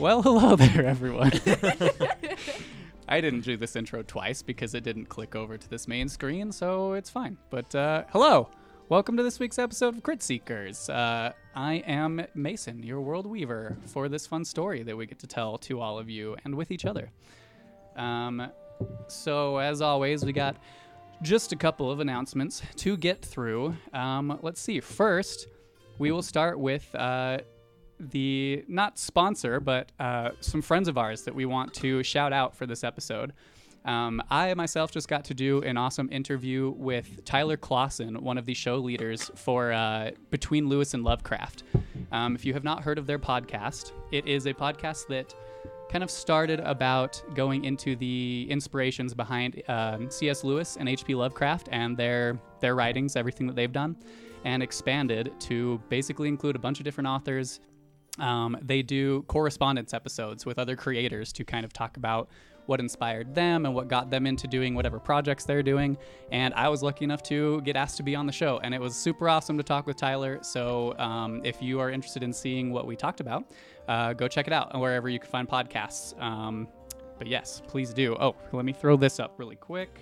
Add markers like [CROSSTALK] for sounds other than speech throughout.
Well, hello [LAUGHS] there, everyone. [LAUGHS] I didn't do this intro twice because it didn't click over to this main screen, so it's fine. But uh, hello, welcome to this week's episode of Crit Seekers. Uh, I am Mason, your world weaver, for this fun story that we get to tell to all of you and with each other. Um, so, as always, we got just a couple of announcements to get through. Um, let's see. First, we will start with uh, the not sponsor, but uh, some friends of ours that we want to shout out for this episode. Um, I myself just got to do an awesome interview with Tyler Clausen, one of the show leaders for uh, Between Lewis and Lovecraft. Um, if you have not heard of their podcast, it is a podcast that kind of started about going into the inspirations behind um, C.S. Lewis and H.P. Lovecraft and their their writings, everything that they've done, and expanded to basically include a bunch of different authors. Um, they do correspondence episodes with other creators to kind of talk about what inspired them and what got them into doing whatever projects they're doing. And I was lucky enough to get asked to be on the show, and it was super awesome to talk with Tyler. So um, if you are interested in seeing what we talked about, uh, go check it out wherever you can find podcasts. Um, but yes, please do. Oh, let me throw this up really quick.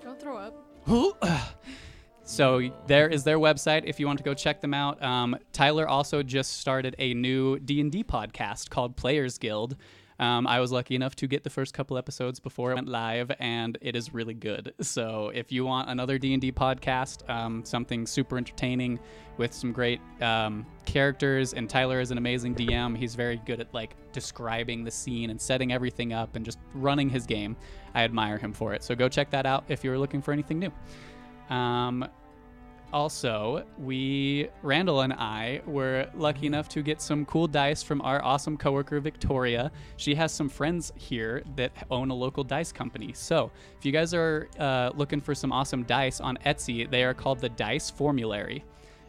Don't throw up. [GASPS] [LAUGHS] So there is their website if you want to go check them out. Um, Tyler also just started a new D and D podcast called Players Guild. Um, I was lucky enough to get the first couple episodes before it went live, and it is really good. So if you want another D and D podcast, um, something super entertaining with some great um, characters, and Tyler is an amazing DM. He's very good at like describing the scene and setting everything up and just running his game. I admire him for it. So go check that out if you're looking for anything new. Um, also, we, Randall and I, were lucky enough to get some cool dice from our awesome coworker Victoria. She has some friends here that own a local dice company. So, if you guys are uh, looking for some awesome dice on Etsy, they are called the Dice Formulary.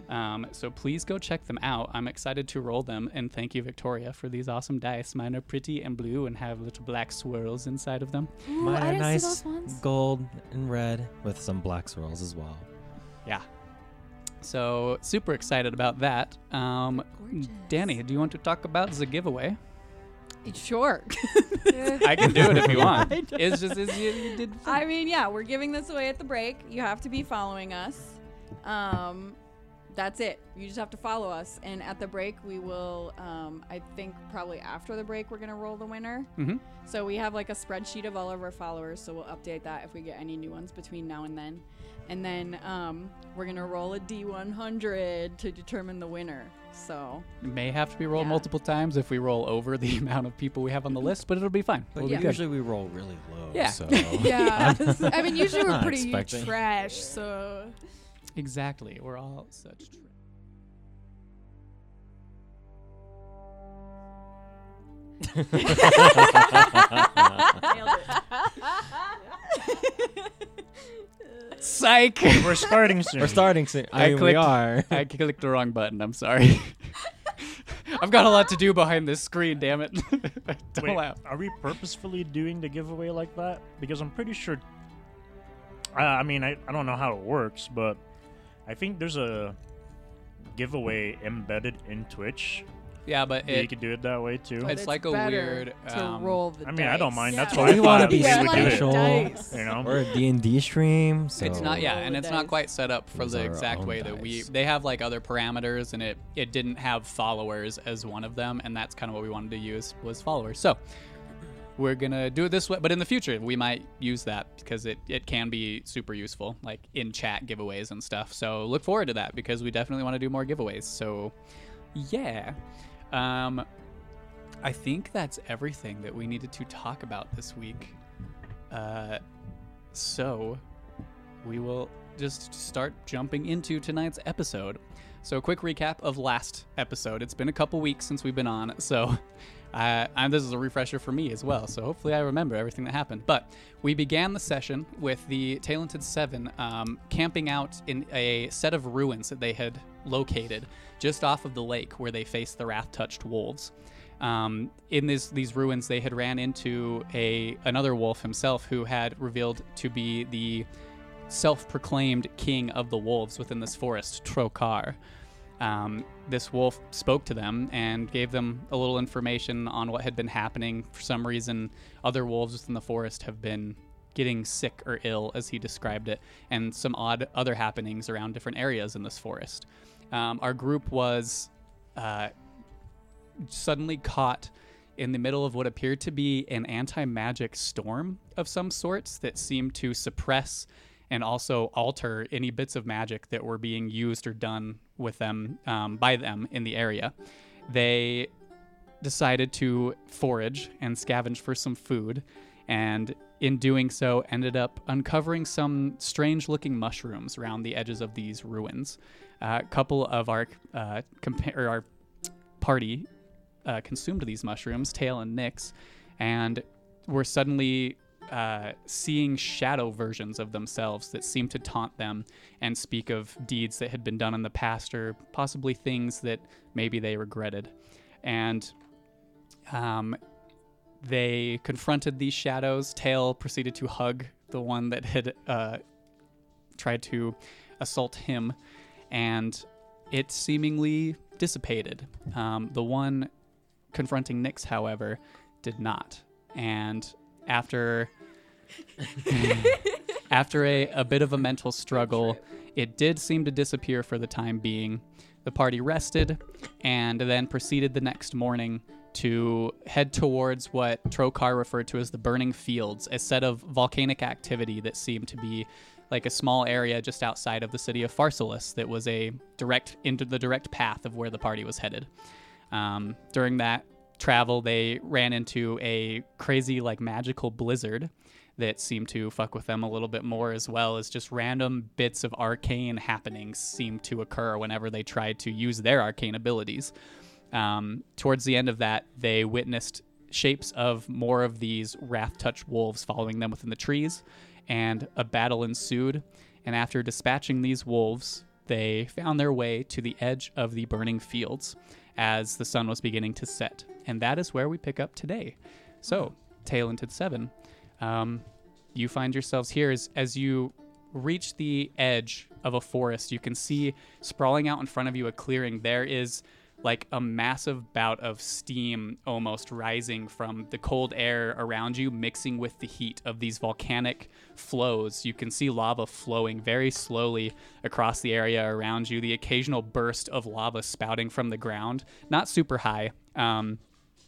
Um, so please go check them out. I'm excited to roll them, and thank you, Victoria, for these awesome dice. Mine are pretty and blue and have little black swirls inside of them. Ooh, Mine are nice see those ones. gold and red with some black swirls as well. Yeah. So super excited about that. Um, Danny, do you want to talk about the giveaway? Sure. [LAUGHS] I can do it if you want. [LAUGHS] It's just it's, you, you did. I mean, yeah, we're giving this away at the break. You have to be following us. Um, that's it. You just have to follow us. And at the break, we will, um, I think probably after the break, we're going to roll the winner. Mhm. So we have like a spreadsheet of all of our followers. So we'll update that if we get any new ones between now and then. And then um, we're going to roll a D100 to determine the winner. So It may have to be rolled Yeah. multiple times if we roll over the [LAUGHS] amount of people we have on the list, but it'll be fine. But We'll yeah. be usually we roll really low. Yeah. So [LAUGHS] Yeah. [LAUGHS] I mean, usually we're pretty expecting. trash, so. Exactly. We're all such. Tra- nailed it. Psych. We're starting soon. we're starting soon. I I, mean, we clicked- are. I clicked the wrong button. I'm sorry. [LAUGHS] I've got a lot to do behind this screen. Damn it! [LAUGHS] Don't Wait, laugh. are we purposefully doing the giveaway like that? Because I'm pretty sure. I, I mean, I, I don't know how it works, but I think there's a giveaway embedded in Twitch. Yeah, but that you it, could do it that way too. But It's like a weird, to um, roll the I mean, I don't mind. Yeah. That's But why we wanna be we Yeah, would like do it. special. You know, We're a D&D stream, so It's not, yeah, Roll and the it's not quite set up for Use the exact own way that we. They have like other parameters, and it it didn't have followers as one of them, and that's kind of what we wanted to use was followers. So we're gonna do it this way, but in the future we might use that because it it can be super useful, like in chat giveaways and stuff. So look forward to that because we definitely want to do more giveaways. So yeah. Um, I think that's everything that we needed to talk about this week. Uh, so we will just start jumping into tonight's episode. So, a quick recap of last episode. It's been a couple weeks since we've been on, so [LAUGHS] uh, and this is a refresher for me as well. So, hopefully, I remember everything that happened. But we began the session with the Talented Seven um, camping out in a set of ruins that they had located just off of the lake where they faced the wrath touched wolves. Um, in this, these ruins, they had ran into a another wolf himself who had revealed to be the self-proclaimed king of the wolves within this forest, Trokar. Um, this wolf spoke to them and gave them a little information on what had been happening. For some reason, other wolves within the forest have been getting sick or ill, as he described it, and some odd other happenings around different areas in this forest. Um, our group was uh, suddenly caught in the middle of what appeared to be an anti magic storm of some sorts that seemed to suppress and also alter any bits of magic that were being used or done with them um, by them in the area. They decided to forage and scavenge for some food, and in doing so, ended up uncovering some strange looking mushrooms around the edges of these ruins. A couple of our uh, compa- our party uh, consumed these mushrooms, Tail and Nyx, and were suddenly uh, seeing shadow versions of themselves that seemed to taunt them and speak of deeds that had been done in the past or possibly things that maybe they regretted. And um, they confronted these shadows. Tail proceeded to hug the one that had uh, tried to assault him, and it seemingly dissipated. Um, the one confronting Nyx, however, did not. And after [LAUGHS] after a, a bit of a mental struggle, it did seem to disappear for the time being. The party rested and then proceeded the next morning to head towards what Trokar referred to as the Burning Fields, a set of volcanic activity that seemed to be like a small area just outside of the city of Pharsalus that was a direct into the direct path of where the party was headed. Um, during that travel, they ran into a crazy, like, magical blizzard that seem to fuck with them a little bit more, as well as just random bits of arcane happenings seem to occur whenever they try to use their arcane abilities. Um, towards the end of that, they witnessed shapes of more of these wrath touch wolves following them within the trees, and a battle ensued. And after dispatching these wolves, they found their way to the edge of the burning fields as the sun was beginning to set. And that is where we pick up today. So, Talented 7, um, you find yourselves here as, as you reach the edge of a forest. You can see sprawling out in front of you a clearing. There is like a massive bout of steam almost rising from the cold air around you, mixing with the heat of these volcanic flows. You can see lava flowing very slowly across the area around you, the occasional burst of lava spouting from the ground, not super high. Um,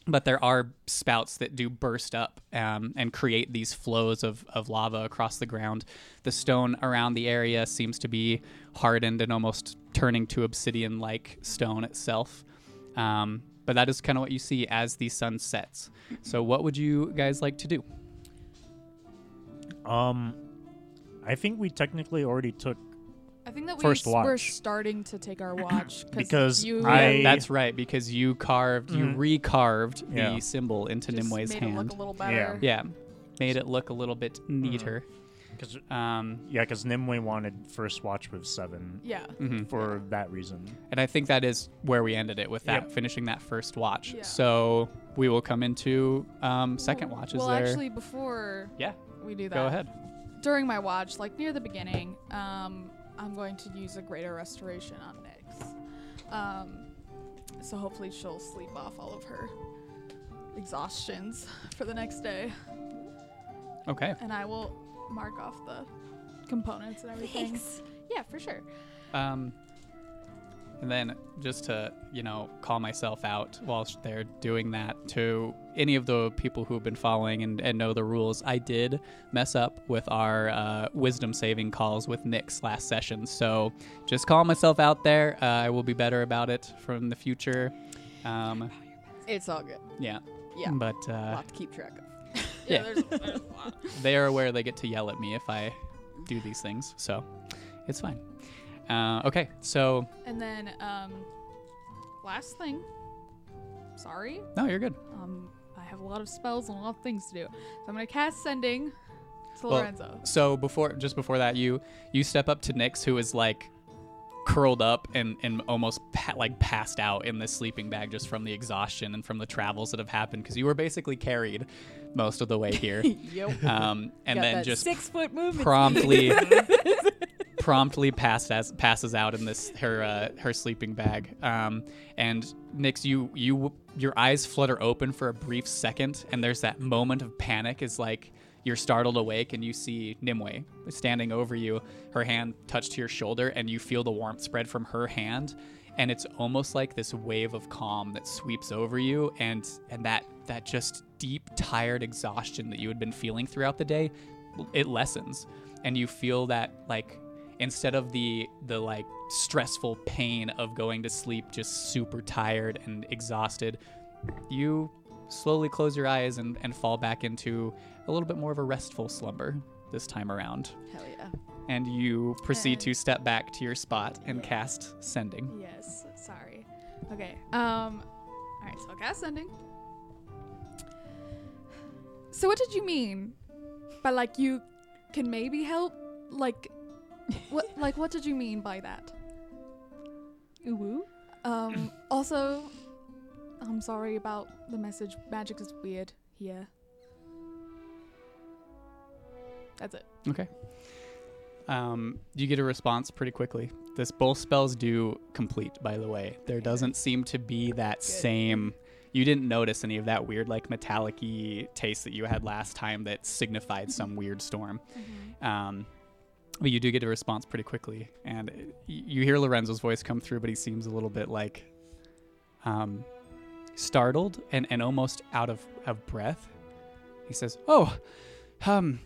but there are spouts that do burst up um, and create these flows of, of lava across the ground. The stone around the area seems to be hardened and almost turning to obsidian like stone itself. Um, but that is kind of what you see as the sun sets. So, what would you guys like to do? Um, I think we technically already took. I think that we First s- we're watch. starting to take our [CLEARS THROAT] watch Because you I- That's right, because you carved, you Mhm. recarved Yeah. the symbol into just Nimue's made it hand. look a little better. yeah, yeah, made it look a little bit neater. Cause, Um, yeah, because Nimue wanted first watch with seven Yeah. mhm. for that reason. And I think that is where we ended it with that, Yep. finishing that first watch. Yeah. So we will come into um, second Well- watch. Is Well, there? actually, before yeah, we do that, go ahead. During my watch, like near the beginning, um, I'm going to use a greater restoration on Nyx. Um, so hopefully she'll sleep off all of her exhaustions for the next day, Okay. and I will mark off the components and everything. Thanks. Yeah, for sure. Um, and then just to you know call myself out whilst they're doing that to any of the people who have been following and, and know the rules, I did mess up with our uh, wisdom saving calls with Nyx last session. So just call myself out there. Uh, I will be better about it from the future. Um, It's all good. yeah. Yeah. But A uh, lot to keep track of. [LAUGHS] Yeah. there's, there's a lot. they are aware they get to yell at me if I do these things, so it's fine. Uh, okay, so And then, um, last thing. Sorry. no, you're good. Um, I have a lot of spells and a lot of things to do. So I'm gonna cast sending to Well, Lorenzo. So before, just before that, you you step up to Nyx, who is like curled up and and almost pa- like passed out in this sleeping bag just from the exhaustion and from the travels that have happened because you were basically carried most of the way here. [LAUGHS] yep. Um, and Got then that just six foot movement. promptly [LAUGHS] [LAUGHS] promptly passed as, passes out in this her uh, her sleeping bag. Um, and Nyx, you you your eyes flutter open for a brief second, and there's that moment of panic. Is like you're startled awake, and you see Nimue standing over you, her hand touched to your shoulder, and you feel the warmth spread from her hand, and it's almost like this wave of calm that sweeps over you, and and that that just deep, tired exhaustion that you had been feeling throughout the day, it lessens and you feel that like instead of the the like stressful pain of going to sleep just super tired and exhausted you slowly close your eyes and, and fall back into a little bit more of a restful slumber this time around Hell yeah. and you proceed And- to step back to your spot and cast sending Yes, sorry. Okay. Um alright, so I'll cast sending. So what did you mean? By like you can maybe help? Like what like what did you mean by that? Ooh. Um also I'm sorry about the message. Magic is weird here. That's it. Okay. Um, you get a response pretty quickly. This both spells do complete, by the way. There doesn't seem to be that same. You didn't notice any of that weird, like metallic-y taste that you had last time that signified some weird storm. Um, but you do get a response pretty quickly, and you hear Lorenzo's voice come through, but he seems a little bit like um, startled and, and almost out of, of breath. He says, "Oh, um,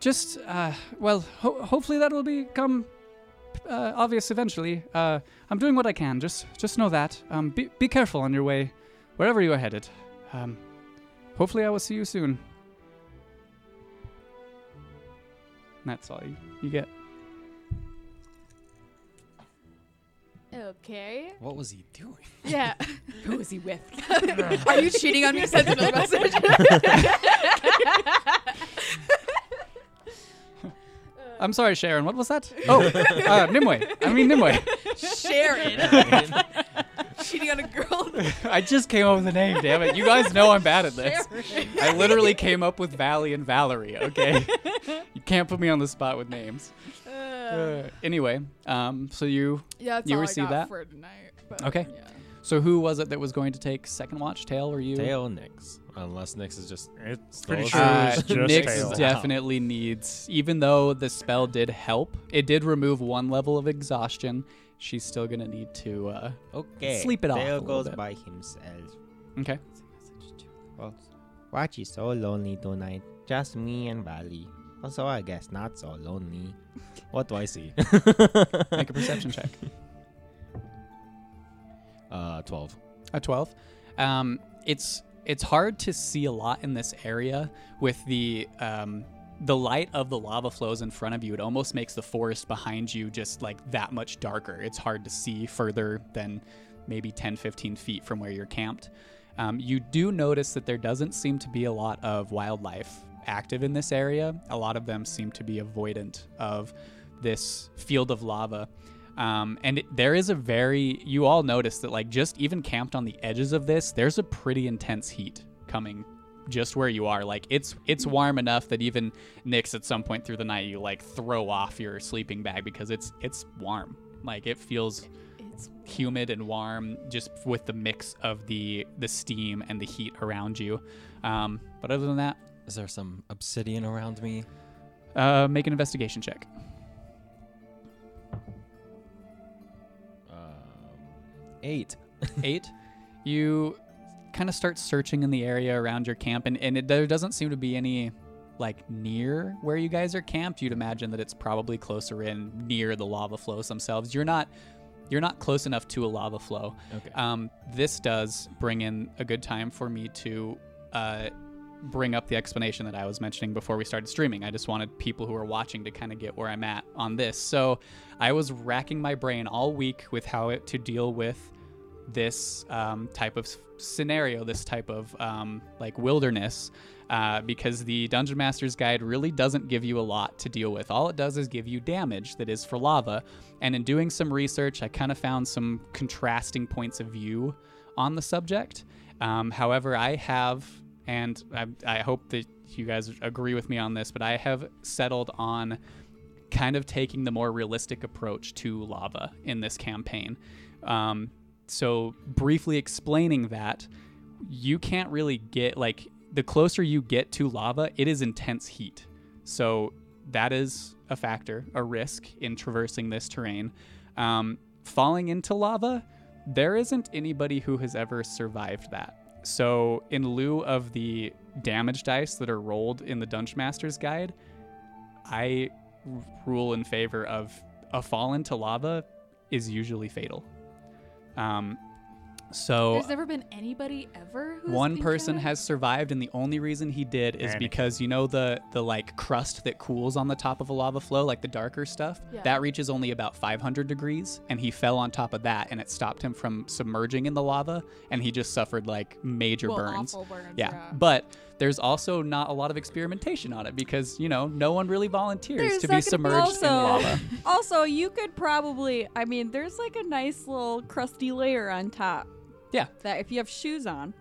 just uh, well, ho- hopefully that will become uh, obvious eventually. Uh, I'm doing what I can. Just just know that. Um, be be careful on your way, wherever you are headed. Um, hopefully I will see you soon. That's all you, you get. Okay. What was he doing? [LAUGHS] Yeah. [LAUGHS] Who was he with? [LAUGHS] Are you cheating on me? Sent another message. I'm sorry, Sharon. What was that? Oh, uh, Nimue. I mean Nimue. Sharon. Cheating on a girl. [LAUGHS] I just came up with a name. Damn it! You guys know I'm bad at this. Sharon. I literally came up with Valley and Valerie. Okay, [LAUGHS] you can't put me on the spot with names. Uh, Uh, anyway, um, so you, yeah, that's You all received I got that? for tonight. But, Okay. Yeah. so who was it that was going to take second watch? Tail or you? Tail Nyx. Unless Nyx is just. It's pretty a sure Uh, it's just Nyx tail. definitely needs, even though the spell did help, it did remove one level of exhaustion. She's still gonna need to. Uh, Okay. Sleep it off goes bit. by himself. okay. Well, Watch is so lonely tonight. Just me and Valley. Also, I guess not so lonely. What do I see? [LAUGHS] Make a perception check. [LAUGHS] Uh, 12. A 12. Um, it's it's hard to see a lot in this area with the um, the light of the lava flows in front of you. It almost makes the forest behind you just like that much darker. It's hard to see further than maybe 10, 15 feet from where you're camped. Um, you do notice that there doesn't seem to be a lot of wildlife active in this area. A lot of them seem to be avoidant of this field of lava. Um, and it, there is a very, you all notice that, like, just even camped on the edges of this, there's a pretty intense heat coming just where you are. Like, it's it's warm enough that even Nyx at some point through the night, you like throw off your sleeping bag because it's it's warm. Like, it feels It's humid and warm just with the mix of the the steam and the heat around you. Um, but other than that, Is there some obsidian around me? uh, make an investigation check. Um, eight. [LAUGHS] eight, you kind of start searching in the area around your camp, and, and it, there doesn't seem to be any like near where you guys are camped. You'd imagine that it's probably closer in near the lava flows themselves. You're not you're not close enough to a lava flow. Okay. Um, this does bring in a good time for me to uh, bring up the explanation that I was mentioning before we started streaming. I just wanted people who are watching to kind of get where I'm at on this. So I was racking my brain all week with how it, to deal with this um, type of scenario, this type of um, like wilderness, uh, because the Dungeon Master's Guide really doesn't give you a lot to deal with. All it does is give you damage that is for lava. And in doing some research, I kind of found some contrasting points of view on the subject. Um, however, I have, and I, I hope that you guys agree with me on this, but I have settled on kind of taking the more realistic approach to lava in this campaign. Um, so, briefly explaining that, you can't really get like the closer you get to lava, it is intense heat. So, that is a factor, a risk in traversing this terrain. Um, falling into lava, there isn't anybody who has ever survived that. So, in lieu of the damage dice that are rolled in the Dungeon Master's Guide, I rule in favor of a fall into lava is usually fatal. Um, so There's never been anybody ever. Who's one been person counted? has survived, and the only reason he did is Anakin. because you know the the like crust that cools on the top of a lava flow, like the darker stuff. Yeah. That reaches only about 500 degrees, and he fell on top of that, and it stopped him from submerging in the lava, and he just suffered like major well, burns. awful burns. Yeah. Yeah. but there's also not a lot of experimentation on it because you know no one really volunteers There's to be second- submerged in also, lava. [LAUGHS] also, you could probably. I mean, there's like a nice little crusty layer on top. Yeah. That if you have shoes on,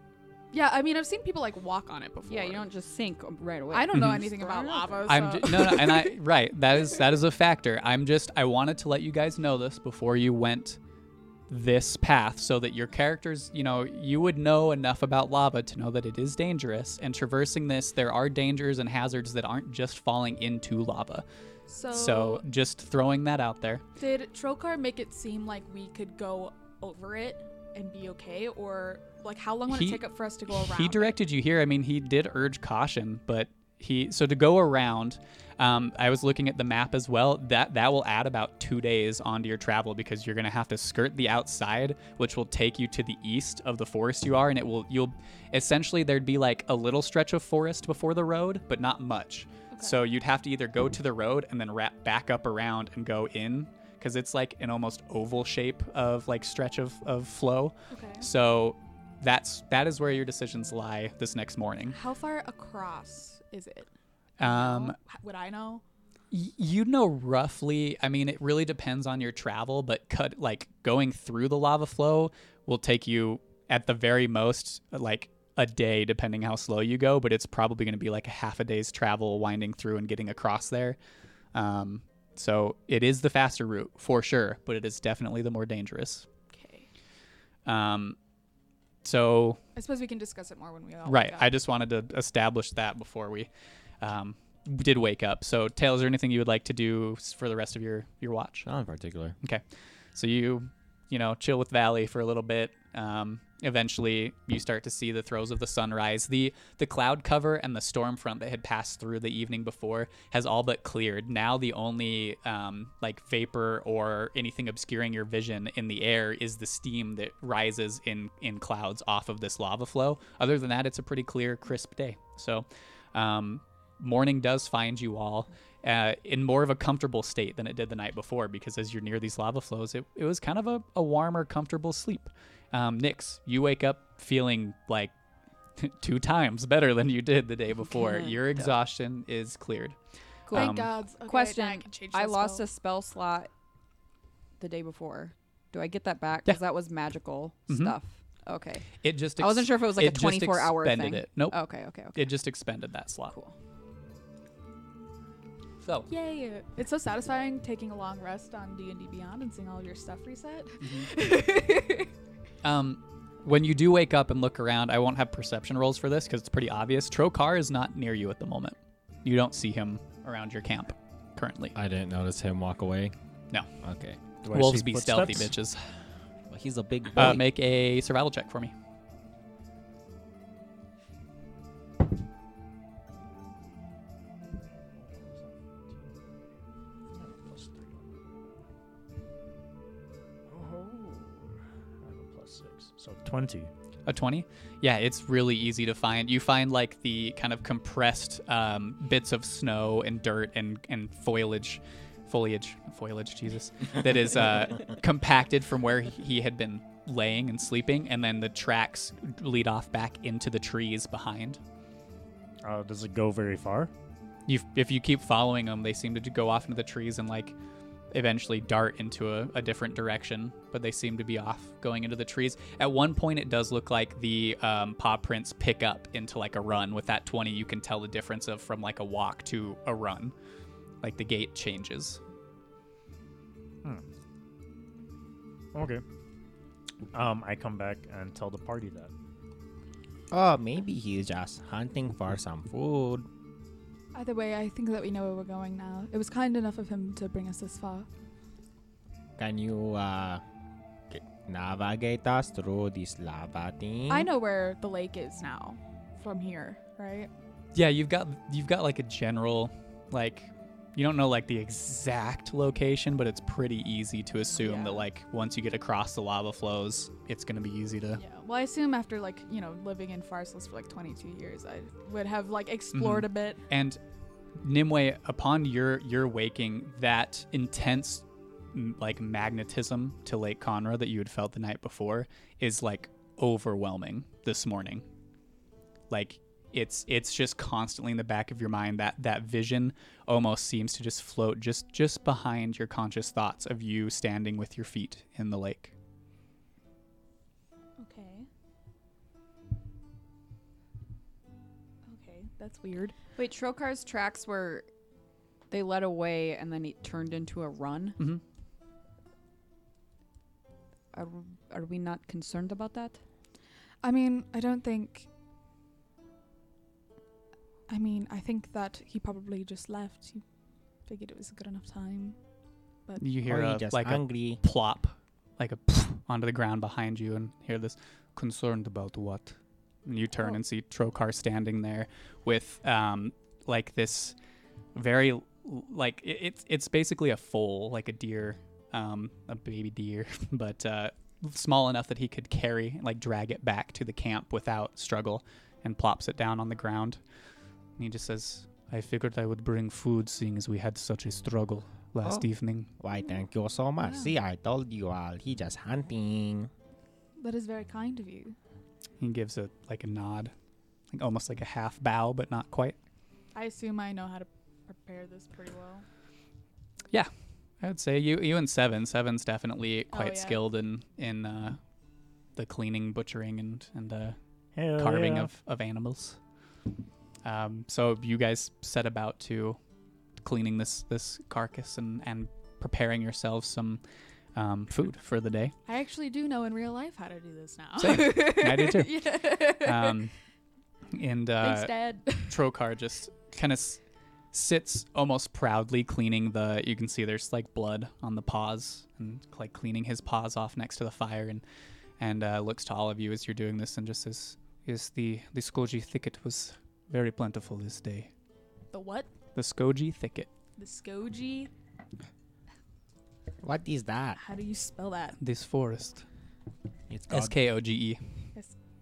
yeah, I mean, I've seen people like walk on it before. yeah, you don't just sink right away. I don't know Mhm. anything about throw it out lava. I'm so- ju- no, no, and I [LAUGHS] right that is that is a factor. I'm just I wanted to let you guys know this before you went this path so that your characters, you know, you would know enough about lava to know that it is dangerous and traversing this there are dangers and hazards that aren't just falling into lava. so, So just throwing that out there. did Trokar make it seem like we could go over it and be okay, or like how long would He- it take up for us to go around? He it? directed you here. I mean, he did urge caution, but he so to go around. Um, I was looking at the map as well. That that will add about two days onto your travel because you're gonna have to skirt the outside, which will take you to the east of the forest you are, and it will you'll essentially there'd be like a little stretch of forest before the road, but not much. So you'd have to either go to the road and then wrap back up around and go in because it's like an almost oval shape of like stretch of, of flow. Okay. So that's that is where your decisions lie this next morning. How far across is it? Um? Would I know? y- you know roughly. I mean, it really depends on your travel, but cut like going through the lava flow will take you at the very most like a day, depending how slow you go. But it's probably going to be like a half a day's travel winding through and getting across there. Um, so it is the faster route for sure, but it is definitely the more dangerous. Okay. Um, so I suppose we can discuss it more when we all Right. wake up. I just wanted to establish that before we um, did wake up. So, Tail, is there anything you would like to do for the rest of your your watch? Not in particular. Okay. So you, you know, chill with Valley for a little bit. Um, eventually, you start to see the throes of the sunrise. the The cloud cover and the storm front that had passed through the evening before has all but cleared. Now, the only um, like vapor or anything obscuring your vision in the air is the steam that rises in in clouds off of this lava flow. Other than that, it's a pretty clear, crisp day. So. Um, morning does find you all uh, in more of a comfortable state than it did the night before because as you're near these lava flows, it, it was kind of a, a warmer, comfortable sleep. Um, Nyx, you wake up feeling like [LAUGHS] two times better than you did the day before. Good. Your exhaustion is cleared. Cool. Thank Um, God. Okay, now I Question: I lost spell. a spell slot the day before. Do I get that back? Yeah. Because that was magical Mhm. stuff. Okay. It just I wasn't sure if it was like a it just 24 hour expended thing. It. Nope. Okay. Okay. Okay. It just expended that slot. Cool. So Yay! It's so satisfying taking a long rest on D and D Beyond and seeing all of your stuff reset. [LAUGHS] Um, when you do wake up and look around, I won't have perception rolls for this because it's pretty obvious. Trokar is not near you at the moment. You don't see him around your camp currently. I didn't notice him walk away. No. Okay. Do I Wolves see be stealthy footsteps? bitches. Well, he's a big boy. Uh, make a survival check for me. 20. A 20? Yeah, it's really easy to find. You find like the kind of compressed um, bits of snow and dirt and, and foliage, foliage, foliage, Jesus, [LAUGHS] that is uh, compacted from where he had been laying and sleeping, and then the tracks lead off back into the trees behind. Uh, does it go very far? You've, if you keep following them, they seem to go off into the trees and like eventually dart into a, a different direction, but they seem to be off going into the trees. At one point, it does look like the um, paw prints pick up into like a run. With that 20, you can tell the difference of from like a walk to a run. like the gate changes. Okay. Um, I come back and tell the party that. Oh, maybe he's just hunting for some food. Either way, I think that we know where we're going now. It was kind enough of him to bring us this far. Can you uh g- navigate us through this lava thing? I know where the lake is now from here, right? Yeah, you've got you've got like a general like you don't know like the exact location, but it's pretty easy to assume Yeah. that like once you get across the lava flows, it's gonna be easy to. Yeah. Well, I assume after like, you know, living in Farsless for like 22 years, I would have like explored mm-hmm. a bit. And Nimue, upon your your waking, that intense like magnetism to Lake Conra that you had felt the night before is like overwhelming this morning. Like it's it's just constantly in the back of your mind that that vision almost seems to just float just just behind your conscious thoughts of you standing with your feet in the lake. Okay. Okay, that's weird. Wait, Trokar's tracks were they led away and then it turned into a run. Mhm. Are, are we not concerned about that? I mean, I don't think. I mean, I think that he probably just left. He figured it was a good enough time. But you hear or he a, just like a plop, like a onto the ground behind you, and hear this concerned about what? And you turn Oh. and see Trokar standing there with um like this very like it, it's it's basically a foal, like a deer, um a baby deer, [LAUGHS] but uh small enough that he could carry like drag it back to the camp without struggle, and plops it down on the ground. And he just says, "I figured I would bring food, seeing as we had such a struggle last Oh. evening." Why, thank you so much. Wow. See, I told you all. He just hunting. That is very kind of you. He gives a like a nod, like almost like a half bow, but not quite. I assume I know how to prepare this pretty well. Yeah, I would say you you and Seven. Seven's definitely Oh, quite yeah. skilled in in uh, the cleaning, butchering, and and uh, Hell carving yeah. of of animals. Um, so you guys set about to cleaning this this carcass and and preparing yourselves some um, food for the day. I actually do know in real life how to do this now. Same. I do too. [LAUGHS] yeah. Um, and Thanks, uh, Dad. [LAUGHS] Trokar just kind of s- sits almost proudly cleaning the. You can see there's like blood on the paws and like cleaning his paws off next to the fire and and uh, looks to all of you as you're doing this and just says, "Yes, the the Skoji thicket was very plentiful this day. the what? The Skoji thicket. The Skoji? What is that? How do you spell that? This forest. It's called S K O G E,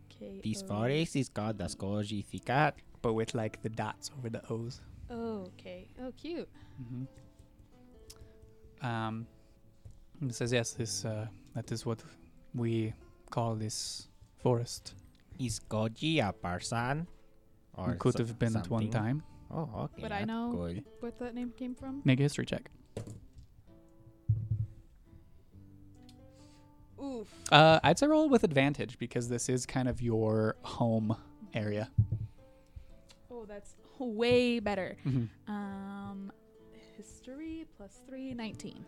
K. this forest is called the Skoji Thicket. but with like the dots over the O's. Oh, okay. Oh, cute. hmm Um, it says yes. This uh, that is what we call this forest. Is Koji a person? Or It could so- have been at one time. Oh, okay. Would I know? Cool. What that name came from? Make a history check. Oof. Uh, I'd say roll with advantage because this is kind of your home area. Oh, that's way better. Mhm. Um, history plus three, 19.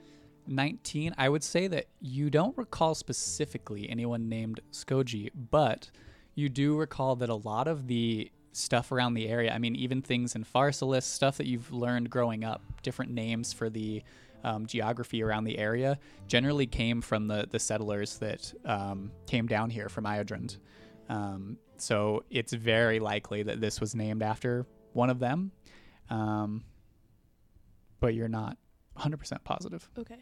19. I would say that you don't recall specifically anyone named Skoji, but you do recall that a lot of the stuff around the area, I mean, even things in Pharsalis, stuff that you've learned growing up, different names for the um, geography around the area, generally came from the, the settlers that um, came down here from Iodrand. Um, so it's very likely that this was named after one of them, um, but you're not 100% positive. Okay.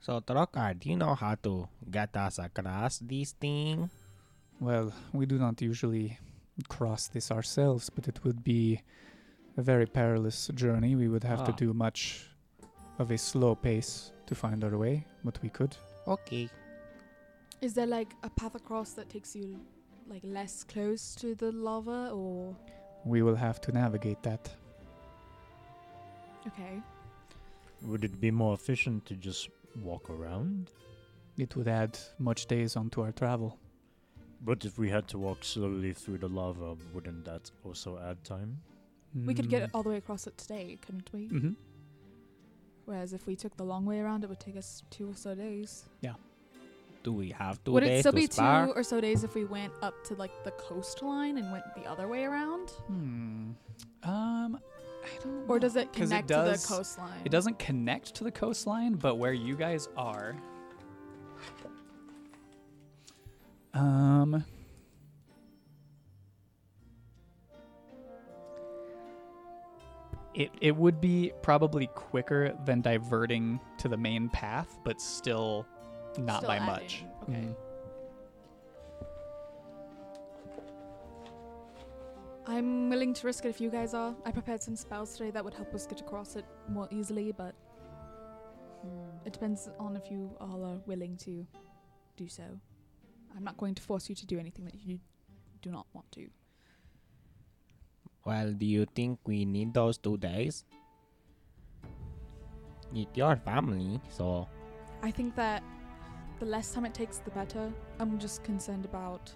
So, Trokar, do you know how to get us across this thing? Well, we do not usually cross this ourselves, but it would be a very perilous journey. We would have to Ah. do much of a slow pace to find our way, but we could. Okay. Is there like a path across that takes you like less close to the lava or We will have to navigate that. okay. Would it be more efficient to just walk around? It would add much days onto our travel. But if we had to walk slowly through the lava, wouldn't that also add time? We could get all the way across it today, couldn't we? Mm-hmm. Whereas if we took the long way around, it would take us two or so days. Yeah. Do we have two would it still to be spare? two or so days if we went up to like the coastline and went the other way around? Hmm. Um, I don't. Or does know. it 'Cause connect does- to the coastline? It doesn't connect to the coastline, but where you guys are. Um. It, it would be probably quicker than diverting to the main path, but still not Still by adding, much. okay. Mhm. I'm willing to risk it if you guys are. I prepared some spells today that would help us get across it more easily, but it depends on if you all are willing to do so. I'm not going to force you to do anything that you do not want to. Well, do you think we need those two days? It's your family, so I think that the less time it takes, the better. I'm just concerned about.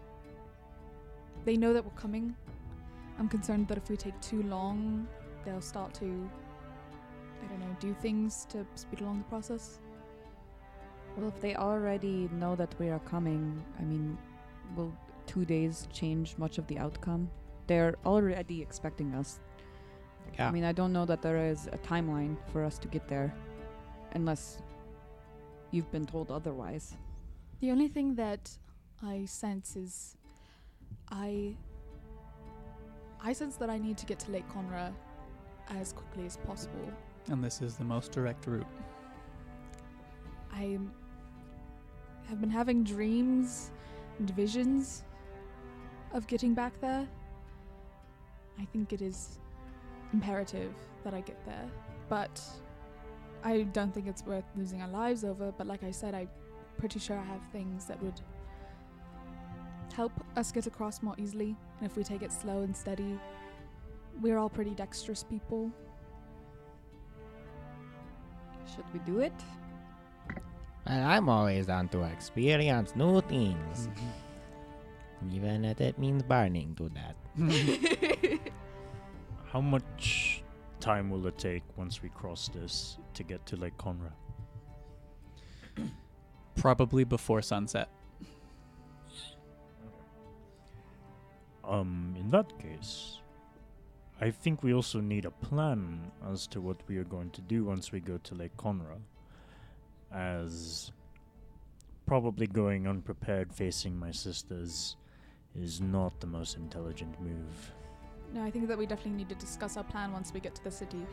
They know that we're coming. I'm concerned that if we take too long, they'll start to, I don't know, do things to speed along the process. Well, if they already know that we are coming, I mean, will two days change much of the outcome? They're already expecting us. yeah. I mean, I don't know that there is a timeline for us to get there, unless you've been told otherwise. The only thing that I sense is I I sense that I need to get to Lake Conra as quickly as possible. And this is the most direct route. I have been having dreams and visions of getting back there. I think it is imperative that I get there, but I don't think it's worth losing our lives over. But like I said, I'm pretty sure I have things that would help us get across more easily. And if we take it slow and steady, we're all pretty dexterous people. Should we do it? Well, I'm always down to experience new things, Mm-hmm. even if it means burning to death. [LAUGHS] How much time will it take once we cross this to get to Lake Conra? [CLEARS THROAT] Probably before sunset. Um, in that case, I think we also need a plan as to what we are going to do once we go to Lake Conra. As probably going unprepared facing my sisters is not the most intelligent move. No, I think that we definitely need to discuss our plan once we get to the city.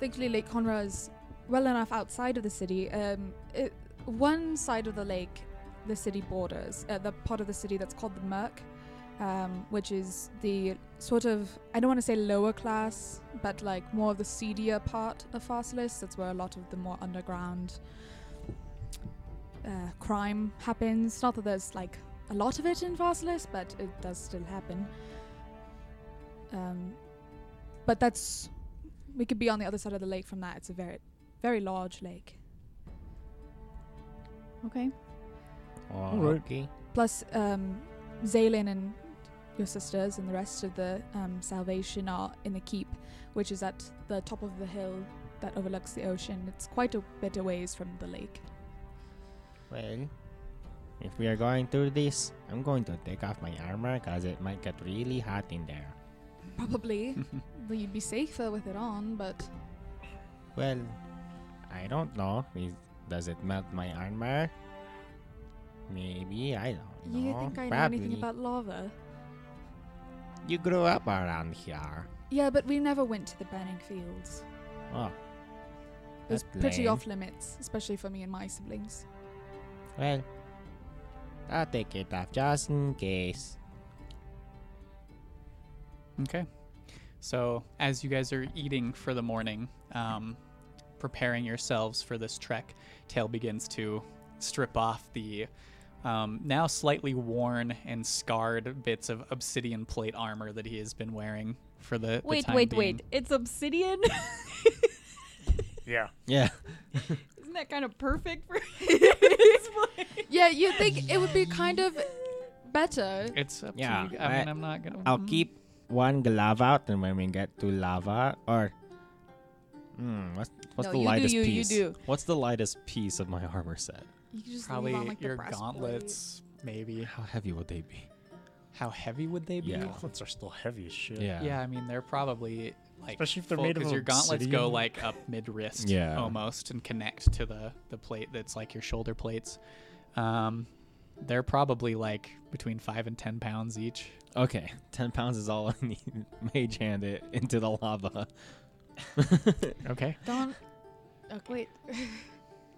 Thankfully, Lake Conra is well enough outside of the city. Um, it, one side of the lake, the city borders, uh, the part of the city that's called the Merc, um, which is the sort of, I don't want to say lower class, but like more of the seedier part of Farsalis. That's where a lot of the more underground uh, crime happens. Not that there's like a lot of it in Farsalis, but it does still happen. Um, but that's we could be on the other side of the lake from that. It's a very, very large lake. Okay. Oh, Alright. okay. Plus, um, Zaylin and your sisters and the rest of the um, Salvation are in the keep, which is at the top of the hill that overlooks the ocean. It's quite a bit away from the lake. Well, if we are going through this, I'm going to take off my armor because it might get really hot in there. Probably, [LAUGHS] Well, you'd be safer with it on, but Well, I don't know. Is, does it melt my armor? Maybe, I don't know. you think I know Probably. anything about lava? You grew up around here. Yeah, but we never went to the burning fields. Oh, It was pretty lame. off limits, especially for me and my siblings. Well, I'll take it off just in case. Okay. So, as you guys are eating for the morning, um, preparing yourselves for this trek, Tail begins to strip off the um, now slightly worn and scarred bits of obsidian plate armor that he has been wearing for the, the Wait, time wait, being. wait. It's obsidian? [LAUGHS] Yeah. Yeah. [LAUGHS] Isn't that kind of perfect for [LAUGHS] [LAUGHS] [LAUGHS] Yeah, you think it would be kind of better. It's up Yeah, to you. I mean, I- I'm not gonna. I'll mm. keep one lava out, and when we get to lava, or hmm, what's what's No, the you do lightest you, you piece? do. What's the lightest piece of my armor set? You can just Probably leave on, like, the your breastplate. gauntlets, maybe. How heavy would they be? How heavy would they be? Yeah. Gauntlets are still heavy as shit. Yeah. Yeah, I mean they're probably like Especially if they're made of because your gauntlets go like up mid wrist, Yeah. almost, and connect to the the plate that's like your shoulder plates. Um, they're probably like between five and ten pounds each. Okay, [LAUGHS] ten pounds is all [LAUGHS] I need. Mage hand it into the lava. [LAUGHS] Okay. Don't. Okay. Wait.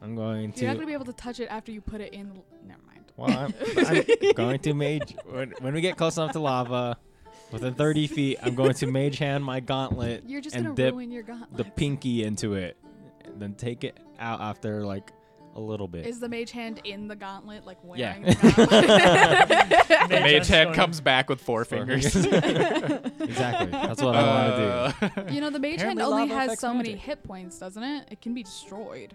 I'm going to. You're not gonna be able to touch it after you put it in. Never mind. Well, I'm, I'm going to mage when, when we get close enough to lava, within 30 feet. I'm going to mage hand my gauntlet You're just and gonna dip ruin your gauntlet. the pinky into it, and then take it out after like a little bit. Is the mage hand in the gauntlet, like Yeah. wearing the gauntlet? [LAUGHS] The mage Mage hand comes back with four Four fingers. [LAUGHS] exactly. That's what I want to do. Uh, [LAUGHS] you know, the mage hand Apparently only lava has affects so many magic. hit points, doesn't it? It can be destroyed.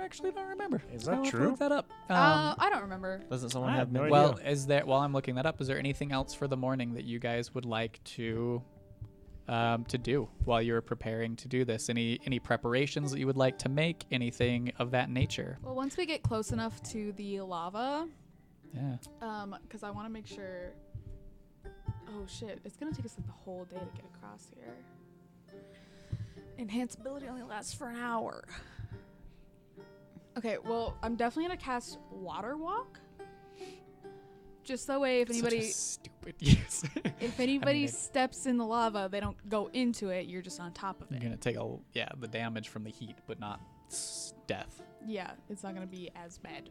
I actually don't remember. Is that have true? Look that up. Um, uh, I don't remember. Doesn't someone I have have no mid- idea. well, is there while I'm looking that up, is there anything else for the morning that you guys would like to um, to do while you're preparing to do this? Any any preparations that you would like to make? Anything of that nature? Well, once we get close enough to the lava, Yeah. um, because I want to make sure. Oh shit! It's gonna take us like the whole day to get across here. Enhanceability only lasts for an hour. Okay, well, I'm definitely gonna cast Water Walk. Just that way, if anybody stupid [LAUGHS] use. if anybody it- steps in the lava, they don't go into it. You're just on top of it. You're gonna take a yeah the damage from the heat, but not death. Yeah, it's not gonna be as bad.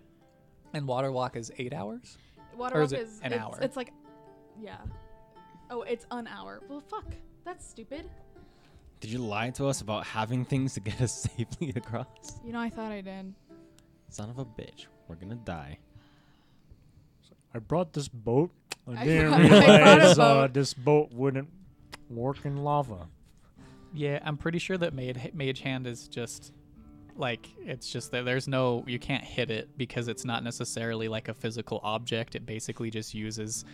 And water walk is eight hours. Water walk is an it's, hour? It's like, yeah. Oh, it's an hour. Well, fuck. That's stupid. Did you lie to us about having things to get us [LAUGHS] safely across? You know, I thought I did. Son of a bitch. We're gonna die. I brought this boat. I I didn't brought- I brought a realize uh, this boat wouldn't work in lava. Yeah, I'm pretty sure that mage mage hand is just like it's just that there's no you can't hit it because it's not necessarily like a physical object. It basically just uses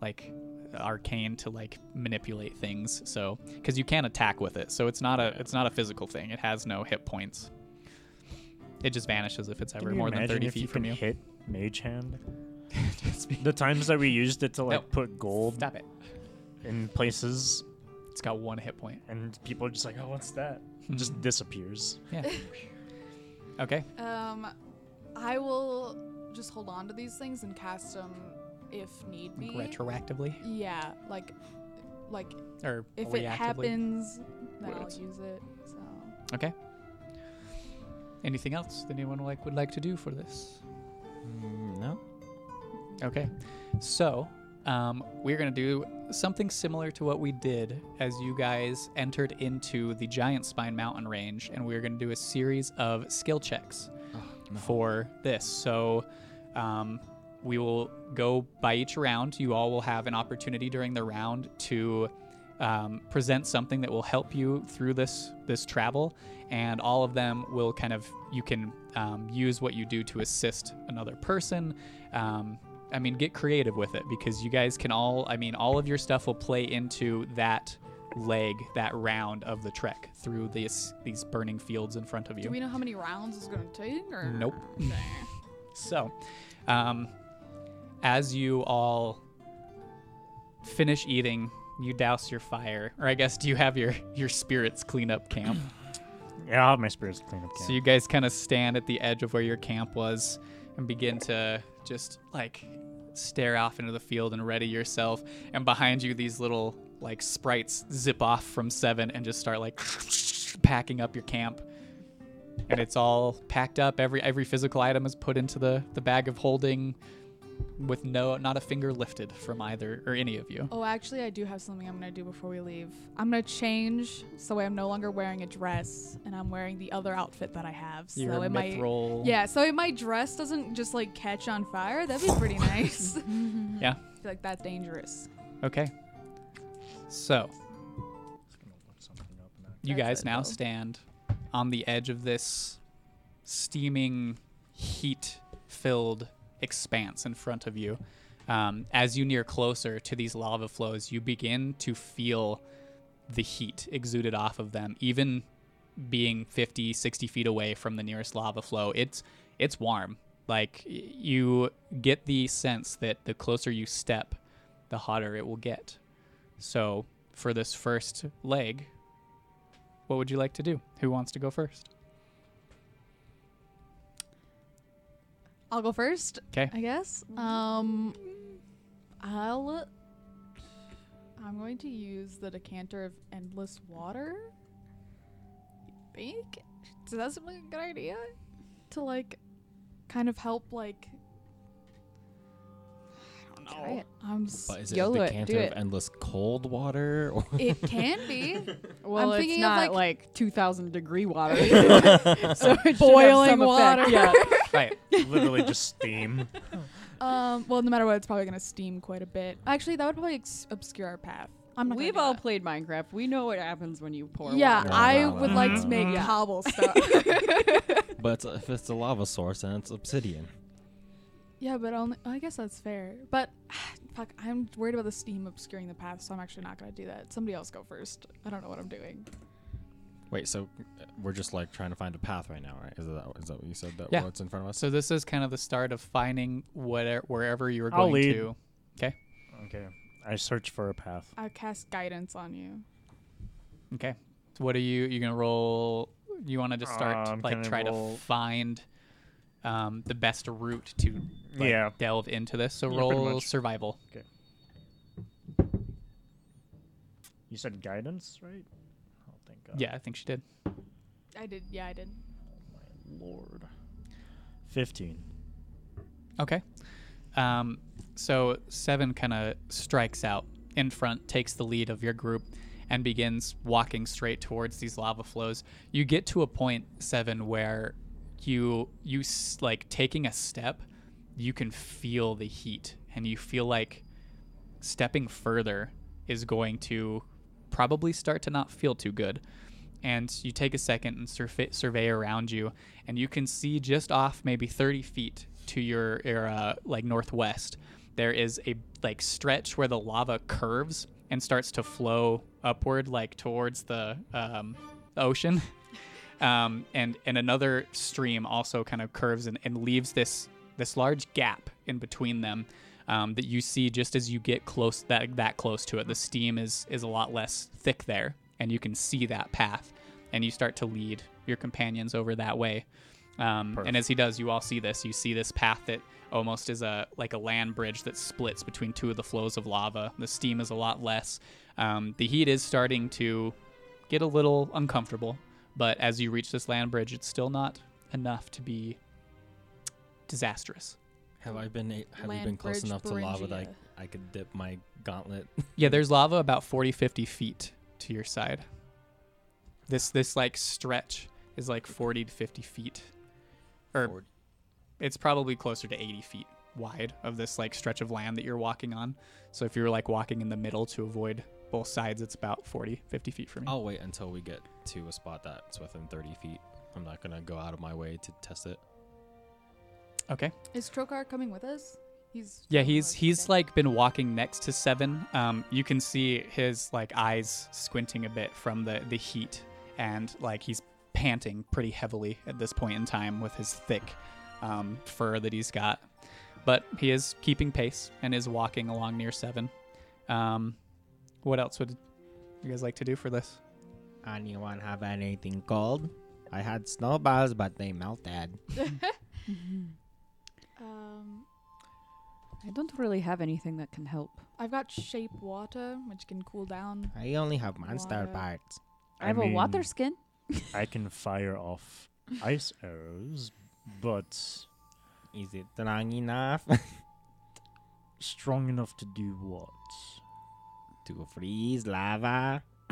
like arcane to like manipulate things. So because you can't attack with it, so it's not a it's not a physical thing. It has no hit points. It just vanishes if it's ever more than 30 feet you from can you. hit mage hand? [LAUGHS] The times that we used it to like No. put gold Stop it. in places, It's got one hit point. and people are just like, "Oh, what's that?" [LAUGHS] It just disappears. Yeah. okay. Um, I will just hold on to these things and cast them if need be. Retroactively Yeah, like, like or if reactively. it happens, then I'll use it. So. Okay. Anything else that anyone like would like to do for this? Mm, no. Okay. So, um, we're going to do something similar to what we did as you guys entered into the Giant Spine Mountain Range, and we're going to do a series of skill checks for this. So, um, we will go by each round. You all will have an opportunity during the round to um, present something that will help you through this this travel, and all of them will kind of you can um, use what you do to assist another person. Um, I mean, get creative with it because you guys can all. I mean, all of your stuff will play into that leg, that round of the trek through these these burning fields in front of you. Do we know how many rounds it's gonna take? Or Nope. [LAUGHS] So, um, as you all finish eating, you douse your fire, or I guess do you have your your spirits clean up camp? [CLEARS THROAT] Yeah, I'll have my spirits clean up. so you guys kind of stand at the edge of where your camp was and begin to just like stare off into the field and ready yourself. And behind you, these little like sprites zip off from seven and just start like [LAUGHS] packing up your camp. And it's all packed up. Every every physical item is put into the the bag of holding, with no not a finger lifted from either or any of you. Oh, actually, I do have something I'm gonna do before we leave. I'm gonna change so I'm no longer wearing a dress and I'm wearing the other outfit that I have. So Your it might, mithril. yeah. So if my dress doesn't just like catch on fire, that'd be pretty [LAUGHS] nice. [LAUGHS] Yeah. I feel like that's dangerous. Okay. So you That's guys now though. stand on the edge of this steaming, heat-filled expanse in front of you. um, as you near closer to these lava flows, you begin to feel the heat exuded off of them, even being 50, 60 feet away from the nearest lava flow. It's it's warm. Like you get the sense that the closer you step, the hotter it will get. So for this first leg, what would you like to do? Who wants to go first? I'll go first. Okay. I guess. Um, I'll. I'm going to use the decanter of endless water. You think? Does that seem like a good idea? To like, kind of help like. I don't know. I'm s- But is it YOLO a it, decanter do of it. endless cold water? Or [LAUGHS] It can be. [LAUGHS] Well, I'm it's thinking of, not like- like, 2,000 degree water, [LAUGHS] so it should have Boiling some effect, water. Yeah. Right. Literally just steam. um. Well, no matter what, it's probably gonna steam quite a bit. Actually, that would probably ex- obscure our path. I'm not. gonna We've do all that. played Minecraft. We know what happens when you pour Yeah, water. I wow, would like to make Yeah. cobblestone. [LAUGHS] [LAUGHS] but if it's a lava source, and it's obsidian. yeah, but only I guess that's fair. But [SIGHS] fuck, I'm worried about the steam obscuring the path, so I'm actually not gonna do that. Somebody else go first. I don't know what I'm doing. Wait, so uh, we're just like trying to find a path right now, right? Is that is that what you said? That Yeah. what's in front of us? So this is kind of the start of finding whatever wherever you are I'll going lead. to. Okay. Okay. I search for a path. I cast guidance on you. Okay. So what are you you gonna roll? You want to just start Um, like can I try roll- to find um, the best route to like, Yeah. delve into this. So Yeah, pretty roll much. survival. You said guidance, right? Thank God. Yeah, I think she did. I did. Yeah, I did. My lord. 15. Okay. Um, so Seven kind of strikes out in front, takes the lead of your group, and begins walking straight towards these lava flows. You get to a point, Seven, where you you s- like taking a step, you can feel the heat, and you feel like stepping further is going to probably start to not feel too good. And you take a second and survey, survey around you, and you can see just off maybe 30 feet to your, your uh, like northwest, there is a like stretch where the lava curves and starts to flow upward, like towards the um, ocean. [LAUGHS] Um, and and another stream also kind of curves and, and leaves this this large gap in between them um, that you see just as you get close that that close to it. The steam is is a lot less thick there, and you can see that path, and you start to lead your companions over that way. Um, and as he does, you all see this. You see this path that almost is a like a land bridge that splits between two of the flows of lava. The steam is a lot less. Um, the heat is starting to get a little uncomfortable, but as you reach this land bridge, it's still not enough to be disastrous. Have I been a- have you been close bridge enough to lava that Beringia. I, I could dip my gauntlet? [LAUGHS] Yeah, there's lava about 40, 50 feet to your side. This this like stretch is like 40 to 50 feet, or Forward. it's probably closer to 80 feet wide of this like stretch of land that you're walking on. So if you're like walking in the middle to avoid both sides, it's about 40, 50 feet from you. I'll wait until we get to a spot that's within 30 feet. I'm not gonna go out of my way to test it. Okay. Is Trokar coming with us? He's Yeah, he's he's okay. like been walking next to Seven. Um, you can see his like eyes squinting a bit from the the heat, and like he's panting pretty heavily at this point in time with his thick um, fur that he's got. But he is keeping pace and is walking along near Seven. Um, what else would you guys like to do for this? Anyone have anything cold? I had snowballs, but they melted. [LAUGHS] Um, I don't really have anything that can help. I've got shape water, which can cool down. I only have monster Water. parts. I have a water skin. I can fire off ice arrows, but Is it strong enough strong enough to do what? to freeze lava? [CLEARS THROAT] [COUGHS]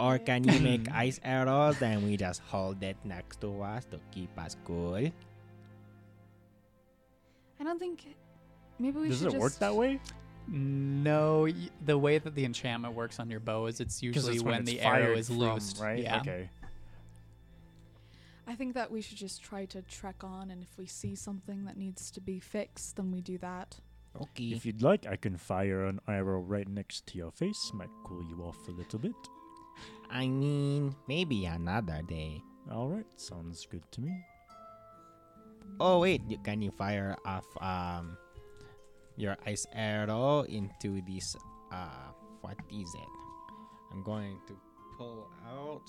Or can you make [LAUGHS] ice arrows and we just hold it next to us to keep us cool? I don't think. Maybe we Does should it work that way? No, y- the way that the enchantment works on your bow is it's usually it's when, it's the arrow fired is from, loosed. right? Yeah. Okay. I think that we should just try to trek on, and if we see something that needs to be fixed, then we do that. Okay. If you'd like, I can fire an arrow right next to your face. Might cool you off a little bit. I mean, maybe another day. All right, sounds good to me. Oh wait, you, can you fire off um your ice arrow into this uh what is it? I'm going to pull out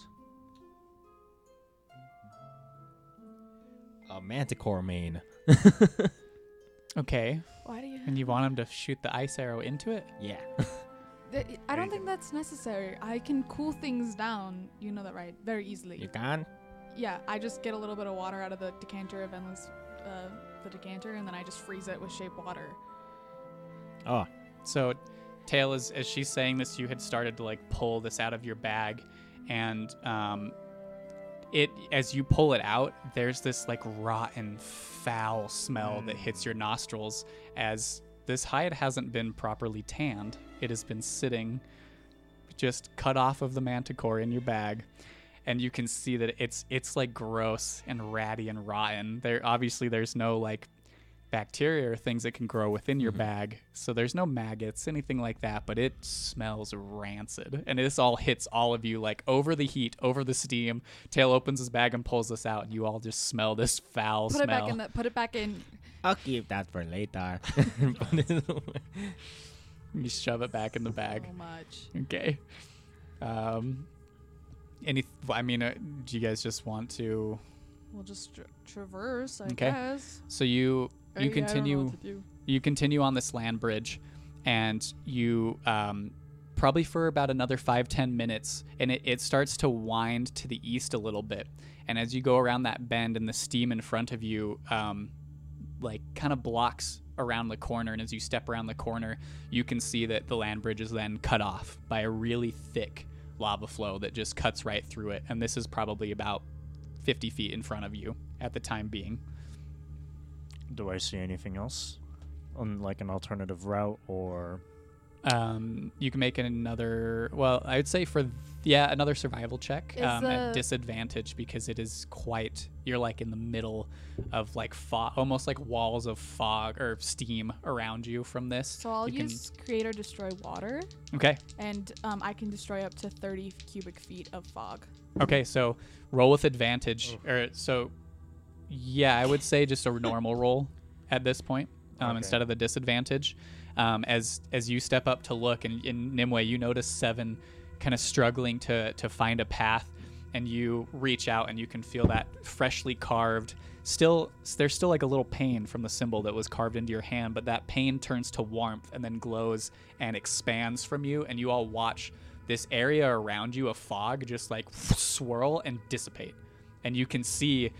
a manticore mane. [LAUGHS] Okay. Why do you? And you want him to shoot the ice arrow into it? Yeah. [LAUGHS] Th- I don't think that's necessary. I can cool things down. You know that, right? Very easily. you can? Yeah, I just get a little bit of water out of the decanter of endless, uh, the decanter, and then I just freeze it with shape water. Oh, So, Tail, as, as she's saying this, you had started to like pull this out of your bag, and um, it as you pull it out, there's this like rotten, foul smell that hits your nostrils as this hide hasn't been properly tanned. It has been sitting just cut off of the manticore in your bag. And you can see that it's it's like gross and ratty and rotten. There obviously there's no like bacteria or things that can grow within your mm-hmm. bag. So there's no maggots, anything like that, but it smells rancid. And this all hits all of you like over the heat, over the steam. Tail opens his bag and pulls this out, and you all just smell this foul Put smell. it back in the. Put it back in. I'll keep that for later. Put it you shove it back in the bag. So much. Okay. Um any I mean, uh, do you guys just want to We'll just tra- traverse, I Okay. guess. so you you yeah, I don't know continue what to do. you continue on this land bridge and you um, probably for about another five ten minutes and it, it starts to wind to the east a little bit and as you go around that bend and the steam in front of you um, like kind of blocks around the corner and as you step around the corner you can see that the land bridge is then cut off by a really thick lava flow that just cuts right through it and this is probably about 50 feet in front of you at the time being Do I see anything else? On like an alternative route or Um, you can make another. Well, I would say for yeah, another survival check Is um, at disadvantage because it is quite. You're like in the middle of like fog, almost like walls of fog or steam around you from this. So I'll You can- use create or destroy water, Okay. and um, I can destroy up to 30 cubic feet of fog. Okay. So roll with advantage, or so. Yeah, I would say just a normal [LAUGHS] roll at this point um, Okay. instead of the disadvantage. Um, as as you step up to look, and in Nimue, you notice Seven kind of struggling to to find a path, and you reach out and you can feel that freshly carved. Still, there's still like a little pain from the symbol that was carved into your hand, but that pain turns to warmth and then glows and expands from you, and you all watch this area around you a fog just like swirl and dissipate, and you can see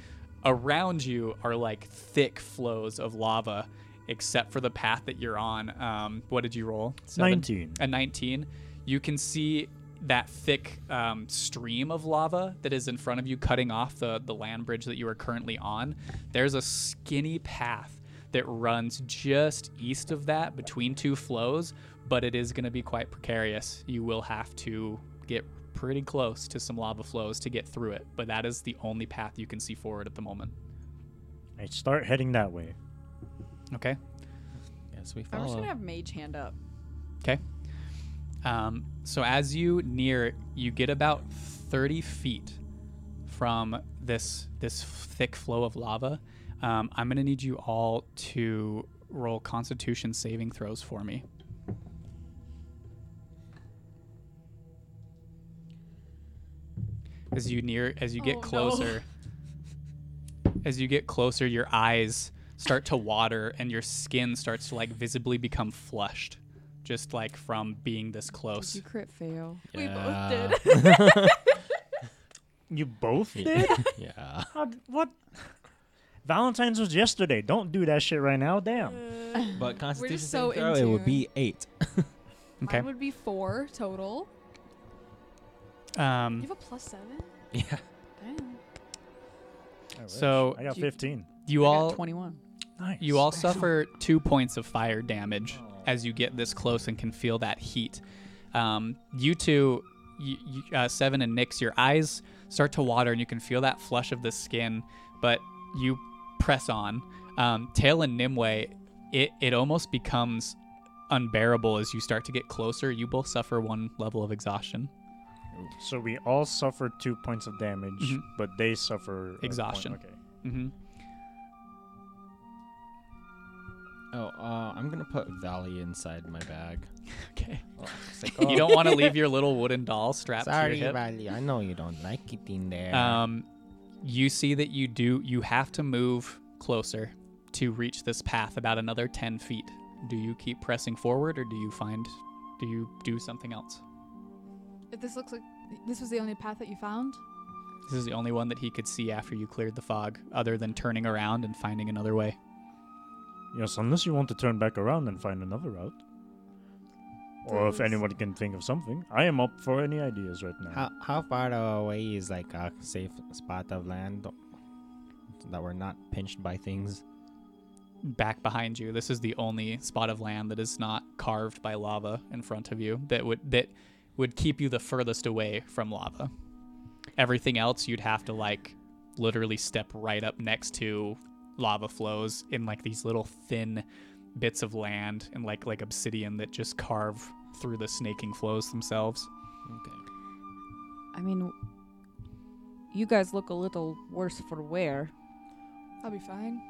around you are like thick flows of lava except for the path that you're on um, what did you roll Seven? 19. a 19 you can see that thick um, stream of lava that is in front of you cutting off the, the land bridge that you are currently on there's a skinny path that runs just east of that between two flows but it is going to be quite precarious you will have to get pretty close to some lava flows to get through it but that is the only path you can see forward at the moment I start heading that way. okay Yes, we I'm just gonna have mage hand up. Okay. Um, so as you near, you get about 30 feet from this this thick flow of lava. Um, I'm gonna need you all to roll Constitution saving throws for me. As you near, as you get Oh, no. closer, as you get closer, your eyes start to water and your skin starts to like visibly become flushed, just like from being this Did close. you crit fail? We both did. [LAUGHS] You both did? [LAUGHS] yeah. How what? Valentine's was yesterday. Don't do that shit right now. Damn. [LAUGHS] But Constitution just so throw, it would be eight. Okay. Mine would be four total. Um, You have a plus seven? yeah. Damn. I. So- I got You- 15. you I all got 21. Nice. you all suffer two points of fire damage as you get this close and can feel that heat. Um, you two, you, you, uh, Seven and Nyx, your eyes start to water and you can feel that flush of the skin, but you press on. Um, Tail and Nimue, it, it almost becomes unbearable as you start to get closer. You both suffer one level of exhaustion. So we all suffer two points of damage, Mhm. but they suffer Exhaustion. Okay. hmm Oh, uh, I'm gonna put Valley inside my bag. [LAUGHS] Okay. Oh, it's like, [LAUGHS] You oh, don't want to leave [LAUGHS] your little wooden doll strapped Sorry, to your hip. Valley. I know you don't like it in there. Um, you see that you do. You have to move closer to reach this path, about another ten feet. Do you keep pressing forward, or do you find? Do you do something else? If This looks like this was the only path that you found. This is the only one that he could see after you cleared the fog, other than turning around and finding another way. Yes, unless you want to turn back around and find another route. Or if Does- anyone can think of something. I am up for any ideas right now. how how far away is like a safe spot of land that we're not pinched by things? Back behind you, this is the only spot of land that is not carved by lava in front of you that would that would keep you the furthest away from lava. Everything else you'd have to like literally step right up next to lava flows in like these little thin bits of land and like like obsidian that just carve through the snaking flows themselves. Okay. I mean, you guys look a little worse for wear. I'll be fine.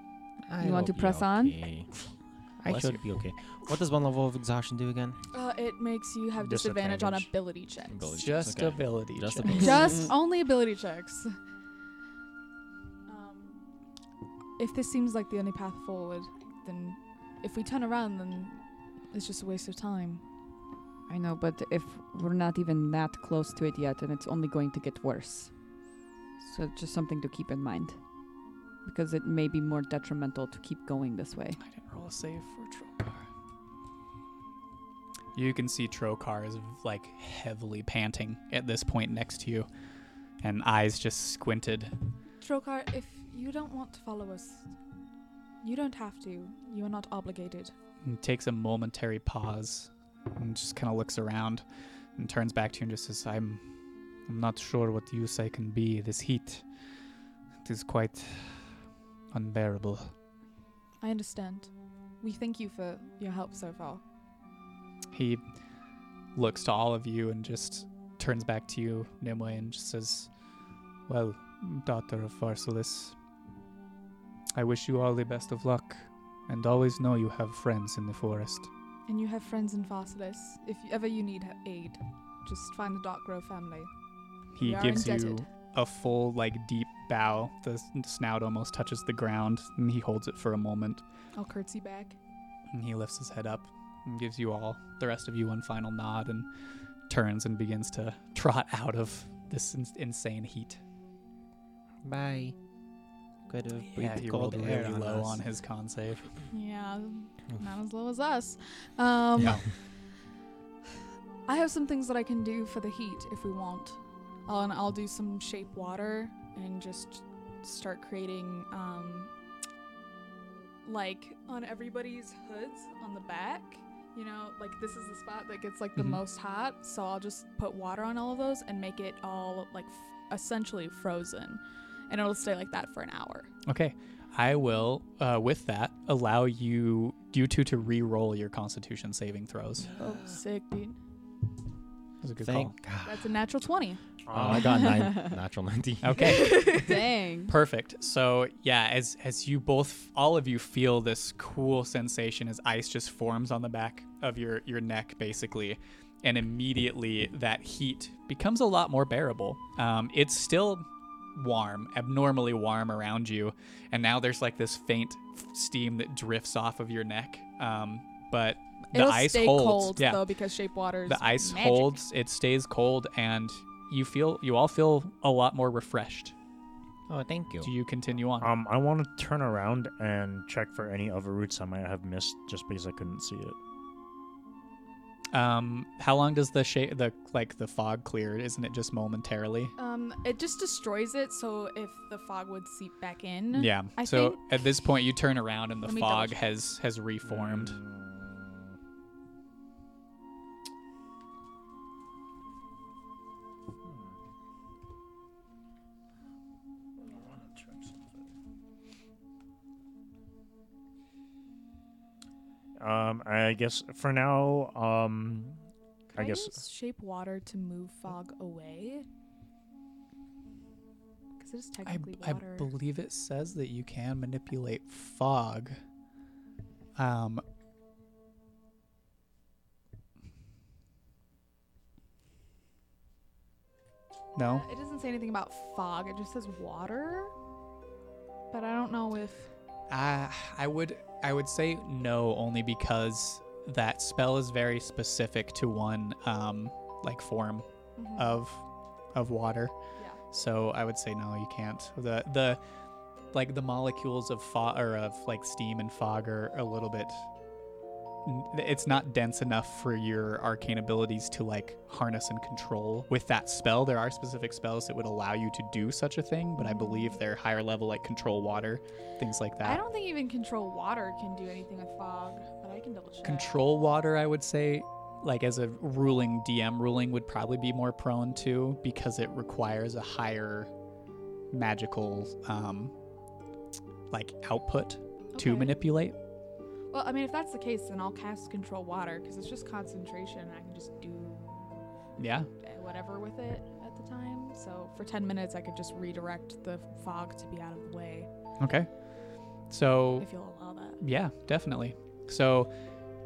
You want to press on? on? [LAUGHS] I Bless should you. be okay. What does one level of exhaustion do again? Uh, it makes you have disadvantage, on ability checks. Ability Just okay. ability. Just check. ability. Just only ability checks. If this seems like the only path forward, then if we turn around, then it's just a waste of time. I know, but if we're not even that close to it yet, and it's only going to get worse. So it's just something to keep in mind. Because it may be more detrimental to keep going this way. I didn't roll a save for Trokar. You can see Trokar is like heavily panting at this point next to you, and eyes just squinted. Trokar, if you don't want to follow us, you don't have to. You are not obligated. And takes a momentary pause, and just kind of looks around, and turns back to you and just says, "I'm, I'm not sure what use I can be. This heat, it is quite unbearable." I understand. We thank you for your help so far. He looks to all of you and just turns back to you, Nimue, and just says, Well, daughter of Pharsalus, I wish you all the best of luck, and always know you have friends in the forest. And you have friends in Pharsalus. If ever you need aid, just find the Dark Grove family. He We gives you a full, like, deep bow. The snout almost touches the ground, and he holds it for a moment. I'll curtsy back. And he lifts his head up and gives you all, the rest of you, one final nod and turns and begins to [LAUGHS] trot out of this in- insane heat. Bye. Could have Yeah, breathed he cold rolled air really on low us. on his con save. Yeah, not as low as us. Um, Yeah. I have some things that I can do for the heat if we want. I'll, and I'll do some shape water and just start creating, um, like on everybody's hoods on the back. You know, like this is the spot that gets like the Mhm. most hot. So I'll just put water on all of those and make it all like f- essentially frozen, and it'll stay like that for an hour. Okay. I will, uh, with that, allow you you two to re-roll your Constitution saving throws. Oh, sick, dude! That's a good Thank God. That's a natural twenty. Oh, I got nine. [LAUGHS] Natural 90. Okay. [LAUGHS] Dang. [LAUGHS] Perfect. So yeah, as as you both, all of you feel this cool sensation as ice just forms on the back of your your neck, basically, and immediately that heat becomes a lot more bearable. Um, it's still warm, abnormally warm around you, and now there's like this faint steam that drifts off of your neck. Um, but the It'll ice stay holds. cold yeah, though because shape water is the ice magic. holds. It stays cold, and you feel you all feel a lot more refreshed. Oh, thank you. Do you continue on? Um, I want to turn around and check for any other routes I might have missed just because I couldn't see it. Um, how long does the shape, the like the fog clear? Isn't it just momentarily? Um, it just destroys it. So if the fog would seep back in, Yeah. I so think- at this point, you turn around and the Let fog has has reformed. Mm, Um, I guess for now, um, Could I I, guess use shape water to move fog away? Because it is I, technically I water. believe it says that you can manipulate fog. Um, no, Uh, It doesn't say anything about fog. It just says water. But I don't know if. Uh, I would I would say no only because that spell is very specific to one um like form Mhm. of of water. Yeah. So I would say no, you can't. The the like the molecules of fog or of like steam and fog are a little bit. It's not dense enough for your arcane abilities to like harness and control. With that spell, there are specific spells that would allow you to do such a thing, but I believe they're higher level, like control water, things like that. I don't think even control water can do anything with fog, but I can double check. control water i would say like as a ruling dm ruling would probably be more prone to because it requires a higher magical um like output to manipulate Well, I mean, if that's the case, then I'll cast control water because it's just concentration. and I can just do yeah uh, whatever with it at the time. So for 10 minutes, I could just redirect the fog to be out of the way okay so if you'll allow that. yeah definitely so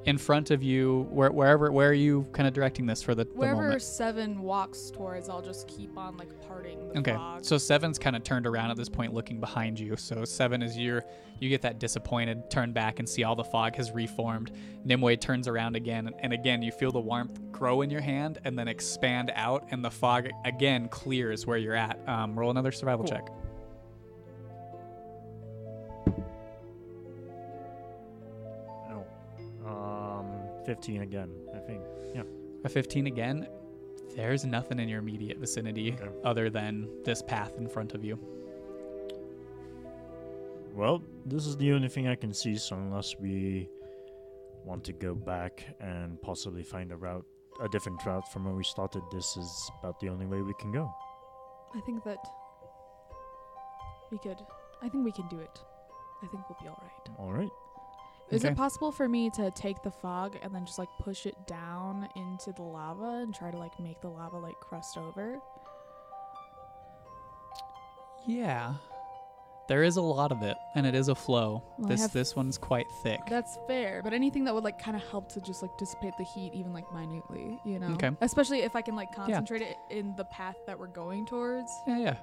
in front of you where, wherever where are you kind of directing this for the, the Wherever moment Seven walks towards, I'll just keep on like parting the Okay, fog. so Seven's kind of turned around at this point, looking behind you. So Seven is your, you get that disappointed, turn back and see all the fog has reformed. Nimue turns around again, and again you feel the warmth grow in your hand and then expand out, and the fog again clears where you're at. Um, roll another survival Cool. check. 15 again, I think. Yeah. A 15 again. There's nothing in your immediate vicinity Okay. other than this path in front of you. Well, this is the only thing I can see, so unless we want to go back and possibly find a route, a different route from where we started, this is about the only way we can go. I think that we could. I think we can do it. I think we'll be alright. all right. Is Okay. it possible for me to take the fog and then just like push it down into the lava and try to like make the lava like crust over? Yeah. There is a lot of it, and it is a flow. Well, this this one's quite thick. That's fair, but anything that would like kind of help to just like dissipate the heat even like minutely, you know? Okay. Especially if I can like concentrate it in the path that we're going towards. Yeah, yeah.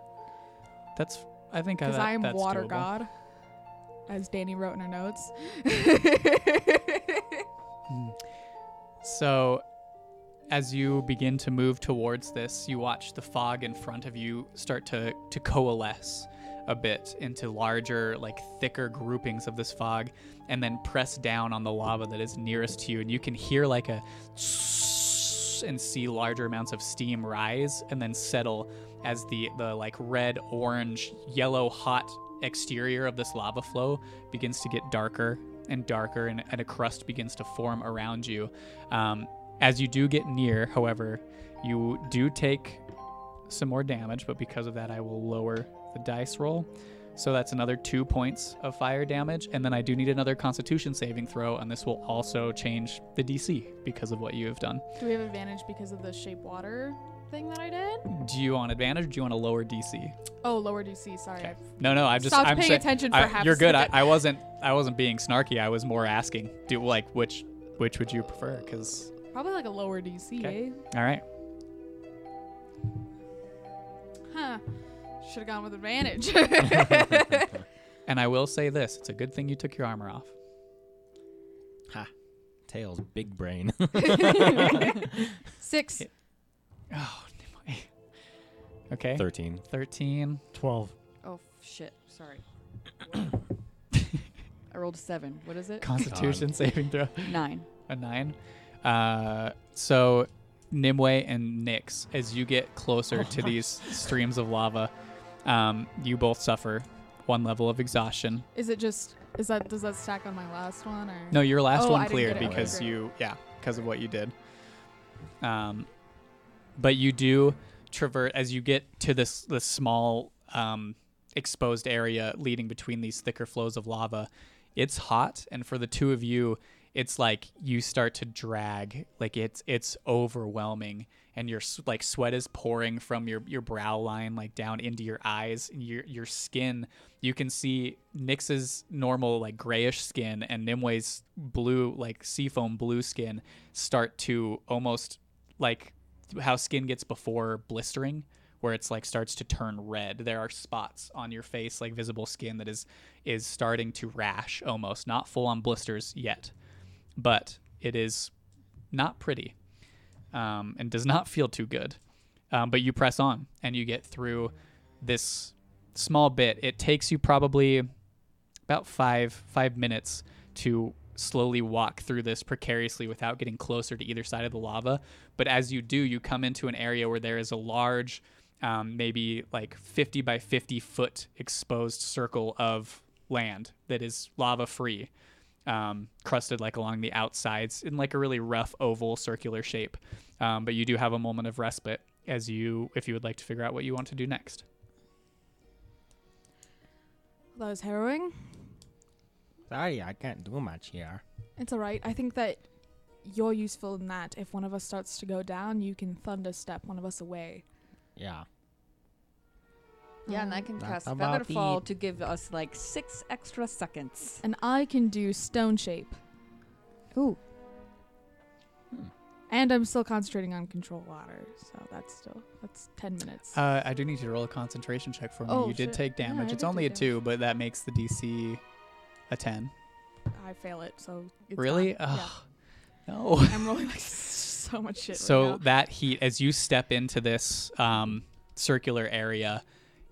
That's. I think I, Because that, Because I am water doable. god, as Danny wrote in her notes. [LAUGHS] So, as you begin to move towards this, you watch the fog in front of you start to to coalesce a bit into larger, like thicker groupings of this fog, and then press down on the lava that is nearest to you, and you can hear like a and see larger amounts of steam rise and then settle as the the like red, orange, yellow, hot exterior of this lava flow begins to get darker and darker, and, and a crust begins to form around you. Um, as you do get near, however, you do take some more damage, but because of that, I will lower the dice roll. So that's another two points of fire damage, and then I do need another Constitution saving throw, and this will also change the DC because of what you have done. Do we have advantage because of the shape water thing that I did? Do you want advantage? Or do you want a lower DC? Oh, lower DC. Sorry. Okay. No, no, I'm just stopped I'm paying sa- attention for I- half. you're good. I. I wasn't I wasn't being snarky. I was more asking. Do like which which would you prefer? Because Probably like a lower DC, Okay. eh? all right, Huh. Should have gone with advantage. [LAUGHS] [LAUGHS] and I will say this: it's a good thing you took your armor off. Ha. Tails, big brain. [LAUGHS] Six. Oh, okay. 13. Thirteen. 12. Oh shit! Sorry. [COUGHS] I rolled a seven. What is it? Constitution saving throw. Nine. A nine. Uh, so Nimue and Nyx, as you get closer to these [LAUGHS] streams of lava, um, you both suffer one level of exhaustion. Is it just? Is that? Does that stack on my last one or? No, your last Oh, I one didn't cleared get. Okay, because you, yeah, because of what you did. Um, but you do traverse as you get to this this small um, exposed area leading between these thicker flows of lava. It's hot, and for the two of you, it's like you start to drag like it's it's overwhelming and your like sweat is pouring from your your brow line like down into your eyes and your your skin you can see Nyx's normal like grayish skin and Nimue's blue like seafoam blue skin start to almost like how skin gets before blistering where it's like starts to turn red. There are spots on your face like visible skin that is is starting to rash almost. Not full on blisters yet but it is not pretty um, and does not feel too good. Um, but you press on and you get through this small bit. It takes you probably about five five minutes to slowly walk through this precariously without getting closer to either side of the lava. But as you do you come into an area where there is a large um, maybe like 50 by 50 foot exposed circle of land that is lava free um, crusted like along the outsides in like a really rough oval circular shape. Um, but you do have a moment of respite as you if you would like to figure out what you want to do next. That was harrowing. Sorry, I can't do much here. It's alright. I think that you're useful in that if one of us starts to go down, you can thunder step one of us away. Yeah. Yeah, and I can That's cast about Featherfall it. to give us like six extra seconds. And I can do stone shape. Ooh. And I'm still concentrating on control water, so that's still that's ten minutes. uh, i do need you to roll a concentration check for me Oh, you did shit. take Yeah, damage I it's did only a take two but that makes the dc a 10 I fail it, so it's really gone. Ugh, no [LAUGHS] I'm rolling like [LAUGHS] so much shit. so right now. that heat as you step into this um, circular area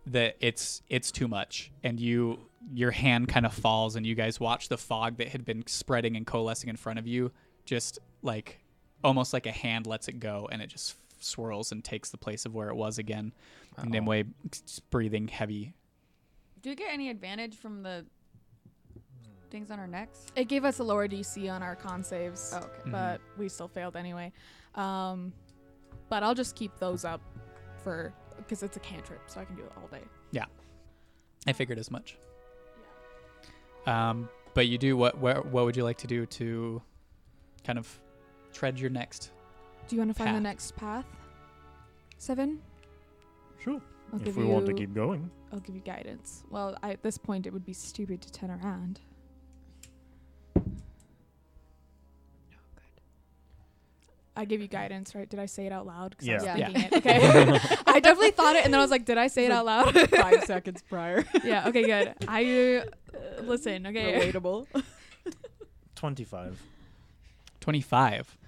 that it's it's too much and you your hand kind of falls and you guys watch the fog that had been spreading and coalescing in front of you just like almost like a hand lets it go and it just swirls and takes the place of where it was again and Uh-oh. Nimue breathing heavy Do we get any advantage from the things on our necks? it gave us a lower DC on our con saves, Oh, okay. Mhm. but we still failed anyway. Um, but I'll just keep those up for because it's a cantrip, so I can do it all day. Yeah, I figured as much Yeah. um, but you do what where, what would you like to do to kind of tread your next Do you want to find the next path? Seven. Sure. I'll if we you. want to keep going. I'll give you guidance. Well, I, at this point, it would be stupid to turn around. I give you guidance, right? Did I say it out loud? 'Cause I was Yeah. Yeah. it. Okay. [LAUGHS] [LAUGHS] I definitely thought it, and then I was like, "Did I say it out loud?" Five [LAUGHS] seconds prior. yeah. Okay. Good. I uh, listen. Okay. Relatable. 25. 25.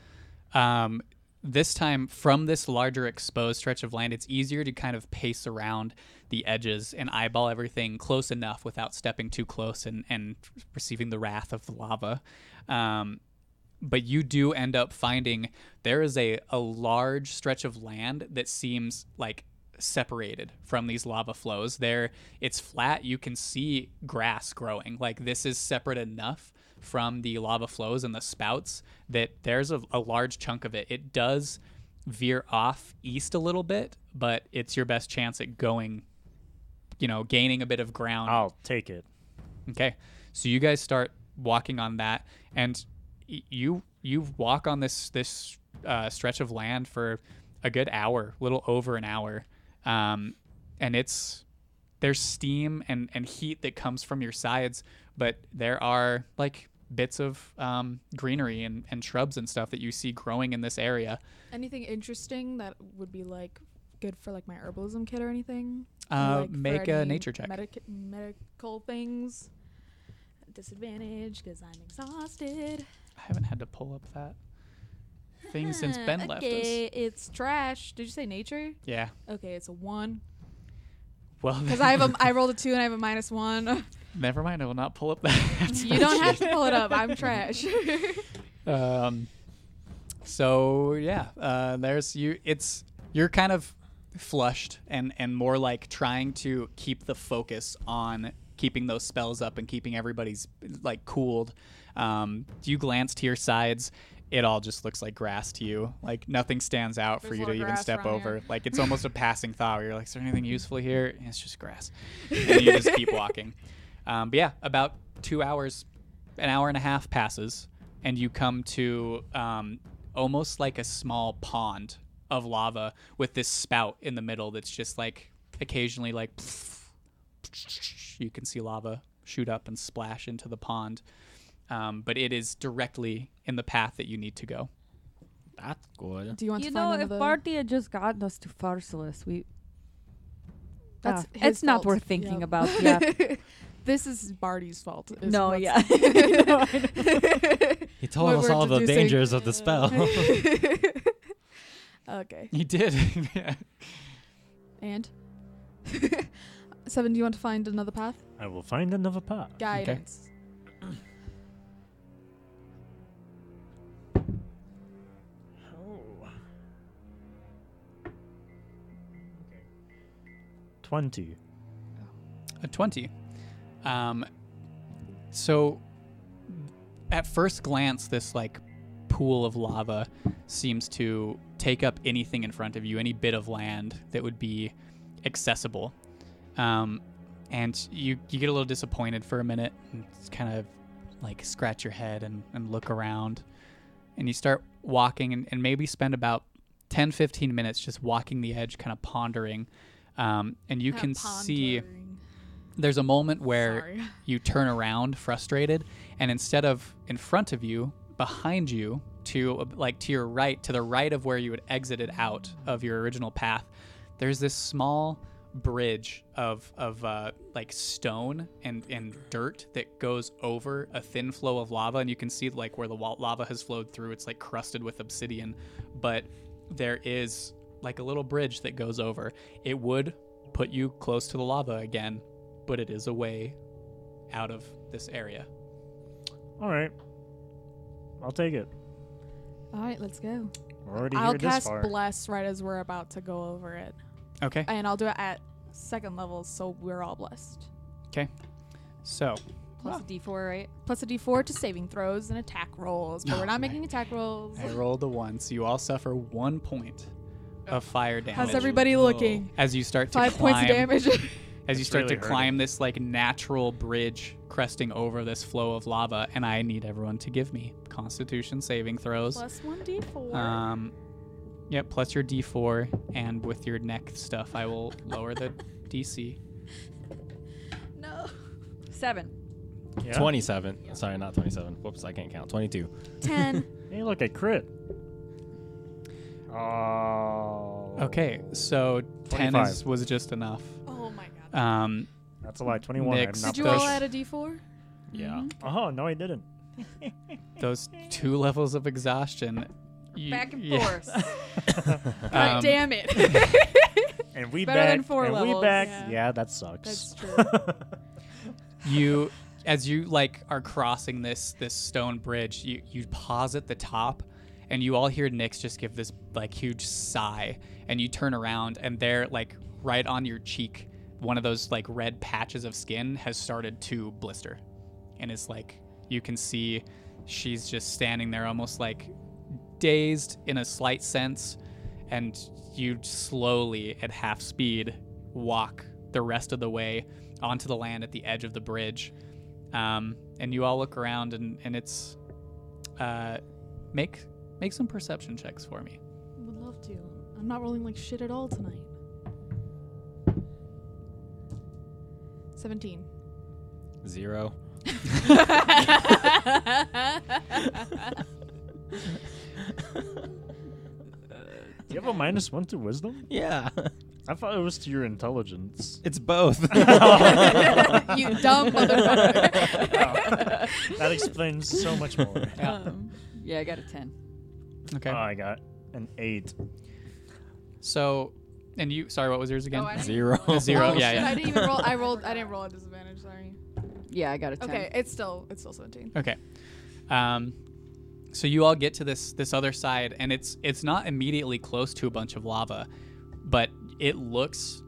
Um, this time, from this larger exposed stretch of land, it's easier to kind of pace around the edges and eyeball everything close enough without stepping too close and, and receiving the wrath of the lava. Um, but you do end up finding there is a, a large stretch of land that seems like separated from these lava flows. There it's flat. You can see grass growing. Like this is separate enough from the lava flows and the spouts that there's a, a large chunk of it. It does veer off east a little bit but it's your best chance at going you know gaining a bit of ground. I'll take it. Okay, so you guys start walking on that, and you you walk on this this uh, stretch of land for a good hour, little over an hour, um, and it's there's steam and and heat that comes from your sides, but there are like bits of um, greenery and, and shrubs and stuff that you see growing in this area. Anything interesting that would be like good for like my herbalism kit or anything? Uh, Like, make a nature check. medic- medical things. Disadvantage because I'm exhausted. I haven't had to pull up that thing since Ben left us. okay, it's trash. Did you say nature? Yeah. Okay, it's a one. Well, [LAUGHS] Because I have a, I [LAUGHS] rolled a two and I have a minus one. Never mind. I will not pull up that. [LAUGHS] you don't have to pull it up. I'm trash. Um, so yeah, uh, there's you. It's you're kind of flushed and and more like trying to keep the focus on keeping those spells up and keeping everybody's like cooled. Um, you glance to your sides. It all just looks like grass to you. Like nothing stands out for There's a you to even step over. here. Like it's [LAUGHS] almost a passing thought. Where you're like, is there anything useful here? And it's just grass. [LAUGHS] And you just keep walking. Um, but yeah, about two hours, an hour and a half passes and you come to um, almost like a small pond of lava with this spout in the middle that's just like occasionally like [LAUGHS] you can see lava shoot up and splash into the pond. Um, but it is directly in the path that you need to go. That's good. Do you want you to know, find if another? Barty had just gotten us to Pharsalus, we. That's Ah, his it's not worth thinking Yep. about. [LAUGHS] Yeah. [LAUGHS] this is Barty's fault. is no, what's- yeah. [LAUGHS] He told What us we're all the deducing. dangers of the spell. okay. He did. Yeah. And seven. Do you want to find another path? I will find another path. Guidance. Oh. Twenty. A 20. Um, so, at first glance, this like pool of lava seems to take up anything in front of you, any bit of land that would be accessible. Um, and you, you get a little disappointed for a minute and kind of like scratch your head and, and look around. And you start walking and, and maybe spend about 10, 15 minutes just walking the edge, kind of pondering. Um, and you Not can see there's a moment where Sorry. [LAUGHS] you turn around frustrated and instead of in front of you behind you to like to your right to the right of where you had exited out of your original path there's this small bridge of of uh, like stone and and dirt that goes over a thin flow of lava and you can see like where the lava has flowed through it's like crusted with obsidian but there is like a little bridge that goes over it would put you close to the lava again but it is a way out of this area. All right. I'll take it. All right, let's go. We're already I'll here this cast far. bless right as we're about to go over it, Okay. and I'll do it at second level, so we're all blessed. Okay. So, Plus a D4, right? Plus a D4 to saving throws and attack rolls, but we're not making attack rolls. I rolled a one, so you all suffer one point of fire damage How's everybody looking? as you start to Five climb. points of damage. [LAUGHS] As you start really to hurting. climb this like natural bridge cresting over this flow of lava, and I need everyone to give me Constitution saving throws. Plus one D4. Um, yep, plus your D4, and with your neck stuff, I will [LAUGHS] lower the DC. no. Seven. Yeah? 27. Sorry, not 27. Whoops, I can't count. 22. Ten. [LAUGHS] Hey, look, I crit. Oh. Okay, so 10 is, 25. was just enough. oh my god. Um, That's a lie. 21. Nyx. I'm not Did you those- all add a D4? Yeah. Oh, no, I didn't. [LAUGHS] those two levels of exhaustion. You- Back and yeah. forth. [LAUGHS] [LAUGHS] God Um, damn it. [LAUGHS] And we better back. than four and we levels, back. yeah. Yeah, that sucks. That's true. you as you like are crossing this this stone bridge you you pause at the top and you all hear Nyx just give this like huge sigh and you turn around and there like right on your cheek one of those like red patches of skin has started to blister and it's like you can see she's just standing there almost like dazed in a slight sense and you slowly at half speed walk the rest of the way onto the land at the edge of the bridge um, and you all look around and, and it's uh, make make some perception checks for me Would love to. I'm not rolling like shit at all tonight. 17. Zero. [LAUGHS] [LAUGHS] [LAUGHS] [LAUGHS] Do you have a minus one to wisdom? Yeah. I thought it was to your intelligence. it's both. [LAUGHS] [LAUGHS] you dumb motherfucker. that explains so much more. Yeah. Um, yeah, I got a 10. okay Oh, I got an eight. so and you sorry what was yours again Oh, I didn't Zero. roll. Zero, Oh, yeah, shit, yeah. I didn't even roll. I rolled. I didn't roll at disadvantage. Sorry. Yeah, I got a 10. Okay, it's still it's still 17. Okay. Um, so you all get to this this other side, and it's it's not immediately close to a bunch of lava, but it looks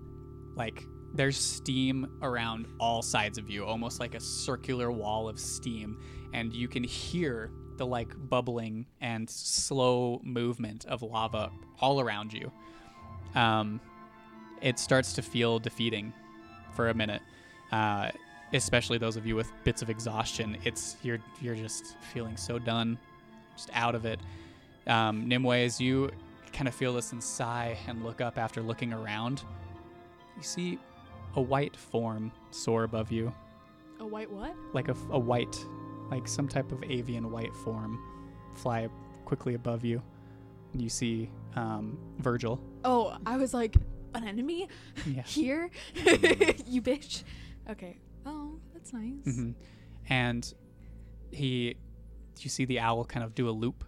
like there's steam around all sides of you, almost like a circular wall of steam, and you can hear the like bubbling and slow movement of lava all around you. Um, it starts to feel defeating for a minute. Uh, especially those of you with bits of exhaustion, it's you're you're just feeling so done, just out of it. Um, Nimue, as you kind of feel this and sigh and look up after looking around, you see a white form soar above you, A white what? like a, a white, like some type of avian white form, fly quickly above you. You see um, Virgil. Oh, I was like, an enemy Yeah. [LAUGHS] here, [LAUGHS] you bitch. Okay. Oh, that's nice. hmm And he, you see the owl kind of do a loop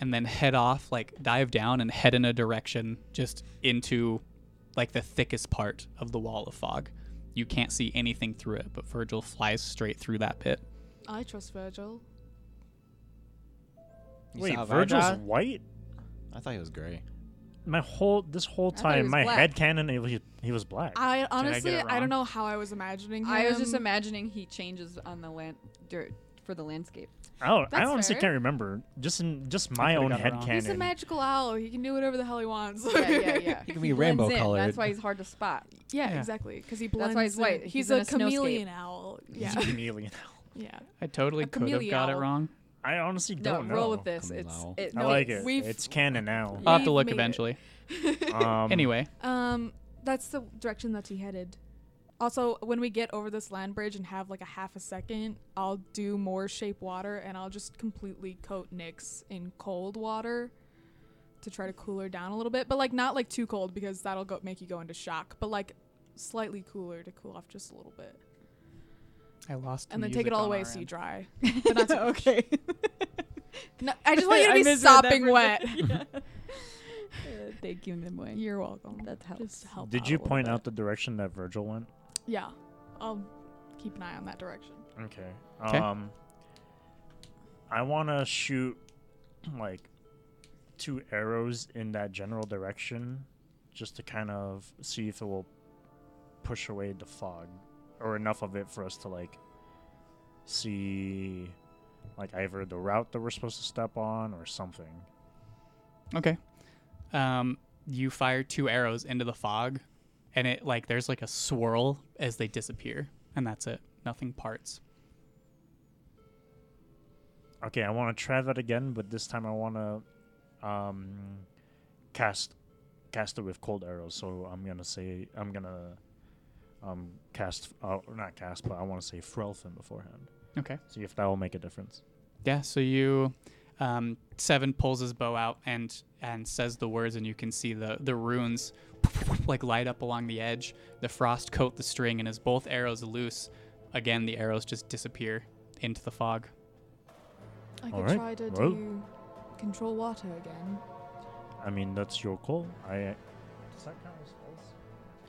and then head off, like dive down and head in a direction just into like the thickest part of the wall of fog. You can't see anything through it, but Virgil flies straight through that pit. I trust Virgil. You Wait, saw Virgil's Varda? white? I thought he was gray. My whole this whole thought he time, was my black. head canon, he, he was black. I honestly, it I wrong? don't know how I was imagining him. I was just imagining he changes on the land dirt for the landscape. I, I That's honestly fair. can't remember. Just in just my could've own got it head wrong. He's a magical owl. He can do whatever the hell he wants. Yeah, yeah, yeah. [LAUGHS] He can blends be rainbow in. colored. That's why he's hard to spot. yeah, Yeah. exactly. Because he blends. That's why he's white. He's He's, in a, a snowscape. chameleon owl. He's Yeah. a chameleon. [LAUGHS] yeah. I totally A could have chameleon got it owl. wrong. I honestly No, don't know. roll with this. Come It's now. it, I no, like it. we've- It's canon now. I'll have to We've look made it. eventually. [LAUGHS] Um, anyway, Um, that's the direction that he headed. Also, when we get over this land bridge and have like a half a second, I'll do more shape water and I'll just completely coat Nyx in cold water to try to cool her down a little bit, but like not like too cold because that'll go make you go into shock, but like slightly cooler to cool off just a little bit, I lost. and then take it all away our so you dry. [LAUGHS] But not too okay. No, I just want you to [LAUGHS] be misread sopping wet. [LAUGHS] Yeah. Uh, thank you, Nimue. You're welcome. That helps. Help. Did out you point bit. out the direction that Virgil went? Yeah, I'll keep an eye on that direction. Okay. 'Kay. Um, I want to shoot like two arrows in that general direction, just to kind of see if it will push away the fog, or enough of it for us to like see, like either the route that we're supposed to step on or something. Okay. Um, you fire two arrows into the fog, and it like there's like a swirl as they disappear, and that's it. Nothing parts. Okay, I want to try that again, but this time I want to um, cast cast it with cold arrows. So I'm gonna say I'm gonna um, cast, uh, or not cast, but I want to say Frelfin beforehand. Okay. See if that will make a difference. Yeah. So you, um, Seven pulls his bow out and and says the words, and you can see the the runes [LAUGHS] like light up along the edge. The frost coat the string, and as both arrows loose, again the arrows just disappear into the fog. I could Alright, try to well. do control water again. I mean, that's your call. I. Does that count as spells?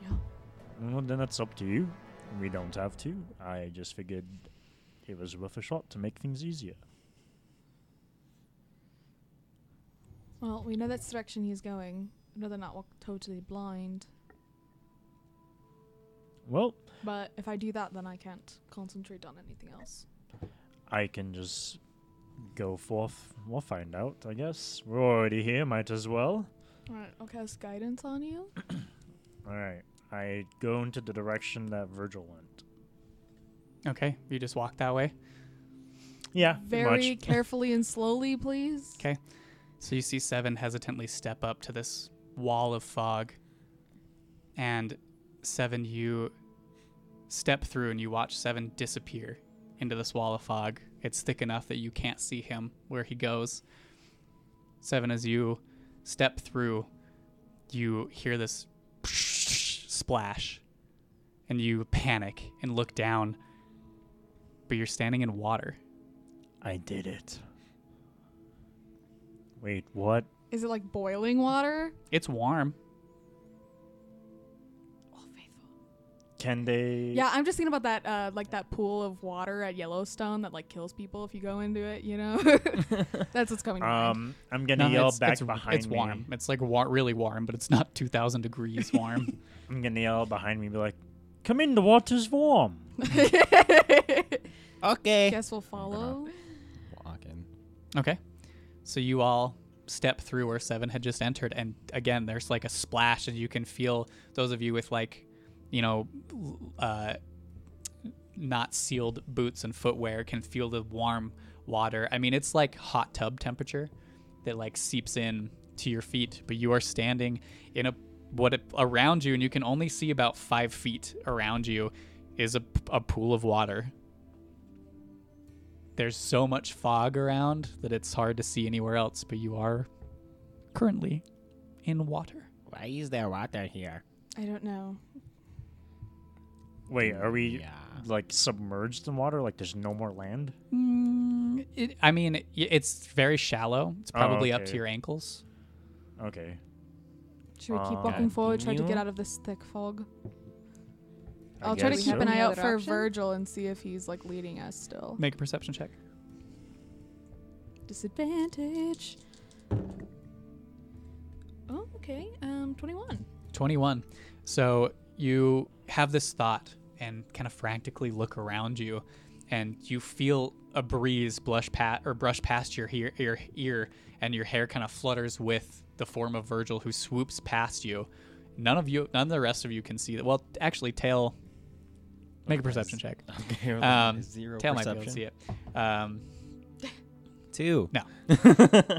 Yeah. Well, then that's up to you. We don't have to. I just figured it was worth a shot to make things easier. Well, we know that's the direction he's going. I know they're not wa- totally blind. Well, But if I do that, then I can't concentrate on anything else. I can just go forth. We'll find out, I guess. We're already here, might as well. Alright, I'll cast guidance on you. [COUGHS] Alright. I go into the direction that Virgil went. Okay. You just walk that way. Yeah, pretty Very much. [LAUGHS] carefully and slowly, please. Okay. So you see Seven hesitantly step up to this wall of fog. And Seven, you step through and you watch Seven disappear into this wall of fog. It's thick enough that you can't see him where he goes. Seven, as you step through, you hear this [LAUGHS] splash and you panic and look down, but you're standing in water. I did it. Wait, what? Is it like boiling water? It's warm. Oh, faithful. Can they? Yeah, I'm just thinking about that, uh, like that pool of water at Yellowstone that like kills people if you go into it. You know, [LAUGHS] that's what's coming. to mind. Um, I'm gonna No, yell it's, back it's, behind it's me. warm. It's like wa- really warm, but it's not 2,000 degrees warm. [LAUGHS] I'm gonna yell behind me, be like, "Come in, the water's warm." [LAUGHS] Okay. Guess we'll follow. Walk in. okay. So you all step through where Seven had just entered, and again, there's like a splash, and you can feel those of you with like, you know, uh, not sealed boots and footwear can feel the warm water. I mean, it's like hot tub temperature that like seeps in to your feet, but you are standing in a what around you, and you can only see about five feet around you is a, a pool of water. There's so much fog around that it's hard to see anywhere else, but you are currently in water. Why is there water here? I don't know. Wait, are we Yeah. like submerged in water? Like there's no more land? Mm, it, I mean, it, it's very shallow. It's Oh, probably up to okay. your ankles. Okay. Should we keep Uh, walking forward, try to get out of this thick fog? I I'll try to guess keep so. an eye Any out other for option? Virgil and see if he's like leading us still. Make a perception check. Disadvantage. Oh, okay. Um, 21. 21. So you have this thought and kind of frantically look around you, and you feel a breeze blush pat or brush past your ear, your ear, and your hair kind of flutters with the form of Virgil, who swoops past you. None of you, none of the rest of you can see that. Well, actually, Tail, make a perception check. [LAUGHS] Okay, Um, zero Tail might be able to perception. see it. Um, [LAUGHS] Two. No.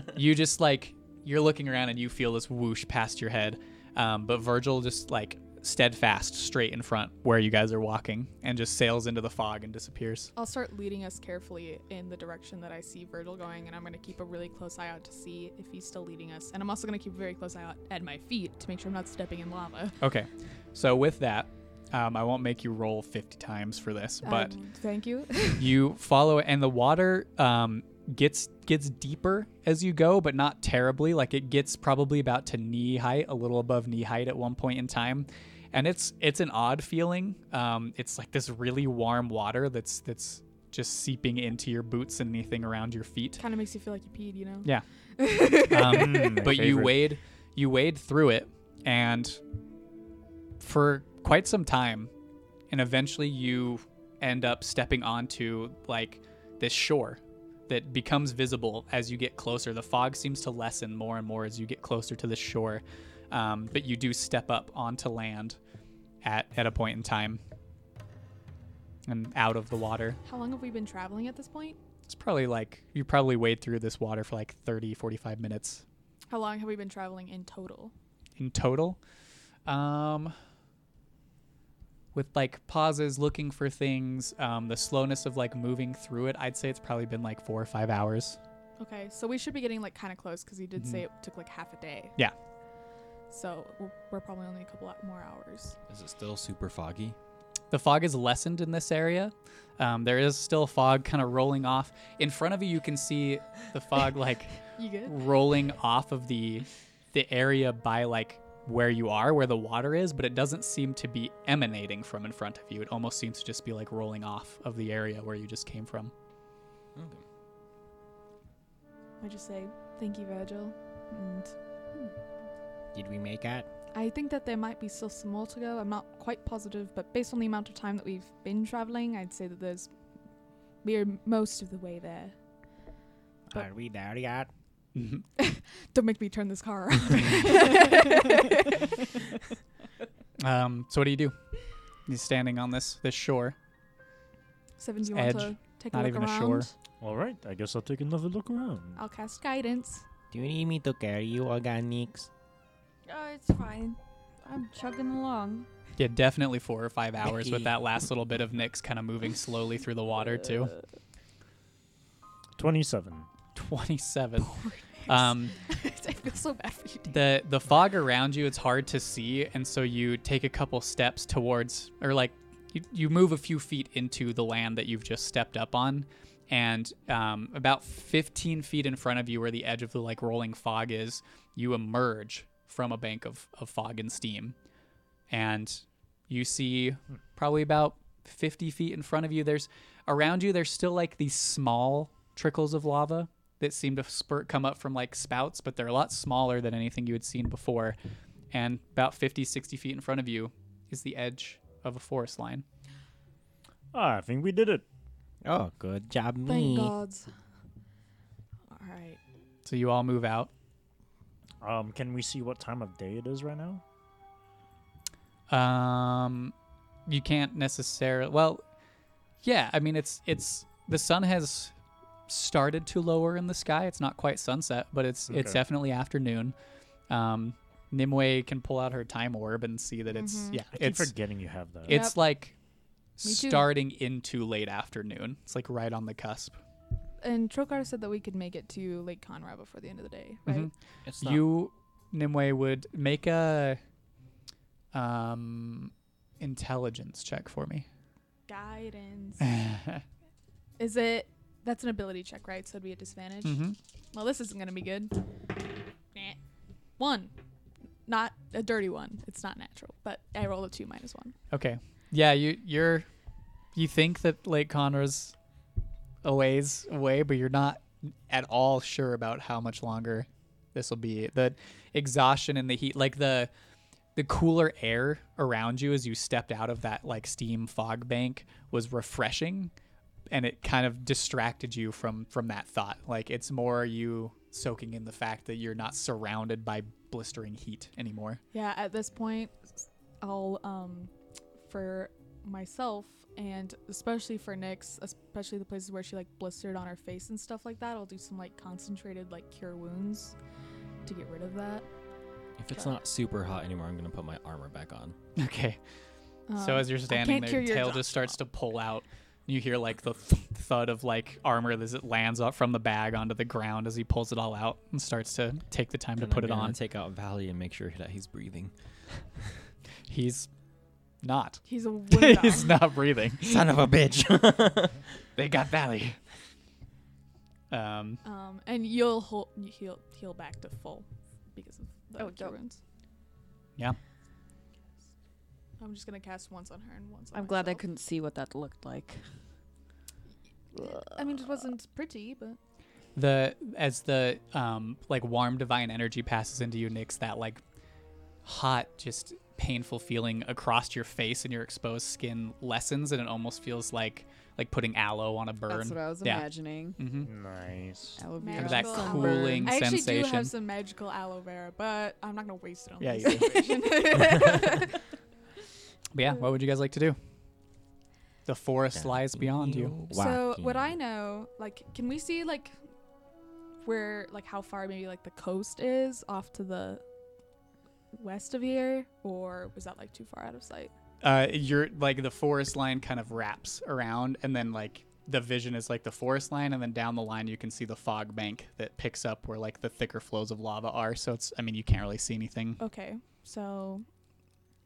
[LAUGHS] you just like you're looking around and you feel this whoosh past your head, um, but Virgil just like steadfast straight in front where you guys are walking and just sails into the fog and disappears. I'll start leading us carefully in the direction that I see Virgil going, and I'm going to keep a really close eye out to see if he's still leading us. And I'm also going to keep a very close eye out at my feet to make sure I'm not stepping in lava. Okay, so with that, um, I won't make you roll 50 times for this, but Um, thank you. [LAUGHS] you follow it and the water um, gets gets deeper as you go but not terribly. Like it gets probably about to knee height a little above knee height at one point in time. And it's it's an odd feeling. Um, it's like this really warm water that's that's just seeping into your boots and anything around your feet. Kind of makes you feel like you peed, you know? yeah. [LAUGHS] Um, Mm, my but you wade you wade through it and for quite some time and eventually you end up stepping onto like this shore that becomes visible as you get closer the fog seems to lessen more and more as you get closer to the shore um, but you do step up onto land at, at a point in time and out of the water How long have we been traveling at this point? it's probably like you probably wade through this water for like 30 45 minutes How long have we been traveling in total? in total. Um, with like pauses, looking for things, um, the slowness of like moving through it, I'd say it's probably been like four or five hours. Okay, so we should be getting like kind of close because you did say Mhm. it took like half a day. Yeah. So we're, we're probably only a couple more hours. Is it still super foggy? The fog is lessened in this area. Um, there is still fog kind of rolling off. In front of you, you can see the fog like [LAUGHS] rolling off of the the area by like where you are, where the water is, but it doesn't seem to be emanating from in front of you. It almost seems to just be like rolling off of the area where you just came from. Okay. I just say thank you, Virgil. And Did we make it? I think that there might be still some more to go. I'm not quite positive, but based on the amount of time that we've been traveling, I'd say that there's we're most of the way there. But- Are we there yet? [LAUGHS] Don't make me turn this car around. [LAUGHS] Um, so what do you do? He's standing on this this shore. Seven, do you Edge, want to take a not look even a around? shore. All right, I guess I'll take another look around. I'll cast guidance. Do you need me to carry you, Organics? Oh, it's fine. I'm chugging along. Yeah, definitely four or five hours with [LAUGHS] that last little bit of Nyx kind of moving slowly through the water too. Twenty-seven. Twenty-seven. Um, [LAUGHS] I feel so bad for you. The the fog around you it's hard to see and so you take a couple steps towards or like you, you move a few feet into the land that you've just stepped up on and um, about 15 feet in front of you where the edge of the like rolling fog is you emerge from a bank of, of fog and steam and you see probably about 50 feet in front of you there's around you there's still like these small trickles of lava that seem to spurt come up from like spouts but they're a lot smaller than anything you had seen before and about 50 60 feet in front of you is the edge of a forest line Ah, I think we did it. Oh, good job, Thank me. gods. All right. so you all move out Um, can we see what time of day it is right now? um you can't necessarily well Yeah, I mean it's it's the sun has started to lower in the sky. It's not quite sunset, but it's it's definitely afternoon. Um, Nimue can pull out her time orb and see that it's Mhm. yeah, I keep it's forgetting you have that. it's Yep. like starting into late afternoon. It's like right on the cusp. And Trokar said that we could make it to Lake Conra before the end of the day, right? Mhm. It's not- You Nimue would make a um intelligence check for me. Guidance. [LAUGHS] Is it? That's an ability check, right? So it'd be a disadvantage. Mm-hmm. Well, this isn't gonna be good. One. Not a dirty one. It's not natural, but I rolled a two minus one. Okay. Yeah, you you're you think that Lake Conra's a ways away, but you're not at all sure about how much longer this will be. The exhaustion and the heat, like the the cooler air around you as you stepped out of that like steam fog bank was refreshing and it kind of distracted you from from that thought. Like it's more you soaking in the fact that you're not surrounded by blistering heat anymore. Yeah, at this point, I'll um, for myself and especially for Nyx, especially the places where she like blistered on her face and stuff like that. I'll do some like concentrated like cure wounds to get rid of that. If it's not super hot anymore, I'm gonna put my armor back on. [LAUGHS] Okay. so Um, as you're standing can't there, your tail just starts to pull out. You hear like the th- thud of like armor as it lands up from the bag onto the ground as he pulls it all out and starts to take the time to put I'm it gonna on. Take out Valley and make sure that he's breathing. [LAUGHS] He's not. He's a [LAUGHS] wound He's not breathing. Son of a bitch. [LAUGHS] They got Valley. Um, Um, and you'll hol- you heal heal back to full because of the Oh, cure dope. wounds. Yeah. I'm just gonna cast once on her and once on I'm glad I myself. couldn't see what that looked like. I mean, it wasn't pretty, but the as the um like warm divine energy passes into you, Nyx, that like hot, just painful feeling across your face and your exposed skin lessens, and it almost feels like like putting aloe on a burn. That's what I was Yeah. imagining. mm-hmm. Nice. That would be Magical that aloe vera. cooling I actually do sensation. have some magical aloe vera, but I'm not gonna waste it on Yeah, this you situation. [LAUGHS] [LAUGHS] [LAUGHS] But yeah, what would you guys like to do? The forest lies beyond you. so what I know, like, can we see like where, like, how far maybe like the coast is off to the west of here, or was that like too far out of sight? Uh, you're like the forest line kind of wraps around, and then like the vision is like the forest line, and then down the line you can see the fog bank that picks up where like the thicker flows of lava are. So it's, I mean, you can't really see anything. Okay, so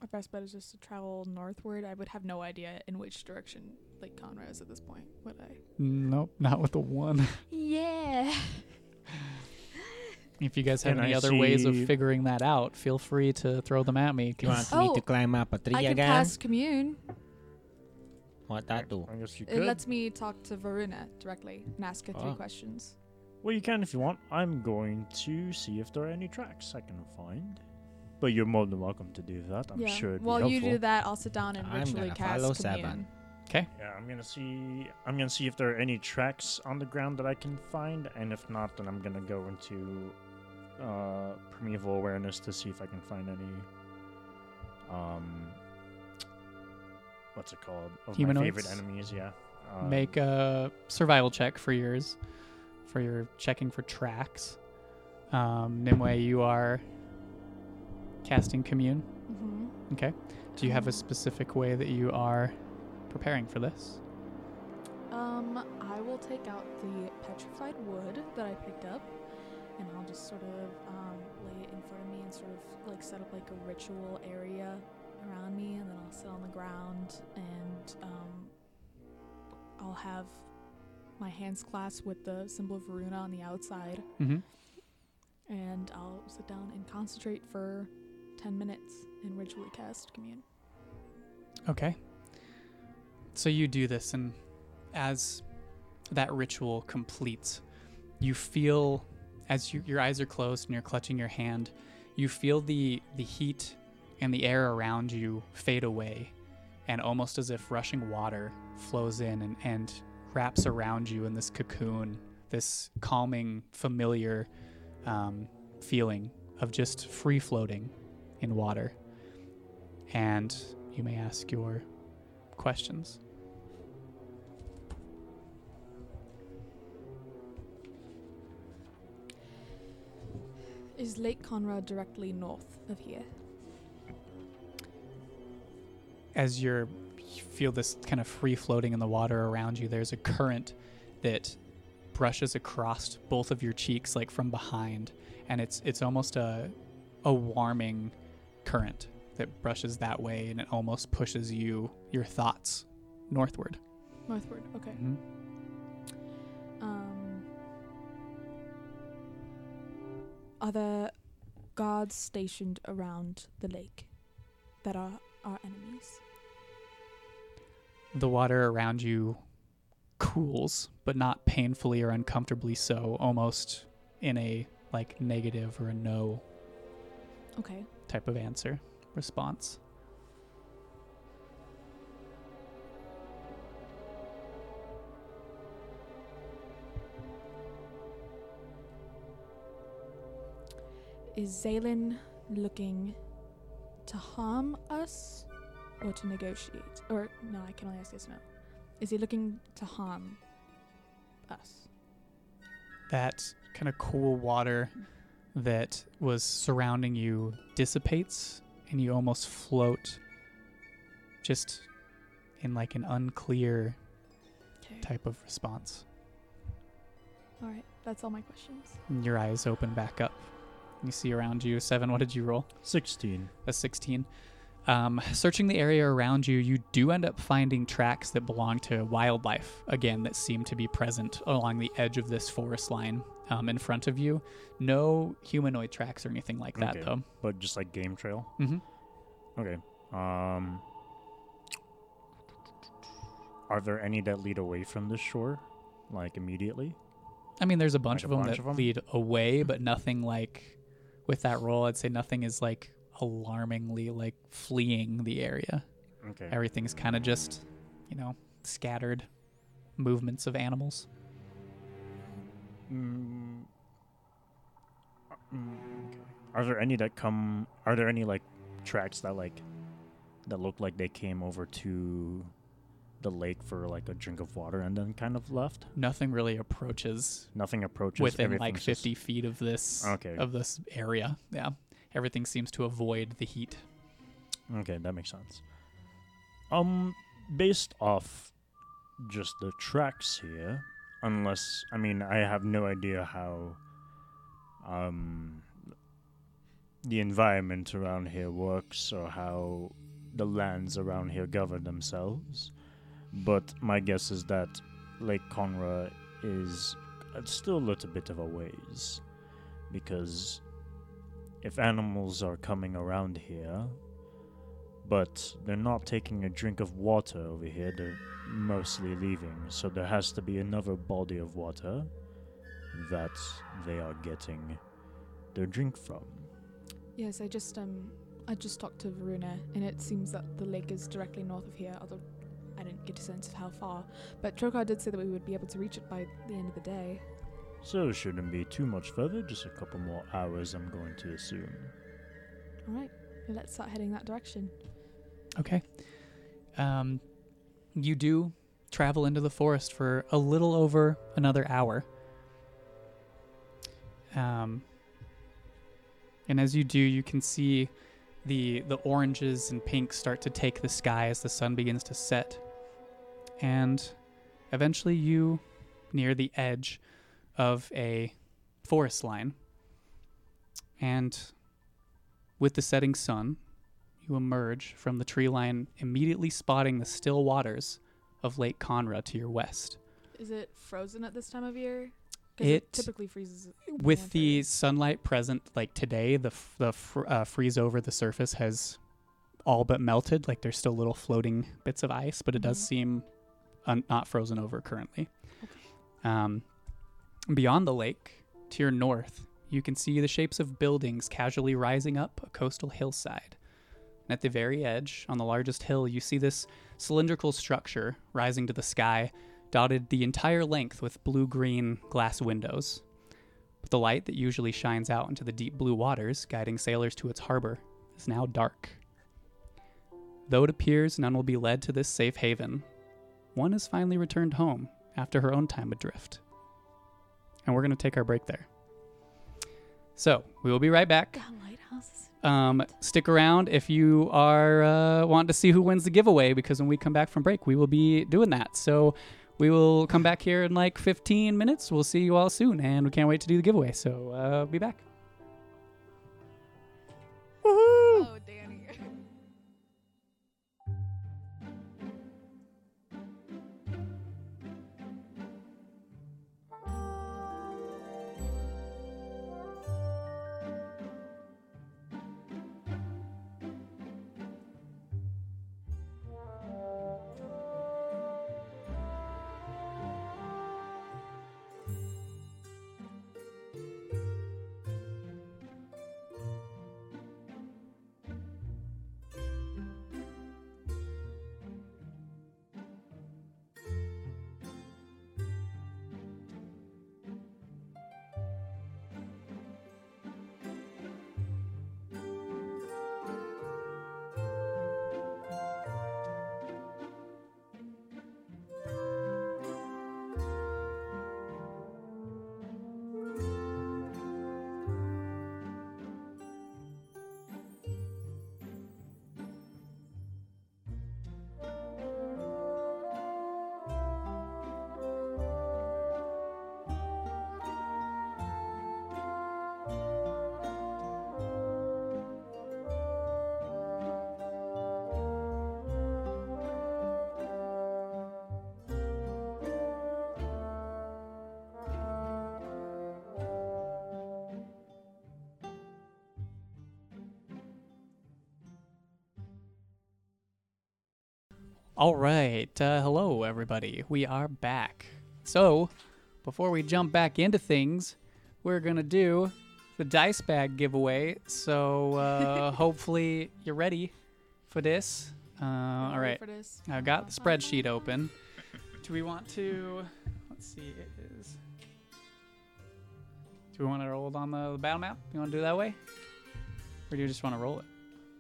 our best bet is just to travel northward. I would have no idea in which direction Lake Conra is at this point, would I? Nope, not with the one. [LAUGHS] Yeah. [LAUGHS] If you guys have Can any I other ways of see- figuring that out, feel free to throw them at me. You 'cause- want me Oh, to climb up a tree I can again? cast commune. What that do? I guess you It could. lets me talk to Varuna directly and ask her three Oh. questions. Well, you can if you want. I'm going to see if there are any tracks I can find. But you're more than welcome to do that. I'm yeah. sure it'd be While you do that, I'll sit down and I'm ritually gonna cast follow commune. seven. Yeah, I'm gonna see. I'm gonna see if there are any tracks on the ground that I can find, and if not, then I'm gonna go into uh, primeval awareness to see if I can find any. Um, what's it called? Of my favorite enemies. Yeah. Um, Make a survival check for yours, for your checking for tracks. Um, Nimue, you are casting commune. Mm-hmm. Okay. Do you have a specific way that you are preparing for this? Um, I will take out the petrified wood that I picked up, and I'll just sort of um, lay it in front of me and sort of like set up like a ritual area around me, and then I'll sit on the ground and um, I'll have my hands clasped with the symbol of Varuna on the outside, Mm-hmm. and I'll sit down and concentrate for 10 minutes and ritually cast commune. Okay. So you do this, and as that ritual completes, you feel, as you, your eyes are closed and you're clutching your hand, you feel the the heat and the air around you fade away, and almost as if rushing water flows in and, and wraps around you in this cocoon, this calming, familiar um, feeling of just free floating in water. And you may ask your questions. Is Lake Conra directly north of here? As you're, you feel this kind of free floating in the water around you, there's a current that brushes across both of your cheeks like from behind, and it's it's almost a a warming current that brushes that way and it almost pushes you your thoughts northward Northward. Okay. Mhm. Um, are there guards stationed around the lake that are our enemies? the water around you cools but not painfully or uncomfortably so almost in a like negative or a no Okay. Type of answer response Is Zaylin looking to harm us or to negotiate? Or, no, I can only ask this or no. Is he looking to harm us? that kind of cool water mm. That was surrounding you dissipates and you almost float just in like an unclear Okay. type of response. All right. That's all my questions. And your eyes open back up. You see around you. Seven, what did you roll? 16. A 16. Um, searching the area around you, you do end up finding tracks that belong to wildlife, again, that seem to be present along the edge of this forest line um, in front of you. No humanoid tracks or anything like that, Okay. though. But just like game trail. hmm Okay. Um. Are there any that lead away from the shore, like immediately? I mean, there's a bunch Like of a them bunch that of 'em? lead away, but nothing like with that roll. I'd say nothing is like alarmingly like fleeing the area. Okay. Everything's kind of just, you know, scattered movements of animals. Mm, uh, mm, okay. Are there any that come? Are there any like tracks that like that look like they came over to the lake for like a drink of water and then kind of left? Nothing really approaches Nothing approaches within like everything's just- 50 feet of this Okay. of this area. Yeah, everything seems to avoid the heat. Okay, that makes sense. Um, based off just the tracks here, unless I mean I have no idea how um the environment around here works or how the lands around here govern themselves. But my guess is that Lake Conra is uh, still a little bit of a ways because if animals are coming around here, but they're not taking a drink of water over here, they're mostly leaving. So there has to be another body of water that they are getting their drink from. Yes, I just um I just talked to Varuna and it seems that the lake is directly north of here, although I didn't get a sense of how far. But Trokar did say that we would be able to reach it by the end of the day. So it shouldn't be too much further, just a couple more hours, I'm going to assume. Alright, let's start heading that direction. Okay. Um, you do travel into the forest for a little over another hour. Um, and as you do, you can see the the oranges and pinks start to take the sky as the sun begins to set. And eventually you near the edge of a forest line. And with the setting sun, you emerge from the tree line, immediately spotting the still waters of Lake Conra to your west. Is it frozen at this time of year? it, It- typically freezes. With winter. the sunlight present, like today, the f- the fr- uh, freeze over the surface has all but melted. Like there's still little floating bits of ice, but it does Mhm. seem un- not frozen over currently. Um, beyond the lake, to your north, you can see the shapes of buildings casually rising up a coastal hillside. And at the very edge, on the largest hill, you see this cylindrical structure rising to the sky, dotted the entire length with blue green glass windows. But the light that usually shines out into the deep blue waters, guiding sailors to its harbor, is now dark. Though it appears none will be led to this safe haven, one has finally returned home after her own time adrift. And we're going to take our break there. So we will be right back. Um, stick around if you are uh, wanting to see who wins the giveaway because when we come back from break, we will be doing that. So we will come back here in like 15 minutes. We'll see you all soon, and we can't wait to do the giveaway. So uh, be back. Oh, All right. Uh, hello, everybody. We are back. So, before we jump back into things, we're going to do the dice bag giveaway. So, uh, [LAUGHS] hopefully, you're ready for this. Uh, all right. This. I've got the spreadsheet open. Do we want to. Let's see. It is. Do we want to roll it on the battle map? You want to do it that way? Or do you just want to roll it?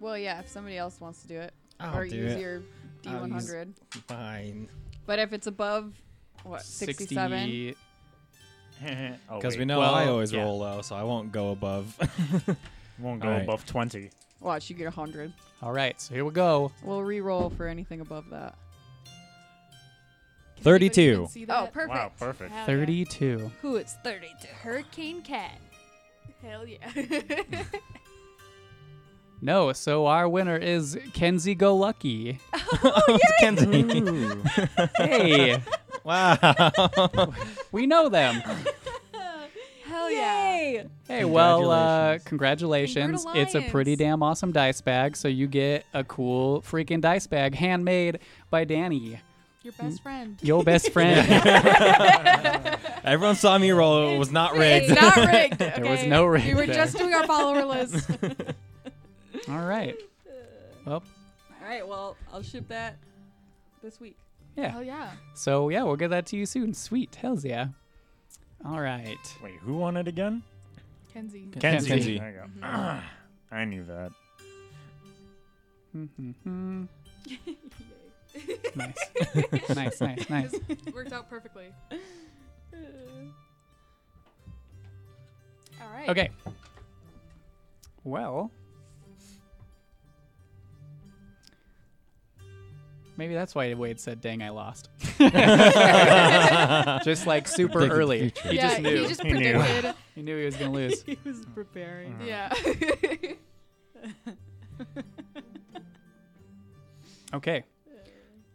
Well, yeah, if somebody else wants to do it, I'll or do use it. your I'll use- D100. Fine. But if it's above what 67, 60 [LAUGHS] oh, [LAUGHS] Because we know Well, I always yeah. roll low, so I won't go above. [LAUGHS] won't go Alright. above 20. watch you get 100. All right, so here we go. We'll re-roll for anything above that. 32. even see Oh, perfect. Wow, perfect. Hell yeah. 32. Who it's 32. Hurricane Cat. Hell yeah. No, so our winner is Kenzie Go Lucky. [LAUGHS] Oh, [LAUGHS] Kenzie. [LAUGHS] Hey, wow. we know them. Hell yeah. Yay! Hey, well, uh, Congratulations. congratulations. It's a pretty Congratulations. damn awesome dice bag. So you get a cool freaking dice bag handmade by Danny, Your best friend. your best friend. Everyone saw me roll. It was not rigged. It's not rigged. There was no rig We were there. just doing our follower list. All right. Well, All right, well, I'll ship that this week. yeah. Hell yeah. So yeah, we'll get that to you soon. Sweet. Hells yeah. All right. Wait, who won it again? Kenzie. Kenzie. Kenzie. There you go. [CLEARS THROAT] I knew that. Mhm. [LAUGHS] nice. nice, nice, nice. Worked out perfectly. All right. Okay. [LAUGHS] Well, maybe that's why Wade said, "Dang, I lost." [LAUGHS] just like super Predicted early. future. He yeah, just knew. he just He knew. predicted. [LAUGHS] he knew he was gonna lose. [LAUGHS] he was preparing. yeah. Okay.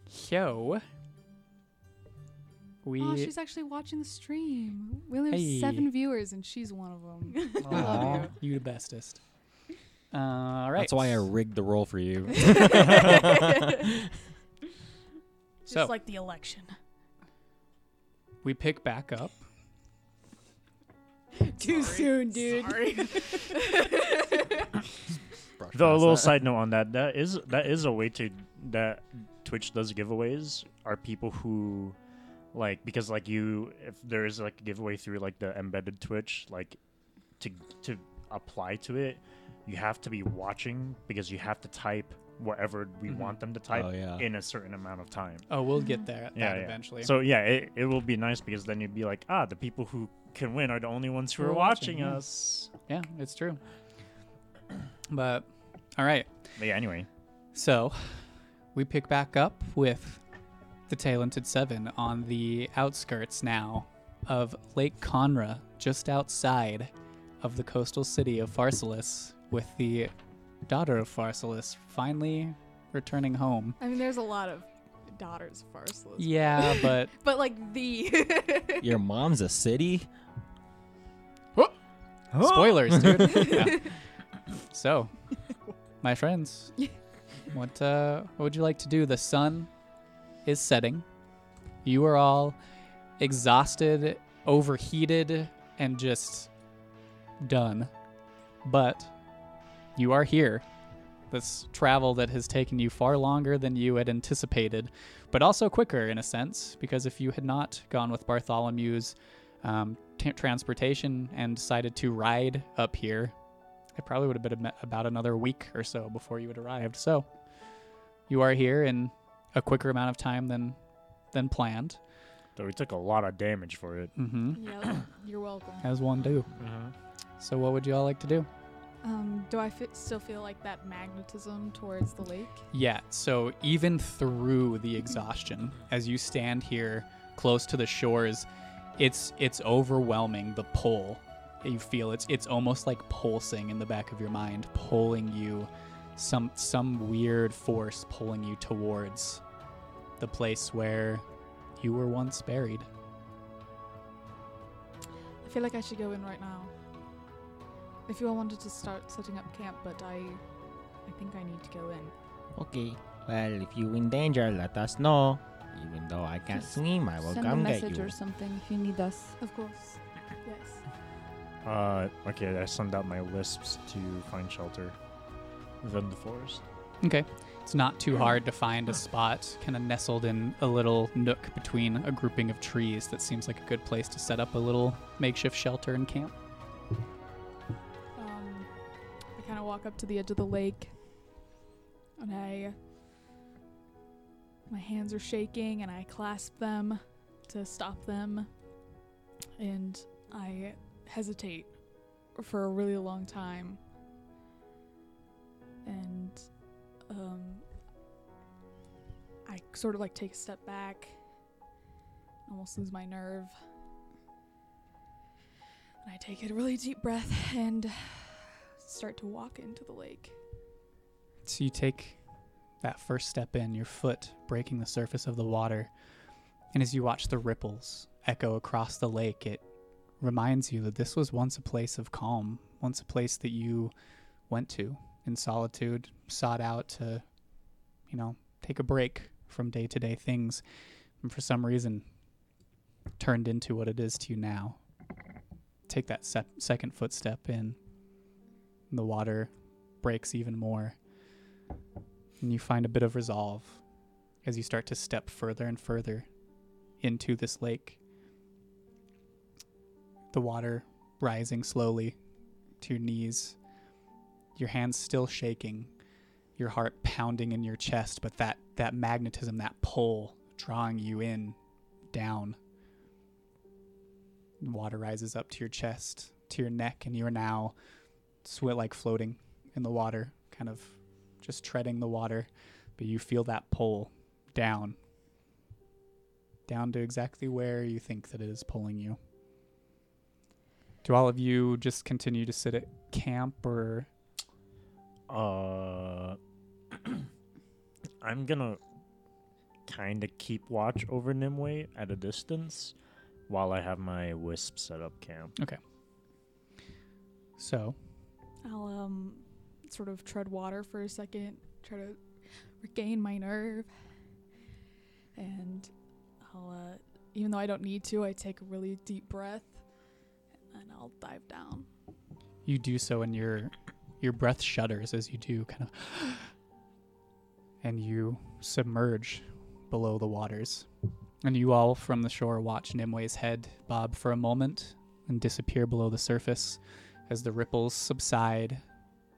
So we. oh, she's actually watching the stream. We only have Hey. seven viewers, and she's one of them. I Aw, love you. you the bestest. Uh, all right. That's why I rigged the roll for you. Just So like the election. we pick back up. [LAUGHS] Too soon, dude. Sorry. [LAUGHS] Though a little side note on that, that is that is a way to that Twitch does giveaways are people who like because like you if there is like a giveaway through like the embedded Twitch like to to apply to it you have to be watching because you have to type whatever we Mhm. want them to type Oh, yeah. in a certain amount of time. Oh, we'll get there. Yeah, that yeah. eventually. So yeah, it, it will be nice because then you'd be like, ah, the people who can win are the only ones who Who are are watching, watching us. Yeah, it's true. But all right. But yeah, anyway. So, we pick back up with the Talented Seven on the outskirts now of Lake Conra, just outside of the coastal city of Pharsalus, with the daughter of Pharsalus finally returning home. I mean, there's a lot of daughters of Pharsalus. Yeah, [LAUGHS] but But like the. [LAUGHS] Your mom's a city? spoilers, dude. [LAUGHS] Yeah. So, my friends, what uh, what would you like to do? The sun is setting. You are all exhausted, overheated, and just done. But you are here. This travel that has taken you far longer than you had anticipated, but also quicker in a sense, because if you had not gone with Bartholomew's um, t- transportation and decided to ride up here, it probably would have been about another week or so before you had arrived. So you are here in a quicker amount of time than than planned, Though we took a lot of damage for it. mm-hmm. yeah, you're welcome. as one do. So what would you all like to do? Um, do I still feel like that magnetism towards the lake? Yeah, so even through the exhaustion, as you stand here close to the shores, it's it's overwhelming the pull. You feel it's it's almost like pulsing in the back of your mind, pulling you some some weird force pulling you towards the place where you were once buried. I feel like I should go in right now. If you all wanted to start setting up camp, but I, I think I need to go in. Okay. Well, if you're in danger, let us know. Even though I can't swim, I will Send a come get message you. or something if you need us. Of course. Yes. Uh, okay, I send out my wisps to find shelter within the forest. Okay. It's not too hard to find a spot kind of nestled in a little nook between a grouping of trees that seems like a good place to set up a little makeshift shelter and camp. Walk up to the edge of the lake, and I. My hands are shaking, and I clasp them to stop them, and I hesitate for a really long time. And um, I sort of like take a step back, almost lose my nerve. And I take a really deep breath and start to walk into the lake. So you take that first step in, your foot breaking the surface of the water, and as you watch the ripples echo across the lake, it reminds you that this was once a place of calm, once a place that you went to in solitude, sought out to, you know, take a break from day to day things, and for some reason turned into what it is to you now. Take that sep- second footstep in, the water breaks even more and you find a bit of resolve as you start to step further and further into this lake. The water rising slowly to your knees, your hands still shaking, your heart pounding in your chest, but that, that magnetism, that pull drawing you in, down. Water rises up to your chest, to your neck, and you are now sweat like floating in the water, kind of just treading the water, but you feel that pull down, down to exactly where you think that it is pulling you. Do all of you just continue to sit at camp, or Uh, [CLEARS THROAT] I'm gonna kind of keep watch over Nimue at a distance while I have my wisp set up camp. Okay. So? I'll um sort of tread water for a second, try to regain my nerve, and I'll uh, even though I don't need to, I take a really deep breath, and I'll dive down. You do so, and your your breath shudders as you do, kind of, [GASPS] and you submerge below the waters. And you all from the shore watch Nimue's head bob for a moment and disappear below the surface as the ripples subside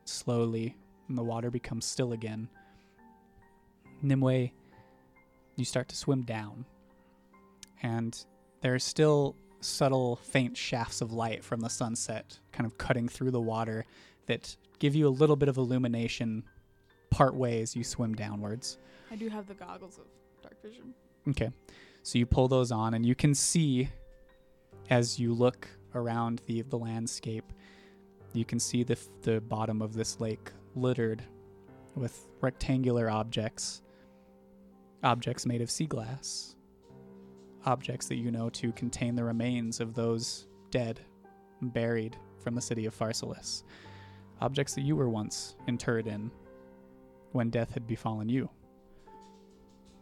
slowly and the water becomes still again. Nimue, you start to swim down, and there's still subtle, faint shafts of light from the sunset kind of cutting through the water that give you a little bit of illumination part way as you swim downwards. I do have the goggles of dark vision. Okay. So you pull those on, and you can see as you look around the, the landscape, you can see the, f- the bottom of this lake littered with rectangular objects, objects made of sea glass, objects that you know to contain the remains of those dead, buried from the city of Pharsalus, objects that you were once interred in when death had befallen you.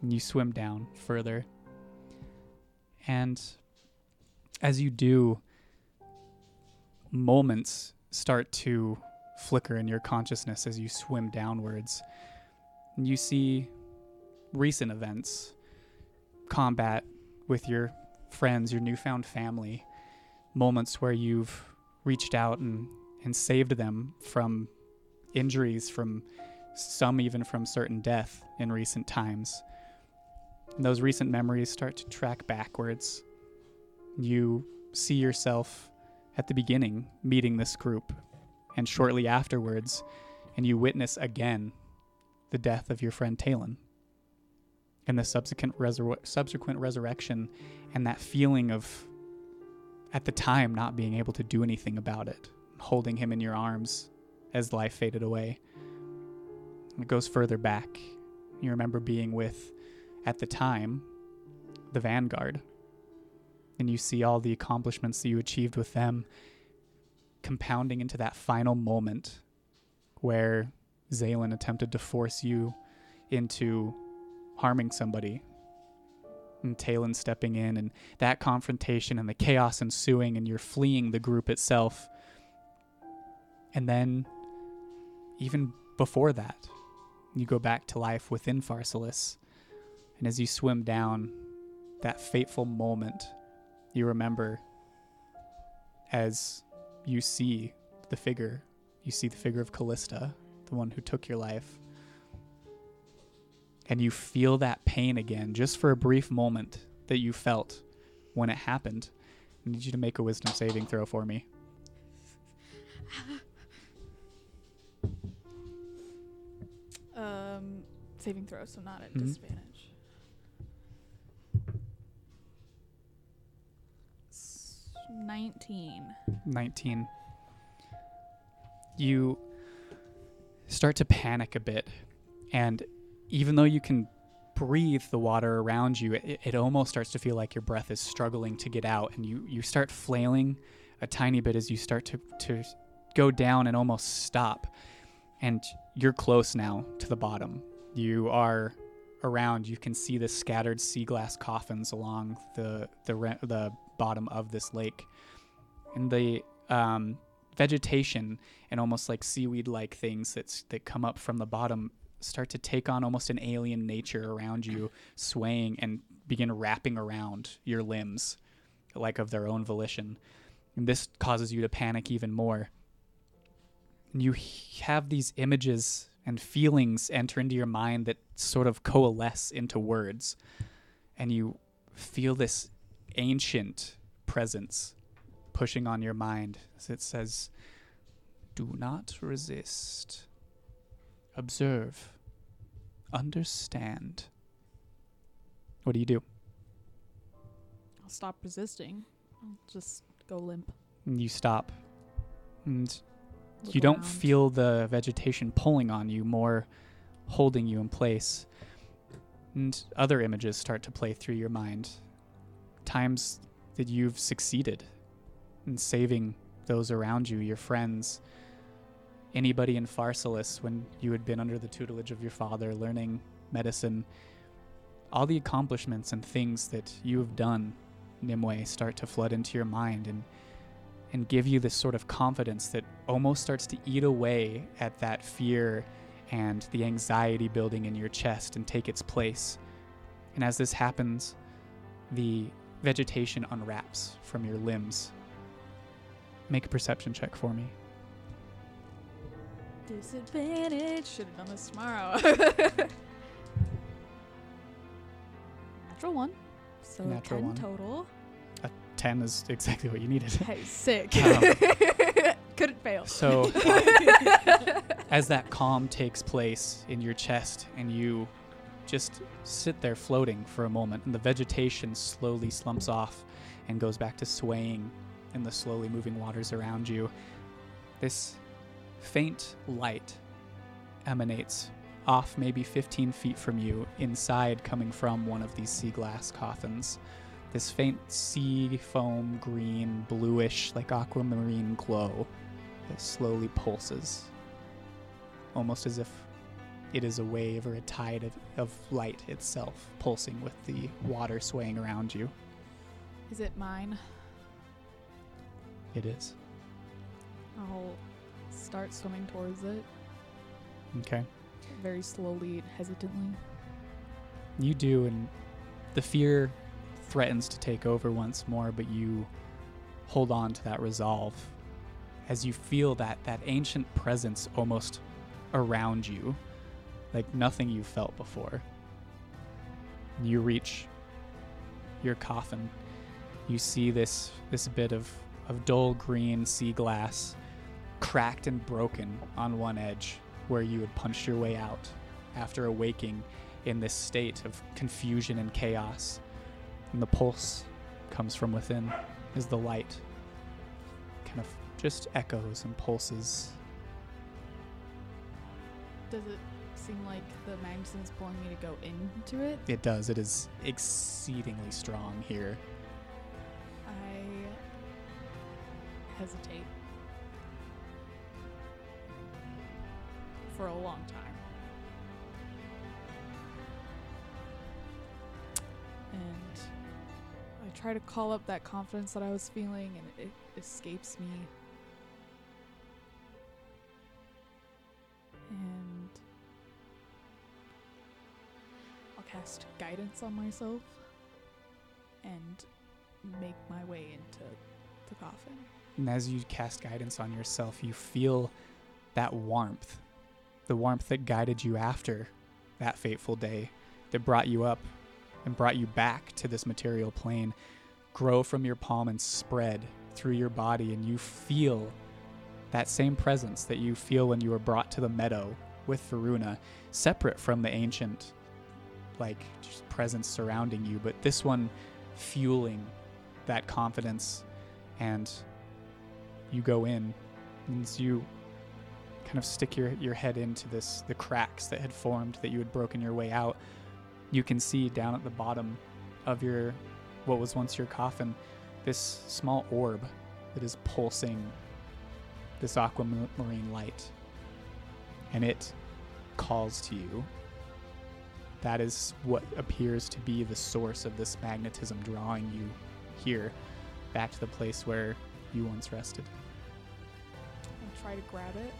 And you swim down further. And as you do, moments start to flicker in your consciousness as you swim downwards. And you see recent events, combat with your friends, your newfound family, moments where you've reached out and, and saved them from injuries, from some even from certain death in recent times. And those recent memories start to track backwards. You see yourself at the beginning meeting this group, and shortly afterwards, and you witness again the death of your friend Talon. And the subsequent, resur- subsequent resurrection, and that feeling of, at the time, not being able to do anything about it, holding him in your arms as life faded away. It goes further back. You remember being with, at the time, the Vanguard. And you see all the accomplishments that you achieved with them compounding into that final moment where Zaylan attempted to force you into harming somebody. And Talon stepping in, and that confrontation and the chaos ensuing, and you're fleeing the group itself. And then, even before that, you go back to life within Pharsalus. And as you swim down that fateful moment, you remember as you see the figure, you see the figure of Callista, the one who took your life. And you feel that pain again, just for a brief moment that you felt when it happened. I need you to make a wisdom saving throw for me. Um, saving throw, so not at Mhm. disadvantage. S- Nineteen. 19. You start to panic a bit, and even though you can breathe the water around you, it, it almost starts to feel like your breath is struggling to get out, and you, you start flailing a tiny bit as you start to, to go down and almost stop. And you're close now to the bottom. You are around. You can see the scattered sea glass coffins along the the the bottom of this lake and the um, vegetation and almost like seaweed like things that's, that come up from the bottom start to take on almost an alien nature around you, swaying and begin wrapping around your limbs like of their own volition. And this causes you to panic even more. And you have these images and feelings enter into your mind that sort of coalesce into words. And you feel this ancient presence pushing on your mind as it says, Do not resist. Observe. Understand. What do you do? I'll stop resisting. I'll just go limp. And you stop. And Look you don't around. feel the vegetation pulling on you, more holding you in place. And other images start to play through your mind. Times that you've succeeded in saving those around you, your friends, anybody in Pharsalus when you had been under the tutelage of your father, learning medicine. All the accomplishments and things that you have done, Nimue, start to flood into your mind and and give you this sort of confidence that almost starts to eat away at that fear and the anxiety building in your chest and take its place. And as this happens, the vegetation unwraps from your limbs. Make a perception check for me. Disadvantage. Should have done this tomorrow. [LAUGHS] Natural one. So Natural 10 one. total. 10 10 is exactly what you needed. [LAUGHS] Hey, sick. Um, [LAUGHS] Couldn't fail. So, as that calm takes place in your chest and you just sit there floating for a moment, and the vegetation slowly slumps off and goes back to swaying in the slowly moving waters around you, this faint light emanates off maybe 15 feet from you, inside coming from one of these sea glass coffins. This faint sea foam green, bluish, like aquamarine glow that slowly pulses, almost as if it is a wave or a tide of, of light itself pulsing with the water swaying around you. Is it mine? It is. I'll start swimming towards it Okay. very slowly and hesitantly. You do, and the fear threatens to take over once more, but you hold on to that resolve as you feel that, that ancient presence almost around you, like nothing you felt before. You reach your coffin. You see this this bit of, of dull green sea glass cracked and broken on one edge where you had punched your way out after awaking in this state of confusion and chaos. And the pulse comes from within as the light kind of just echoes and pulses. Does it seem like the magnetism is pulling me to go into it? It does. It is exceedingly strong here. I hesitate for a long time. And I try to call up that confidence that I was feeling and it escapes me. And cast guidance on myself and make my way into the coffin. And as you cast guidance on yourself, you feel that warmth, the warmth that guided you after that fateful day, that brought you up and brought you back to this material plane, grow from your palm and spread through your body. And you feel that same presence that you feel when you were brought to the meadow with Varuna, separate from the ancient, like, just presence surrounding you, but this one fueling that confidence. And you go in and you kind of stick your, your head into this the cracks that had formed that you had broken your way out. You can see down at the bottom of your what was once your coffin this small orb that is pulsing this aquamarine light. And it calls to you that is what appears to be the source of this magnetism drawing you here back to the place where you once rested. I'll try to grab it.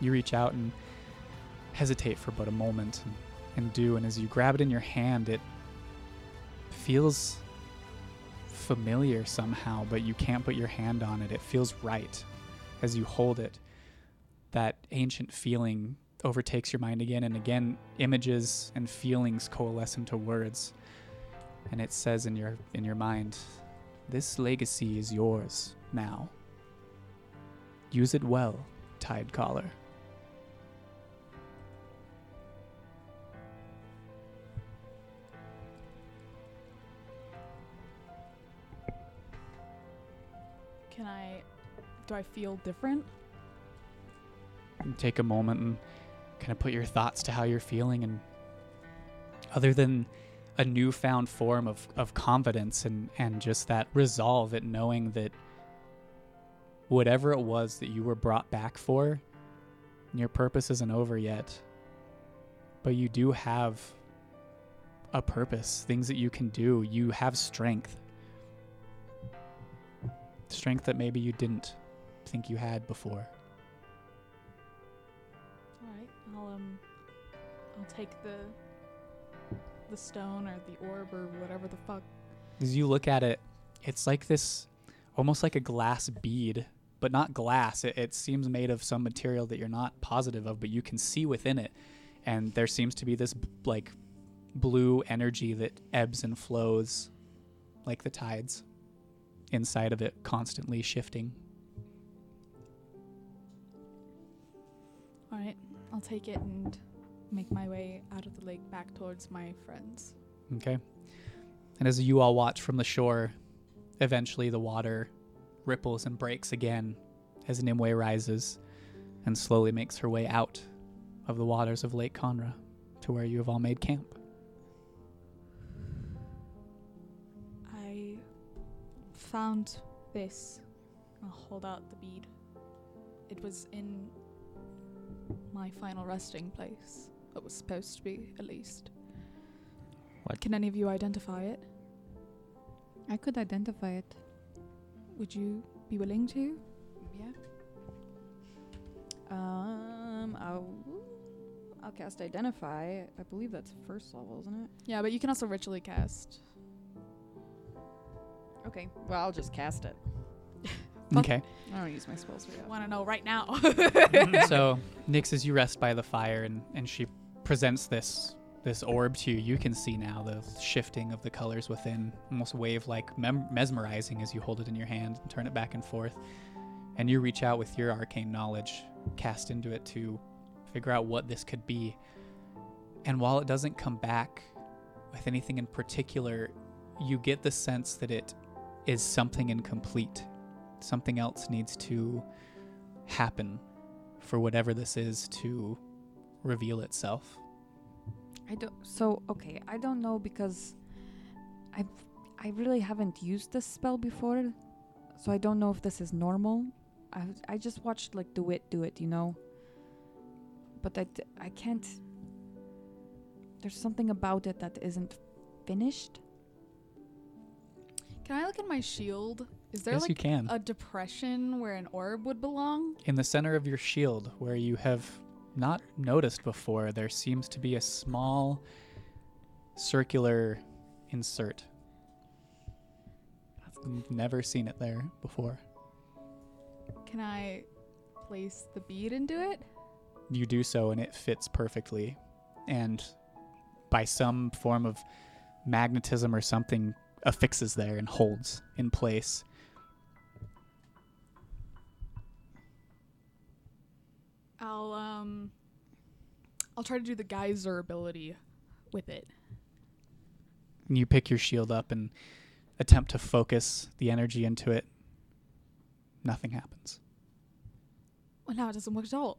you reach out and hesitate for but a moment and, and do and as you grab it in your hand it feels familiar somehow but you can't put your hand on it. It feels right as you hold it. That ancient feeling overtakes your mind again and again images and feelings coalesce into words. And it says in your in your mind this legacy is yours now. Use it well tide caller Can I do I feel different? and take a moment and kind of put your thoughts to how you're feeling and other than a newfound form of, of confidence and, and just that resolve at knowing that whatever it was that you were brought back for your purpose isn't over yet but you do have a purpose things that you can do. You have strength. Strength that maybe you didn't think you had before um I'll take the the stone or the orb or whatever the fuck. As you look at it, it's like this almost like a glass bead, but not glass. It, it seems made of some material that you're not positive of, but you can see within it. And there seems to be this b- like blue energy that ebbs and flows like the tides. inside of it constantly shifting. All right, I'll take it and make my way out of the lake back towards my friends. Okay. And as you all watch from the shore, eventually the water ripples and breaks again as Nimue rises and slowly makes her way out of the waters of Lake Conra to where you have all made camp. I found this. I'll hold out the bead. It was in my final resting place. It was supposed to be, at least. What? Can any of you identify it? I could identify it. Would you be willing to? Yeah. Um, I'll, I'll cast Identify. I believe that's first level, isn't it? Yeah, but you can also ritually cast. Okay. Well, I'll just cast it. Fuck. Okay. I don't use my spells for that. I want to know right now? [LAUGHS] so, Nyx, as you rest by the fire and, and she presents this this orb to you, you can see now the shifting of the colors within, almost wave like mem- mesmerizing as you hold it in your hand and turn it back and forth. And you reach out with your arcane knowledge, cast into it to figure out what this could be. And while it doesn't come back with anything in particular, you get the sense that it is something incomplete. Something else needs to happen for whatever this is to reveal itself. I don't. So okay, I don't know because I've I really haven't used this spell before, so I don't know if this is normal. I I just watched like Dewitt do it, you know. But I d- I can't. There's something about it that isn't finished. can I look at my shield? Is there yes, you can. a depression where an orb would belong? In the center of your shield, where you have not noticed before, there seems to be a small circular insert. I've never seen it there before. Can I place the bead into it? You do so, and it fits perfectly. And by some form of magnetism or something, affixes there and holds in place. I'll um I'll try to do the geyser ability with it. And you pick your shield up and attempt to focus the energy into it. Nothing happens. Well now it doesn't work at all.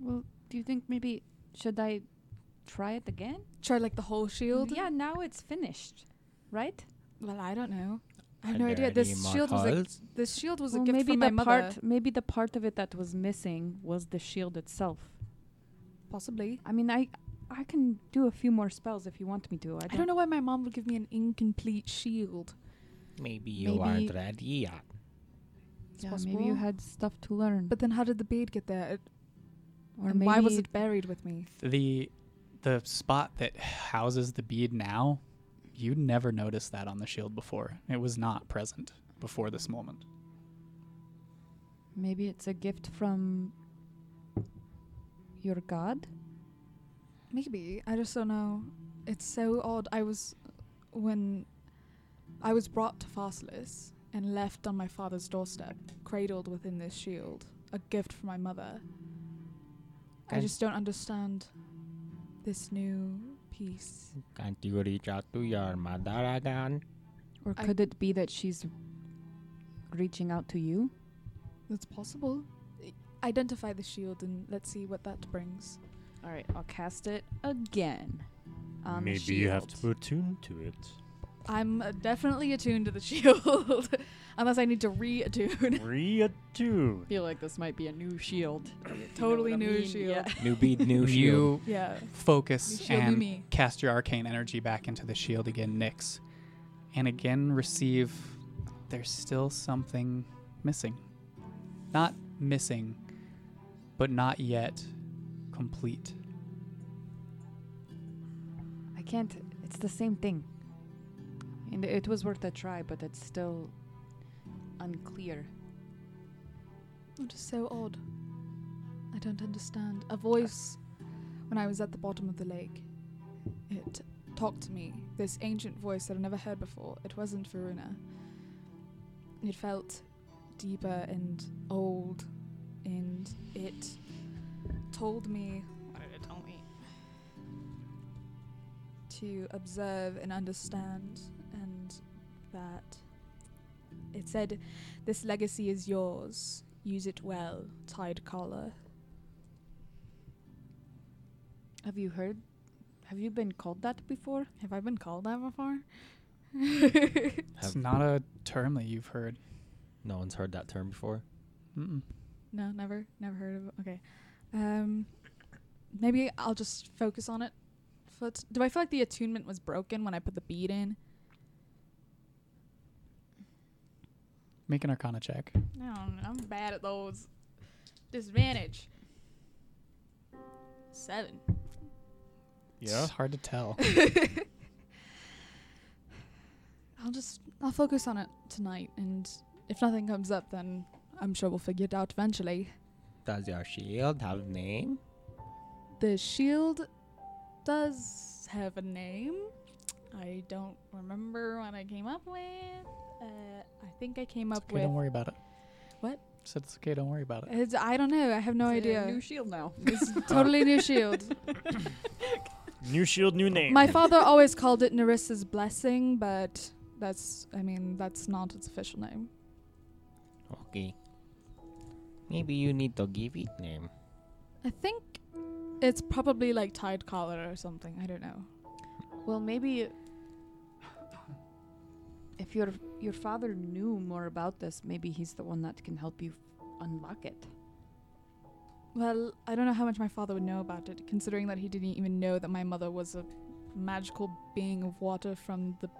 Well, do you think maybe should I try it again? Try like the whole shield? Yeah, now it's finished, right? Well, I don't know. I have no idea. This more shield was a this shield was well, a gift maybe from the my mother. part maybe the part of it that was missing was the shield itself. Possibly. I mean, I I can do a few more spells if you want me to. I I don't, don't know why my mom would give me an incomplete shield. Maybe you Maybe- aren't ready yet. It's Yeah, possible. maybe you had stuff to learn. But then how did the bead get there? It, or and maybe why was it buried with me? The the spot that houses the bead now, you'd never noticed that on the shield before. It was not present before this moment. maybe it's a gift from your god? Maybe. I just don't know. It's so odd. I was when I was brought to Pharsalus and left on my father's doorstep, cradled within this shield, a gift from my mother. I Okay. just don't understand this new piece. Can't you reach out to your mother again? Or I- could it be that she's reaching out to you? That's possible. Identify the shield and let's see what that brings. All right, I'll cast it again. On the Maybe you have to attune to it. I'm uh, definitely attuned to the [LAUGHS] shield, unless I need to re-attune. Reattune. I feel like this might be a new shield. [COUGHS] Totally new shield. New bead, new shield. You Yeah. focus New shield, new and me. cast your arcane energy back into the shield again, Nyx. And again receive there's still something missing. Not missing, but not yet complete. I can't. It's the same thing. And it was worth a try, but it's still unclear. It is so odd. I don't understand. A voice, when I was at the bottom of the lake, it talked to me. This ancient voice that I've never heard before. It wasn't Varuna. it felt deeper and old, and it told me. What did it tell me? To observe and understand, and that it said, This legacy is yours. Use it well, Tide Caller. Have you heard? Have you been called that before? Have I been called that before? [LAUGHS] It's not a term that you've heard. No one's heard that term before. Mm-mm. No, never, never heard of it. Okay. Um, maybe I'll just focus on it. Do I feel like the attunement was broken when I put the bead in? Make an Arcana check. No, I'm bad at those. Disadvantage. Seven. Yeah. It's hard to tell. [LAUGHS] I'll just I'll focus on it tonight, and if nothing comes up, then I'm sure we'll figure it out eventually. Does your shield have a name? The shield does have a name. I don't remember what I came up with. Uh, I think I came It's up okay, don't worry about it. What? Said it's okay, don't worry about it. It's, I don't know. I have no It's a idea. New shield now. [LAUGHS] It's totally new shield. [LAUGHS] [LAUGHS] New shield, new name. My father always called it Narissa's blessing, but that's I mean that's not its official name. Okay. Maybe you need to give it name. I think it's probably like Tide Caller or something. I don't know. Well, maybe if your your father knew more about this, maybe he's the one that can help you f- unlock it. Well, I don't know how much my father would know about it, considering that he didn't even know that my mother was a magical being of water from the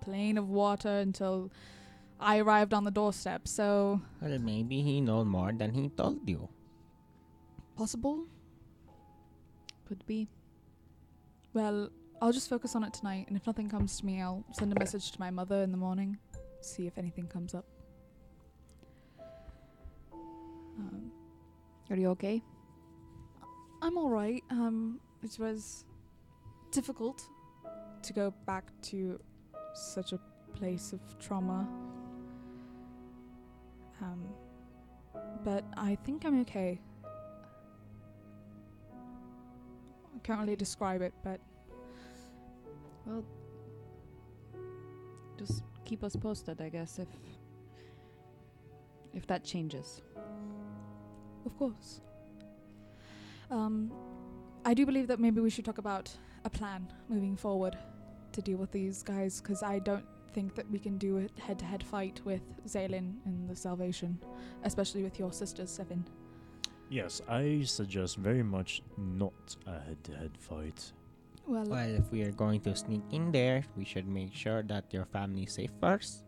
plane of water until I arrived on the doorstep. So Well, maybe he knows more than he told you. possible. Could be. Well, I'll just focus on it tonight, and if nothing comes to me, I'll send a message to my mother in the morning, see if anything comes up. Um, Are you okay? I'm all right. Um, it was difficult to go back to such a place of trauma. Um, but I think I'm okay. I can't really describe it, but Well, just keep us posted, I guess, if if that changes. Of course. Um, I do believe that maybe we should talk about a plan moving forward to deal with these guys, because I don't think that we can do a head-to-head fight with Zaylin in the Salvation, especially with your sisters, Seven. Yes, I suggest very much not a head-to-head fight. Well, Well, if we are going to sneak in there, we should make sure that your family is safe first.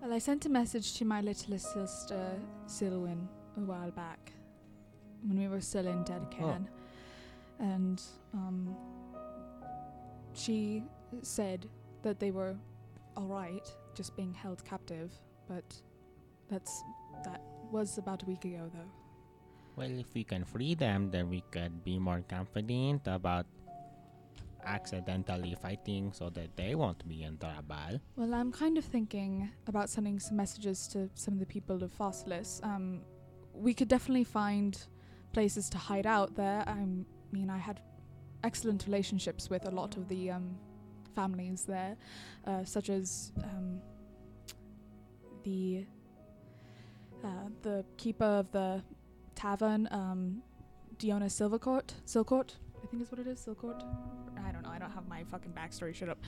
well, I sent a message to my little sister Silwyn a while back when we were still in Deadcan, and um, she said that they were all right, just being held captive. But that's that was about a week ago, though. Well, if we can free them, then we could be more confident about accidentally fighting so that they won't be in trouble. Well, I'm kind of thinking about sending some messages to some of the people of Pharsalus. Um, we could definitely find places to hide out there. I mean, I had excellent relationships with a lot of the um, families there, uh, such as um, the uh, the keeper of the tavern, um, Diona Silvercourt. Silcourt, I think is what it is. Silcourt. I don't know. I don't have my fucking backstory shit up.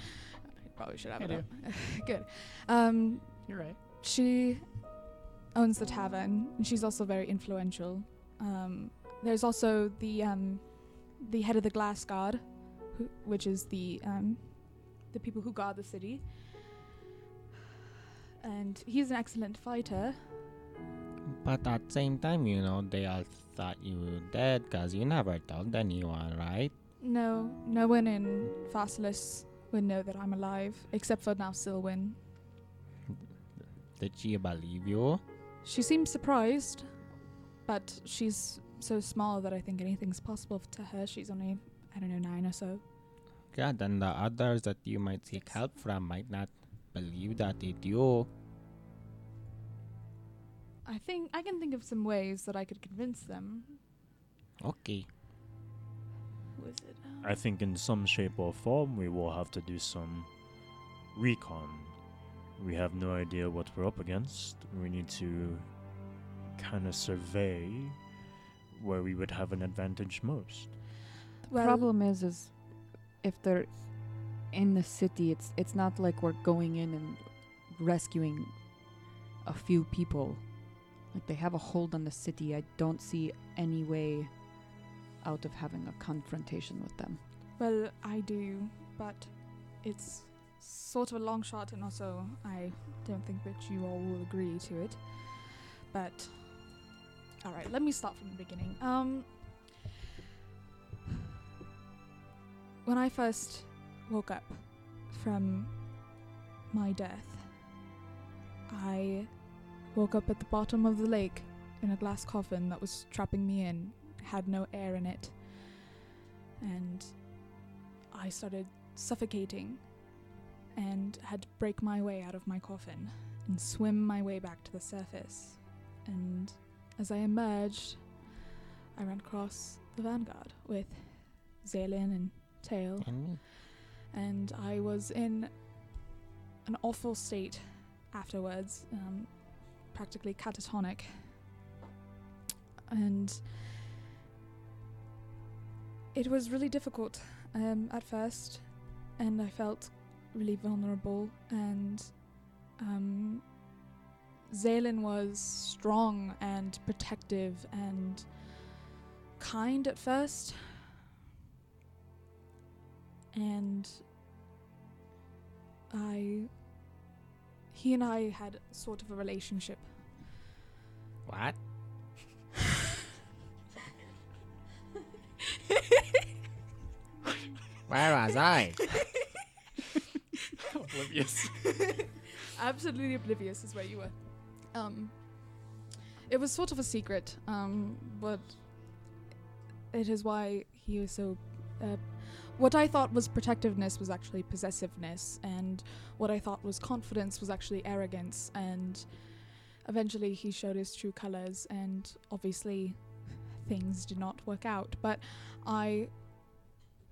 I probably should have I it do. up. [LAUGHS] Good. Um, You're right. she owns the tavern, and she's also very influential. Um, there's also the um, the head of the Glass Guard, who, which is the um, the people who guard the city, and he's an excellent fighter. But at the same time, you know, they all thought you were dead because you never told anyone, right? No, no one in Pharsalus would know that I'm alive, except for now Silwyn. Did she believe you? She seemed surprised, but she's so small that I think anything's possible to her. She's only, I don't know, nine or so. Yeah, then the others that you might seek help from might not believe that it's you. I think I can think of some ways that I could convince them. Okay. Was it? Um, I think in some shape or form we will have to do some recon. We have no idea what we're up against. We need to kind of survey where we would have an advantage most. The problem is, is if they're in the city, it's it's not like we're going in and rescuing a few people. Like they have a hold on the city. I don't see any way out of having a confrontation with them. Well, I do, but it's sort of a long shot, and also I don't think that you all will agree to it. But all right, let me start from the beginning. Um, when I first woke up from my death, I woke up at the bottom of the lake in a glass coffin that was trapping me in, had no air in it, and I started suffocating and had to break my way out of my coffin and swim my way back to the surface. And as I emerged, I ran across the vanguard with Zaylin and Tail, And and I was in an awful state afterwards, um, practically catatonic. And it was really difficult um, at first, and I felt really vulnerable. And um, Zaylin was strong and protective and kind at first. And I. He and I had sort of a relationship. What? Where was I? [LAUGHS] Oblivious. absolutely oblivious is where you were. Um, it was sort of a secret, um, but it is why he was so. Uh, what I thought was protectiveness was actually possessiveness, and what I thought was confidence was actually arrogance. And eventually, he showed his true colors, and obviously, things did not work out. But I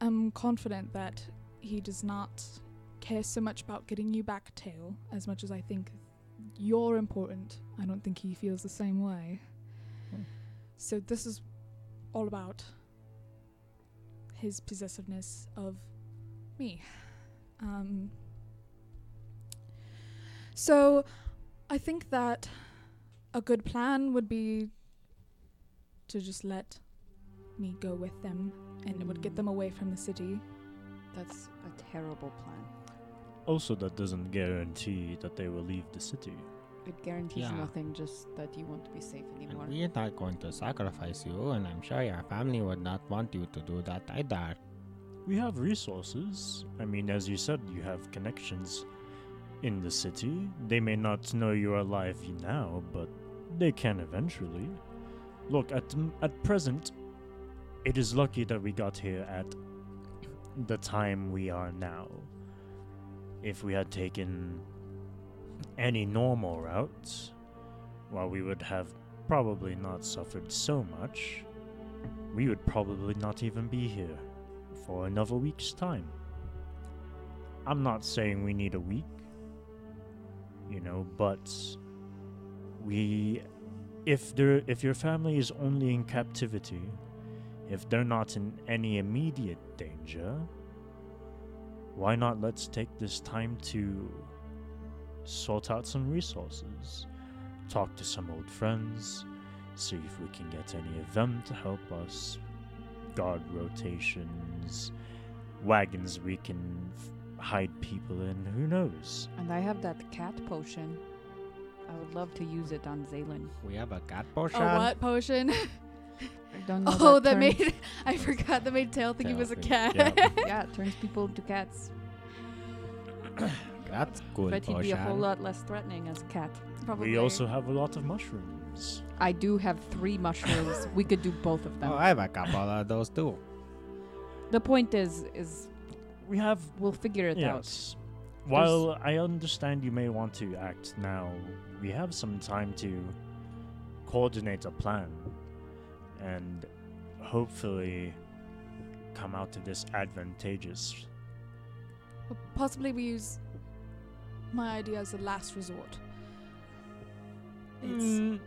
am confident that he does not care so much about getting you back, Tail, as much as I think you're important. I don't think he feels the same way. Hmm. So this is all about his possessiveness of me. Um, so I think that a good plan would be to just let me go with them and it would get them away from the city. That's a terrible plan. Also, that doesn't guarantee that they will leave the city. It guarantees Yeah. nothing, just that you won't be safe anymore. And we're not going to sacrifice you, and I'm sure your family would not want you to do that either. We have resources. I mean, as you said, you have connections in the city. They may not know you're alive now, but they can eventually. Look, at m- at present, it is lucky that we got here at the time we are now. If we had taken any normal route, while we would have probably not suffered so much, we would probably not even be here for another week's time. I'm not saying we need a week, you know, but we if there if your family is only in captivity, if they're not in any immediate danger, why not let's take this time to sort out some resources, talk to some old friends, see if we can get any of them to help us guard rotations, wagons we can f- hide people in. Who knows? And I have that cat potion. I would love to use it on Zaylin. We have a cat potion. A what potion? [LAUGHS] I don't know. oh, that turns- made [LAUGHS] I forgot that made Tail think he was a cat. yeah. [LAUGHS] yeah, it turns people into cats. That's good but he'd potion. be a whole lot less threatening as a cat. Probably. We also have a lot of mushrooms. I do have three mushrooms. we could do both of them. Oh, I have a couple of those too. the point is, is We have we'll figure it out. yes. While I understand you may want to act now, we have some time to coordinate a plan and hopefully come out of this advantageous. But possibly we use my idea as a last resort. It's, Mm,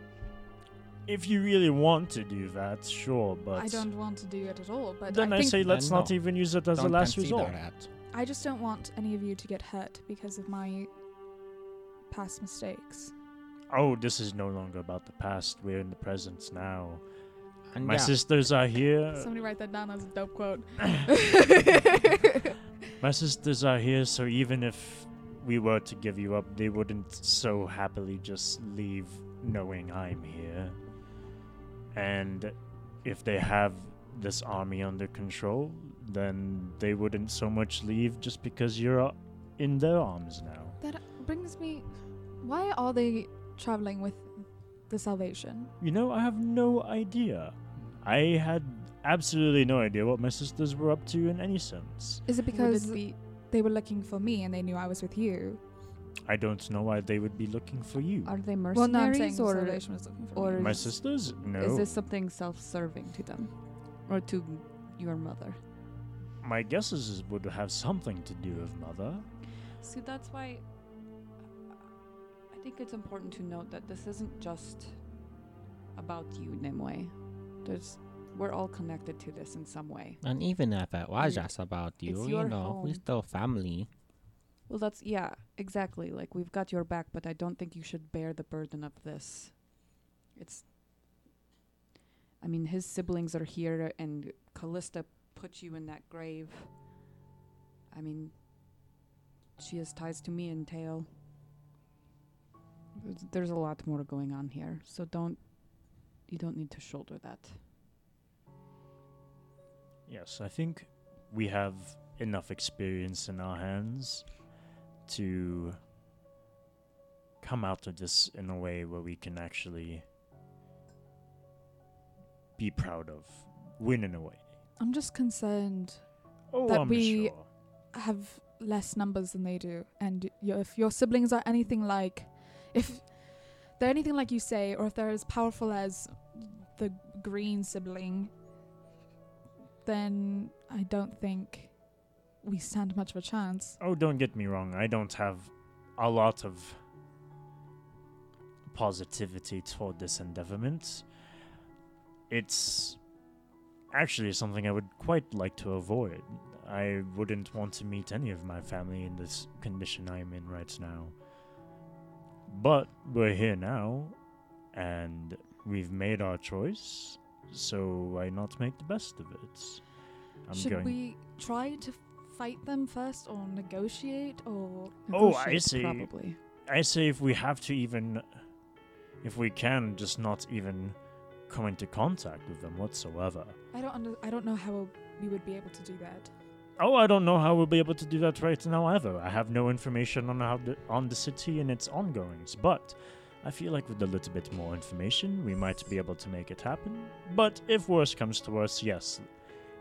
if you really want to do that, sure, but I don't want to do it at all. But then I, I, say let's Then not no. even use it as a Don't last resort. that. I just don't want any of you to get hurt because of my past mistakes. Oh, this is no longer about the past. We're in the present now. And My yeah, sisters are here. Somebody write that down as a dope quote. [LAUGHS] [LAUGHS] My sisters are here, so even if we were to give you up, they wouldn't so happily just leave knowing I'm here. And if they have this army under control, then they wouldn't so much leave just because you're uh, in their arms now. That brings me. Why are they traveling with the Salvation? You know, I have no idea. I had absolutely no idea what my sisters were up to in any sense. Is it Would because it be they were looking for me and they knew I was with you? I don't know why they would be looking for you. are they Well, no, I'm saying mercenaries or Salvation was looking for or me. My sisters? No. is this something self-serving to them or to your mother? My guess is it would have something to do with mother. See, that's why I think it's important to note that this isn't just about you, Nimue. There's we're all connected to this in some way. And even if it was just about you, you know, we're still family. Well, that's yeah, exactly. Like we've got your back, but I don't think you should bear the burden of this. It's I mean, his siblings are here and Callista put you in that grave. I mean, she has ties to me and Tail. There's a lot more going on here, so don't you don't need to shoulder that. Yes, I think we have enough experience in our hands to come out of this in a way where we can actually be proud of, win in a way. I'm just concerned Oh, That I'm we- sure. have less numbers than they do, and your, if your siblings are anything like, if they're anything like you say, or if they're as powerful as the green sibling, then I don't think we stand much of a chance. Oh, don't get me wrong. I don't have a lot of positivity toward this endeavorment. It's actually something I would quite like to avoid. I wouldn't want to meet any of my family in this condition I'm in right now. But we're here now, and we've made our choice, so why not make the best of it? I'm Should going. we try to fight them first, or negotiate, or Oh, I Negotiate, see. Probably. I say if we have to even, if we can, just not even come into contact with them whatsoever. I don't under, I don't know how we would be able to do that. Oh, I don't know how we'll be able to do that right now either. I have no information on how the, on the city and its ongoings, but I feel like with a little bit more information, we might be able to make it happen. But if worse comes to worse, yes,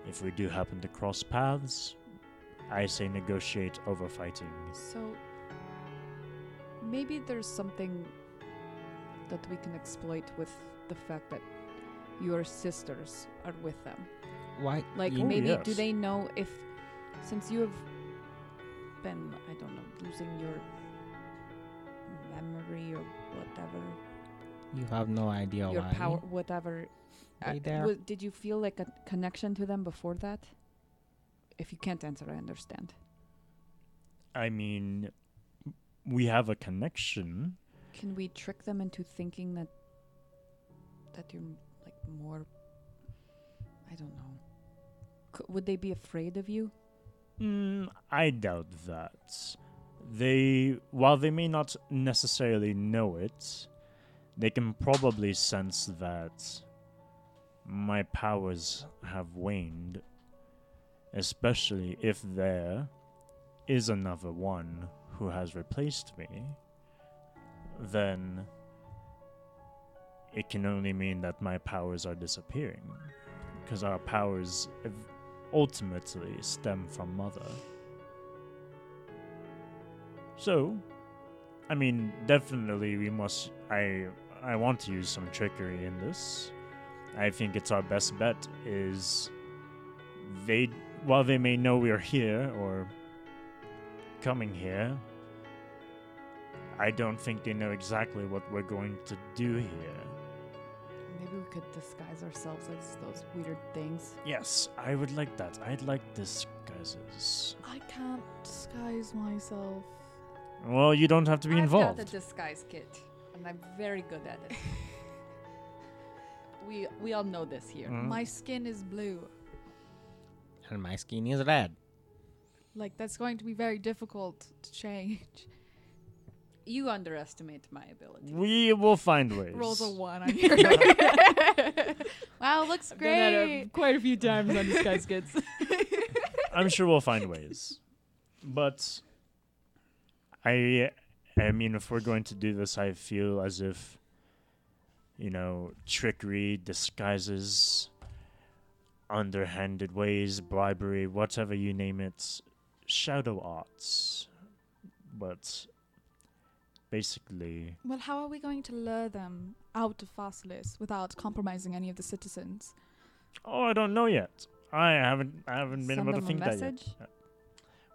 if we do happen to cross paths, I say negotiate over fighting. So maybe there's something that we can exploit with the fact that your sisters are with them. Why? Like you- Oh, maybe do they know if since you have been I don't know losing your memory or whatever you have no idea your why. power whatever uh, They there. did you feel like a connection to them before that? If you can't answer, I understand. I mean, we have a connection. Can we trick them into thinking that that you're like more? I don't know. C- would they be afraid of you? Mm, I doubt that. They, while they may not necessarily know it, they can probably sense that my powers have waned, especially if there is another one who has replaced me. Then it can only mean that my powers are disappearing, because our powers ultimately stem from mother. So, I mean, definitely we must. I I want to use some trickery in this. I think it's our best bet is they while they may know we're here or coming here, I don't think they know exactly what we're going to do here. Maybe we could disguise ourselves as those weird things. Yes, I would like that. I'd like disguises. I can't disguise myself. Well, you don't have to be I've involved. got a disguise kit, and I'm very good at it. [LAUGHS] we we all know this here. Mm. My skin is blue. And my skin is red. Like that's going to be very difficult to change. [LAUGHS] You underestimate my ability. We will find [LAUGHS] ways. Rolls a one on your. wow, looks I've done that a- great. quite a few times on disguise kits. I'm sure we'll find ways. But I I mean if we're going to do this I feel as if you know, trickery, disguises, underhanded ways, bribery, whatever you name it, shadow arts. But basically Well, how are we going to lure them out of Pharsalus without compromising any of the citizens? Oh, I don't know yet. I haven't I haven't been Send able to think that yet.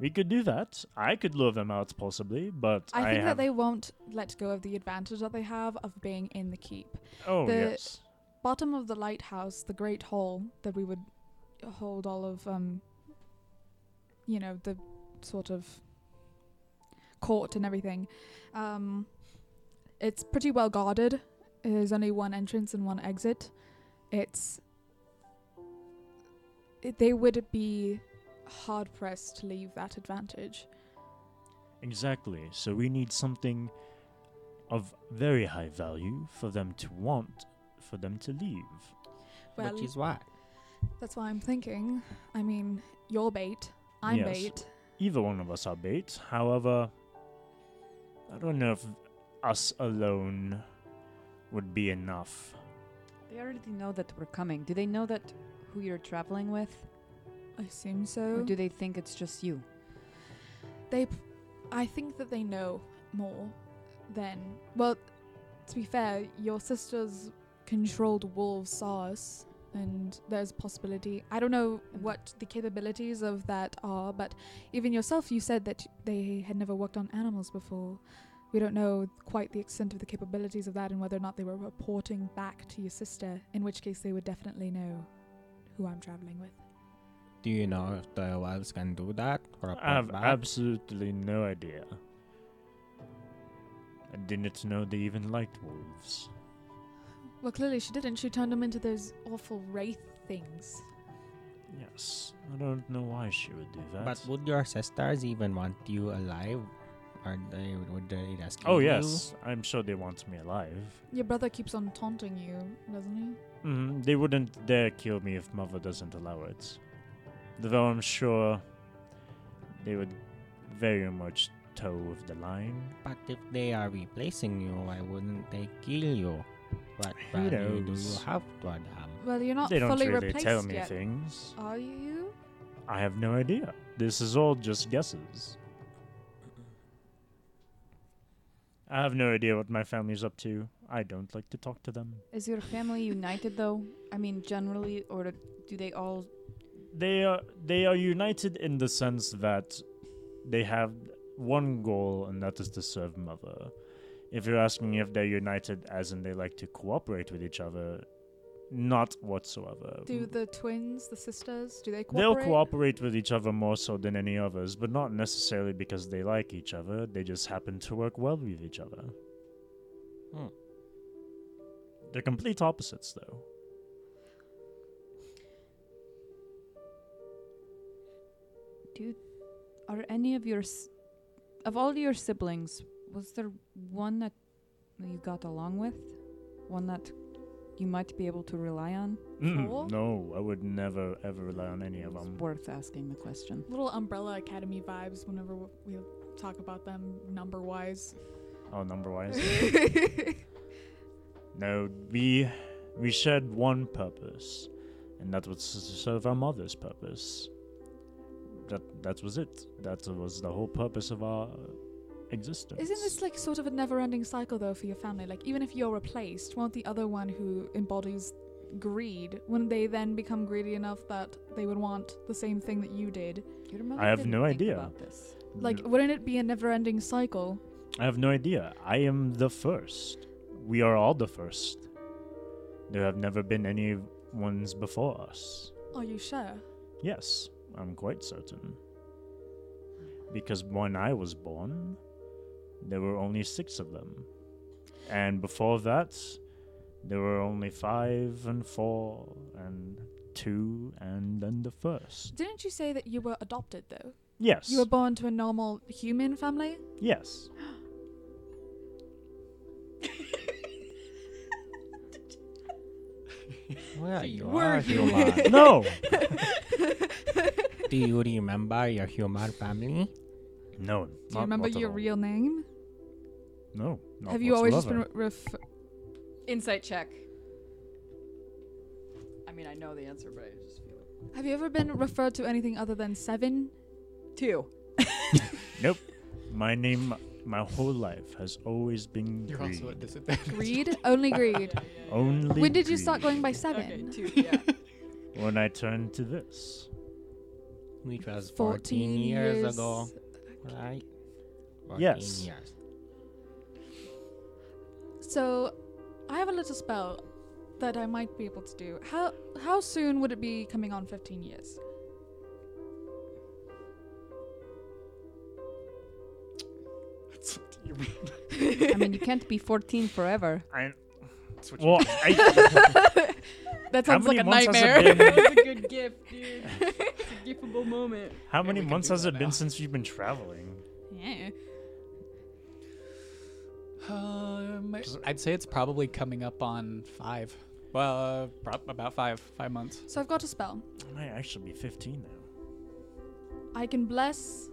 We could do that. I could lure them out possibly, but I think that they won't let go of the advantage that they have of being in the keep. Oh the- yes. Bottom of the lighthouse, the great hall that we would hold all of, um, you know, the sort of court and everything. Um, it's pretty well guarded. There's only one entrance and one exit. It's. It, they would be hard pressed to leave that advantage. Exactly. So we need something of very high value for them to want, for them to leave. Well, Which is what? that's why I'm thinking. I mean, you're bait. I'm Yes. bait. Either one of us are bait. However, I don't know if us alone would be enough. They already know that we're coming. Do they know that who you're traveling with, I assume or so. do they think it's just you? They, p- I think that they know more than. Well, to be fair, your sisters controlled wolves saw us, and there's a possibility. I don't know what the capabilities of that are, but even yourself, you said that they had never worked on animals before. We don't know quite the extent of the capabilities of that and whether or not they were reporting back to your sister, in which case they would definitely know who I'm traveling with. Do you know if the elves can do that? Or I have back? absolutely no idea. I didn't know they even liked wolves. Well, clearly she didn't. She turned them into those awful wraith things. Yes, I don't know why she would do that. But would your sisters even want you alive? Or they would they rescue oh you? yes, I'm sure they want me alive. Your brother keeps on taunting you, doesn't he? Mm-hmm. They wouldn't dare kill me if mother doesn't allow it. Though I'm sure they would very much toe with the line. But if they are replacing you, why wouldn't they kill you? What Who value do you knows? have toward them? Well, you're not they don't fully really replaced tell me yet, things. are you? I have no idea. This is all just guesses. I have no idea what my family's up to. I don't like to talk to them. Is your family united though? I mean, generally, or do they all? They are they are united in the sense that they have one goal and that is to serve mother. If you're asking if they're united as in they like to cooperate with each other, not whatsoever. Do the twins, the sisters, do they They'll cooperate? cooperate with each other more so than any others, but not necessarily because they like each other. They just happen to work well with each other. Hmm. They're complete opposites, though. Do are any of your s- of all your siblings? Was there one that you got along with? One that you might be able to rely on? Mm, Four? no, I would never ever rely on any of It's them. worth asking the question. Little Umbrella Academy vibes whenever w- we talk about them number wise. Oh, number wise. [LAUGHS] no, we we shared one purpose, and that was to serve our mother's purpose. That that was it. That was the whole purpose of our existence. Isn't this like sort of a never-ending cycle though for your family? Like even if you're replaced, won't the other one who embodies greed, wouldn't they then become greedy enough that they would want the same thing that you did? Your mother I have no idea. About this. Like, wouldn't it be a never-ending cycle? I have no idea. I am the first. We are all the first. There have never been any ones before us. Are you sure? Yes, I'm quite certain. Because when I was born, there were only six of them. And before that, there were only five and four and two and then the first. Didn't you say that you were adopted though? Yes. You were born to a normal human family? yes. [GASPS] Well, you were are human. human. no. [LAUGHS] [LAUGHS] Do you remember your human family? No. Do you remember your real name? No. not Have you always just been whatsoever. ref- Insight check. I mean, I know the answer, but I just feel it. Have you ever been referred to anything other than Seven? Two. [LAUGHS] Nope. My name, my whole life has always been You're greed. also at disadvantage. Greed? [LAUGHS] Only greed. Only. when did you start going by Okay, Seven? two. Yeah. [LAUGHS] When I turned to this. Which was 14, years, ago, right? 14 Yes. Years. So, I have a little spell that I might be able to do. How how soon would it be coming on 15 years? [LAUGHS] I mean, you can't be 14 forever. I. That's what Well, I, [LAUGHS] [LAUGHS] That sounds like a months has it nightmare. been? That's a good gift, dude. [LAUGHS] It's a giftable moment. how Yeah, many months has that it been since you've been traveling? yeah. Um, I'd say it's probably coming up on five. Well, uh, prob- about five, five months. So I've got a spell. I might actually be 15 now. I can bless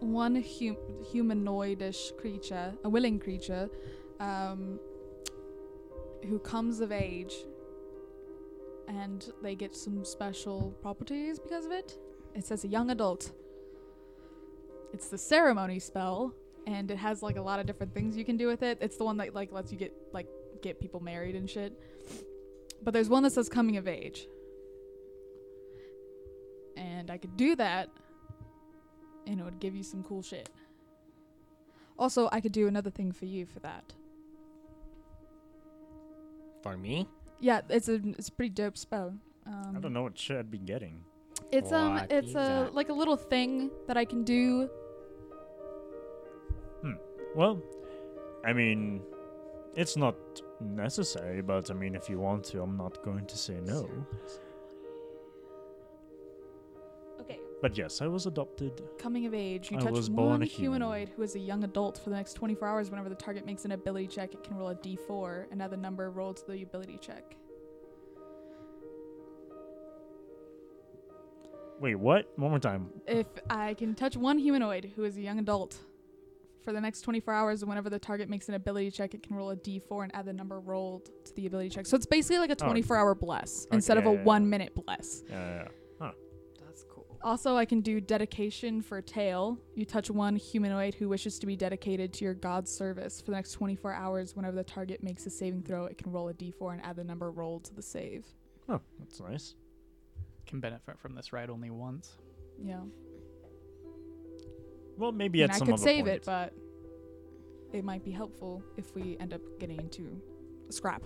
one hum- humanoidish creature, a willing creature, um, who comes of age, and they get some special properties because of it. It says a young adult. It's the ceremony spell, and it has like a lot of different things you can do with it. It's the one that like lets you get like get people married and shit. But there's one that says coming of age. And I could do that and it would give you some cool shit. Also, I could do another thing for you for that. For me? Yeah, it's a it's a pretty dope spell. Um, I don't know what shit I'd be getting. It's um What it's is a that? like a little thing that I can do. Hmm. Well, I mean, it's not necessary, but I mean, if you want to, I'm not going to say no. But yes, I was adopted. Coming of age, you I touch one humanoid who is a young adult for the next 24 hours. Whenever the target makes an ability check, it can roll a d4 and add the number rolled to the ability check. Wait, what? One more time. If I can touch one humanoid who is a young adult for the next 24 hours, and whenever the target makes an ability check, it can roll a d4 and add the number rolled to the ability check. So it's basically like a Oh. 24 hour bless Okay, instead of a one minute bless. Yeah, yeah, yeah. That's cool. Also, I can do dedication for tail. You touch one humanoid who wishes to be dedicated to your god's service for the next 24 hours. Whenever the target makes a saving throw, it can roll a d4 and add the number rolled to the save. Oh, that's nice. Can benefit from this ride only once. Yeah. Well, maybe and at I some could other save point. it, but it might be helpful if we end up getting into a scrap.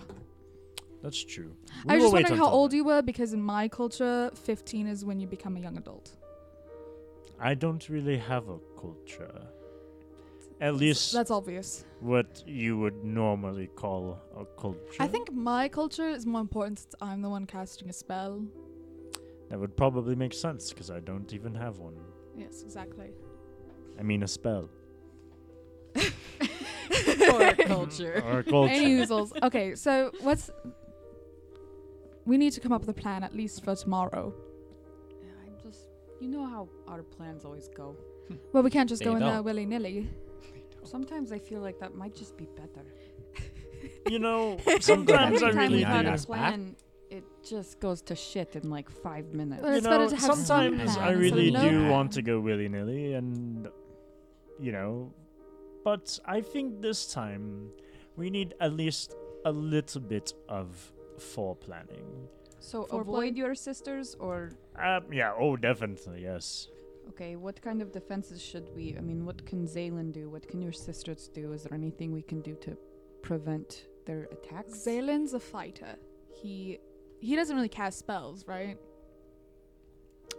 That's true. I was just wait wondering how old you were because in my culture, 15 is when you become a young adult. I don't really have a culture. At least That's obvious. what you would normally call a culture. I think my culture is more important since I'm the one casting a spell. that would probably make sense because I don't even have one. Yes, exactly. I mean, a spell [LAUGHS] Or culture. or a culture. Any oozles. Okay, so what's. We need to come up with a plan at least for tomorrow. Yeah, I'm just. You know how our plans always go. [LAUGHS] Well, we can't just go They in there don't. willy nilly. [LAUGHS] Sometimes I feel like that might just be better. [LAUGHS] you know, sometimes I Every time really we have do. a Yes, Pat. plan, it just goes to shit in like five minutes. Well, You it's better to have some sometimes plan I instead of really no do plan. want to go willy nilly, and you know, but I think this time we need at least a little bit of foreplanning. So Foreplay? avoid your sisters, or Uh, yeah, oh, definitely, yes. okay, what kind of defenses should we? I mean, what can Zaylin do? What can your sisters do? Is there anything we can do to prevent their attacks? Zaylin's a fighter. He he doesn't really cast spells, right?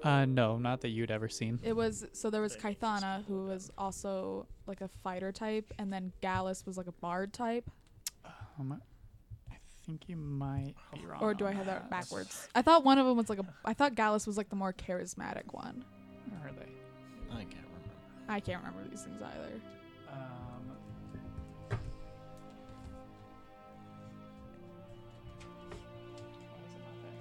Uh, no, not that you'd ever seen. It was so there was Kaithana who was also like a fighter type, and then Gallus was like a bard type. Um, I think you might be wrong. Or do I have that backwards? I thought one of them was like a. I thought Gallus was like the more charismatic one. Where are they? I can't remember. I can't remember these things either. Um, why is it not there?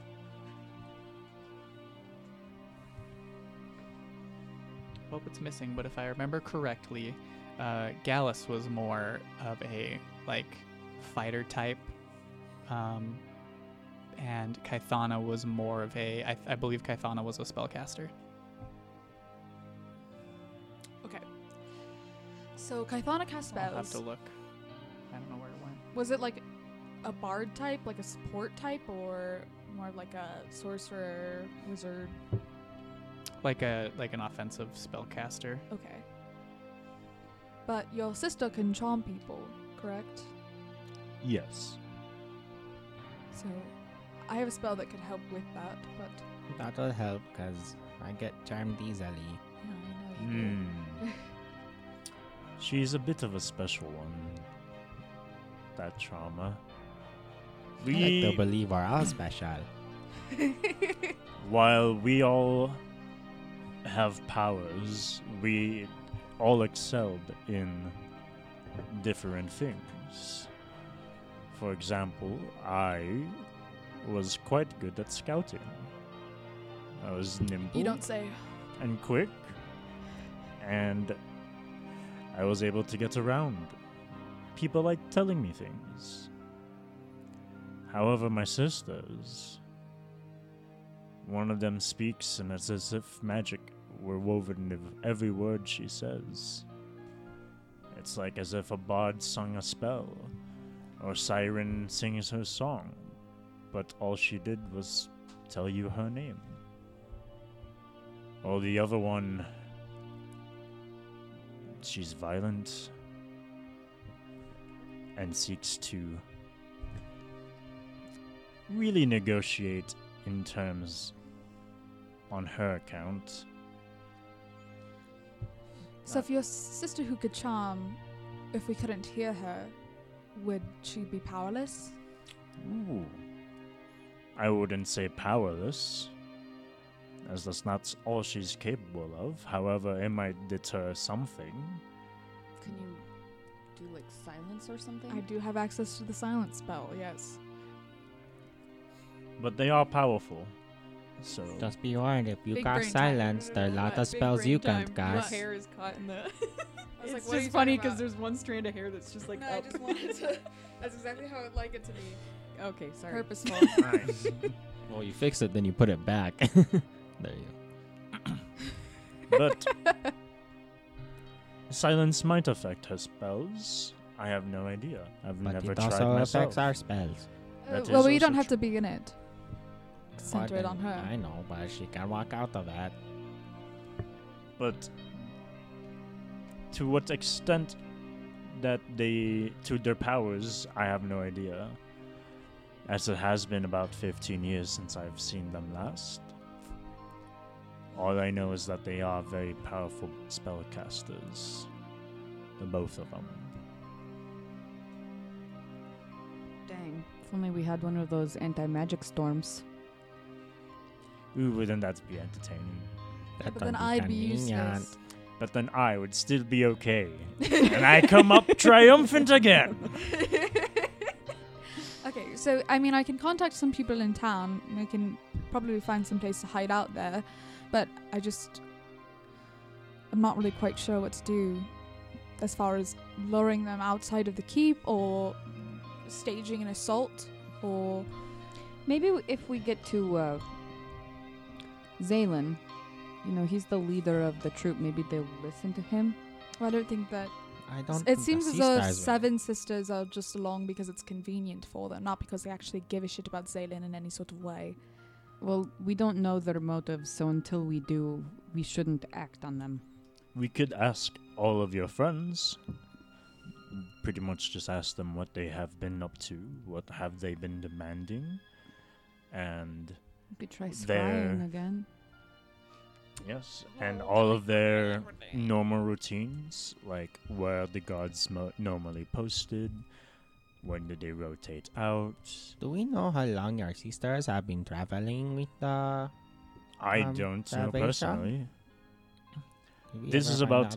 Hope it's missing, but if I remember correctly, uh, Gallus was more of a like fighter type, um, and Kaithana was more of a. I, I believe Kaithana was a spellcaster. Okay. So Kaithana cast spells. I'll have to look. I don't know where it went. Was it like a bard type, like a support type, or more like a sorcerer, wizard? Like a like an offensive spellcaster. Okay. But your sister can charm people, correct? Yes. So I have a spell that could help with that, but That will help because I get charmed easily. yeah, I know you do. Hmm. [LAUGHS] She's a bit of a special one. That trauma. We. I like to We, believe we're all special. [LAUGHS] while we all have powers, we all excelled in different things. For example, I was quite good at scouting. I was nimble You don't say. and quick, and I was able to get around. People like telling me things. However, my sisters, one of them speaks, and it's as if magic were woven into every word she says. It's like as if a bard sung a spell, or siren sings her song, but all she did was tell you her name. Or the other one, she's violent and seeks to really negotiate in terms on her account. So if your sister who could charm, if we couldn't hear her, would she be powerless? Ooh. I wouldn't say powerless, as that's not all she's capable of. However, it might deter something. Can you do like silence or something? I do have access to the silence spell, yes. But they are powerful. So Just be warned, if you Big cast brain time. silence, there are a lot of spells you can't cast. My cast. hair is caught in the. [LAUGHS] [LAUGHS] was it's like, what are you just funny because there's one strand of hair that's just like no, I just wanted to. [LAUGHS] That's exactly how I'd like it to be. okay, sorry. Purposeful. [LAUGHS] nice. [LAUGHS] Well, you fix it, then you put it back. there you go. but silence might affect her spells. I have no idea. I've But never it tried also myself. affects our spells. Uh, is well, you also don't have to be in it. Center it on her. I know, but she can walk out of that. but to what extent that they to their powers i have no idea as it has been about 15 years since i've seen them last all i know is that they are very powerful spellcasters the both of them Dang. If only we had one of those anti-magic storms. ooh wouldn't that be entertaining That But then be I'd be useless. But then i would still be okay and i come up [LAUGHS] triumphant again [LAUGHS] Okay, so I mean, I can contact some people in town. We can probably find some place to hide out there, but I just I'm not really quite sure what to do as far as luring them outside of the keep or staging an assault or Maybe if we get to uh, Zaylin, you know, he's the leader of the troop. Maybe they'll listen to him. well, I don't think that I don't. It think the seems as though stars will. seven sisters are just along because it's convenient for them, not because they actually give a shit about Zaylin in any sort of way. Well, we don't know their motives, so until we do, we shouldn't act on them. We could ask all of your friends. Pretty much just ask them what they have been up to, what have they been demanding, and We could try They're- scrying again. Yes, and all of their normal routines, like where the guards mo- normally posted, when do they rotate out. Do we know how long our sisters have been traveling with the? I Um, don't know personally. This is about-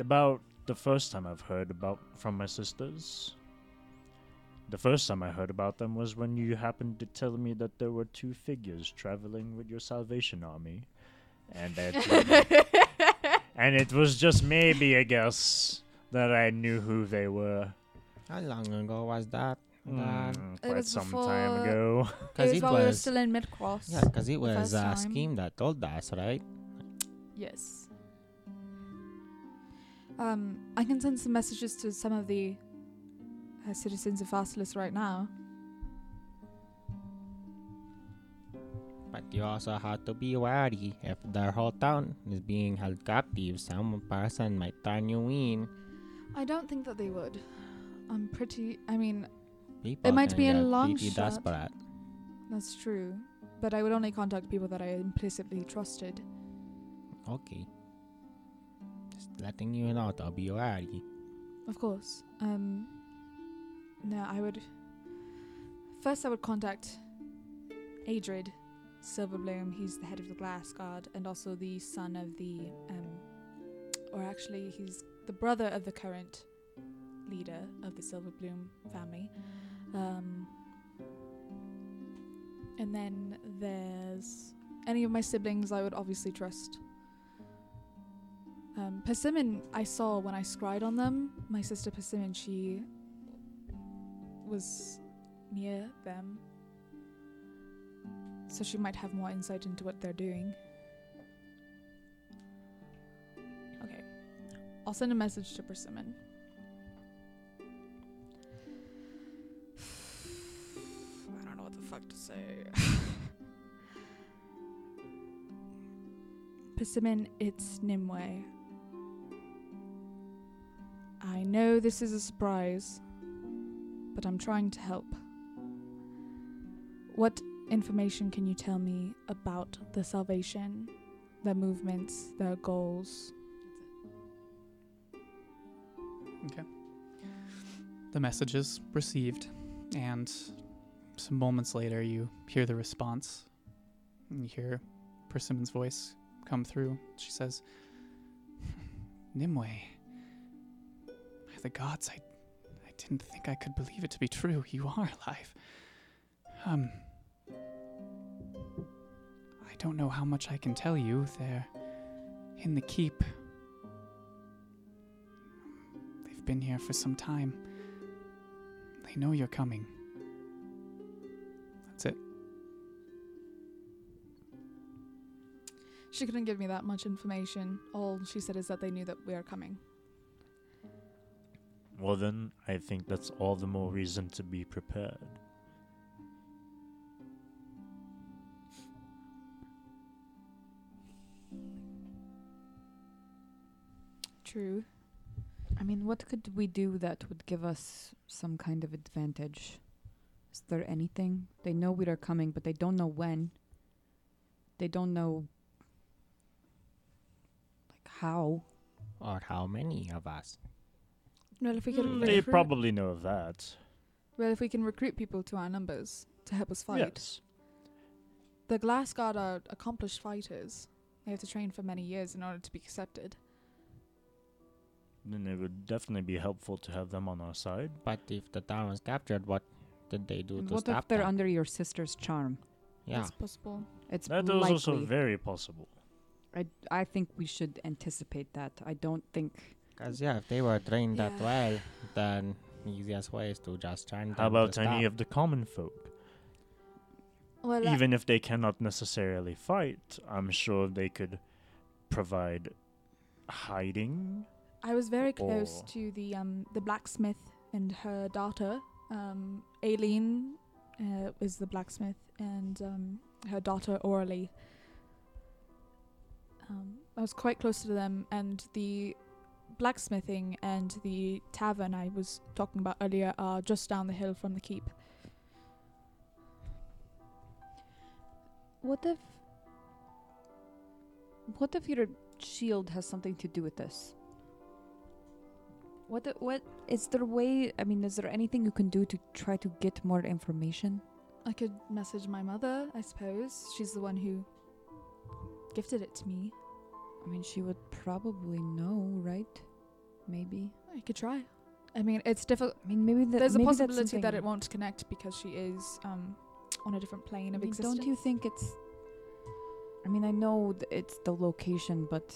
About the first time I've heard about from my sisters. The first time I heard about them was when you happened to tell me that there were two figures traveling with your Salvation Army, and that [LAUGHS] and it was just maybe a guess that I knew who they were. How long ago was that? Mm, That- quite was some time ago. Because [LAUGHS] it was it while we were was. still in mid-cross. Yeah, because it was a time. scheme that told us, right? Yes. Um, I can send some messages to some of the uh, citizens of Pharsalus right now. But you also have to be wary. If their whole town is being held captive, some person might turn you in. I don't think that they would. I'm pretty. I mean, People might be a long shot. desperate. that's true. But I would only contact people that I implicitly trusted. Okay. Just letting you know to be wary. Of course. Um. No, I would. First, I would contact Adrid Silverbloom. He's the head of the Glass Guard and also the son of the, um, or actually, he's the brother of the current leader of the Silverbloom family. Um, and then there's any of my siblings I would obviously trust. Um, Persimmon, I saw when I scried on them. My sister Persimmon, she was near them. So she might have more insight into what they're doing. Okay. I'll send a message to Persimmon. [SIGHS] I don't know what the fuck to say. [LAUGHS] Persimmon, it's Nimue. I know this is a surprise, but I'm trying to help. What information can you tell me about the salvation, their movements, their goals? Okay. The message is received, and some moments later, you hear the response. And you hear Persimmon's voice come through. She says, hmm, Nimue, by the gods, I didn't think I could believe it to be true. You are alive. Um, I don't know how much I can tell you. They're in the keep. They've been here for some time. They know you're coming. That's it. She couldn't give me that much information. All she said is that they knew that we are coming. Well, then, I think that's all the more reason to be prepared. True. I mean, what could we do that would give us some kind of advantage? Is there anything? They know we are coming, but they don't know when. They don't know, like, how. Or how many of us? Well, if we could Mm, they recruit, probably know of that. well, if we can recruit people to our numbers to help us fight. Yes. The Glass Guard are accomplished fighters. They have to train for many years in order to be accepted. Then it would definitely be helpful to have them on our side. But if the town was captured, what did they do And to what stop if they're that? under your sister's charm? yeah. That's possible. It's That is likely. also very possible. I, I think we should anticipate that. I don't think. Because, yeah, if they were trained that well, then the easiest way is to just turn them How about to any stop. of the common folk? Well, uh, Even if they cannot necessarily fight, I'm sure they could provide hiding. I was very close to the um the blacksmith and her daughter. Um, Aileen uh, is the blacksmith, and um, her daughter Orly. Um, I was quite close to them, and the blacksmithing and the tavern I was talking about earlier are just down the hill from the keep. What if. What if your shield has something to do with this? What, the- what is there a way? I mean, is there anything you can do to try to get more information? I could message my mother, I suppose. She's the one who gifted it to me. I mean, she would probably know, right? Maybe. I could try. I mean, it's difficult. I mean, maybe that There's a maybe that's possibility that it won't connect because she is um, on a different plane I of mean, existence. don't you think it's? I mean, I know th- it's the location, but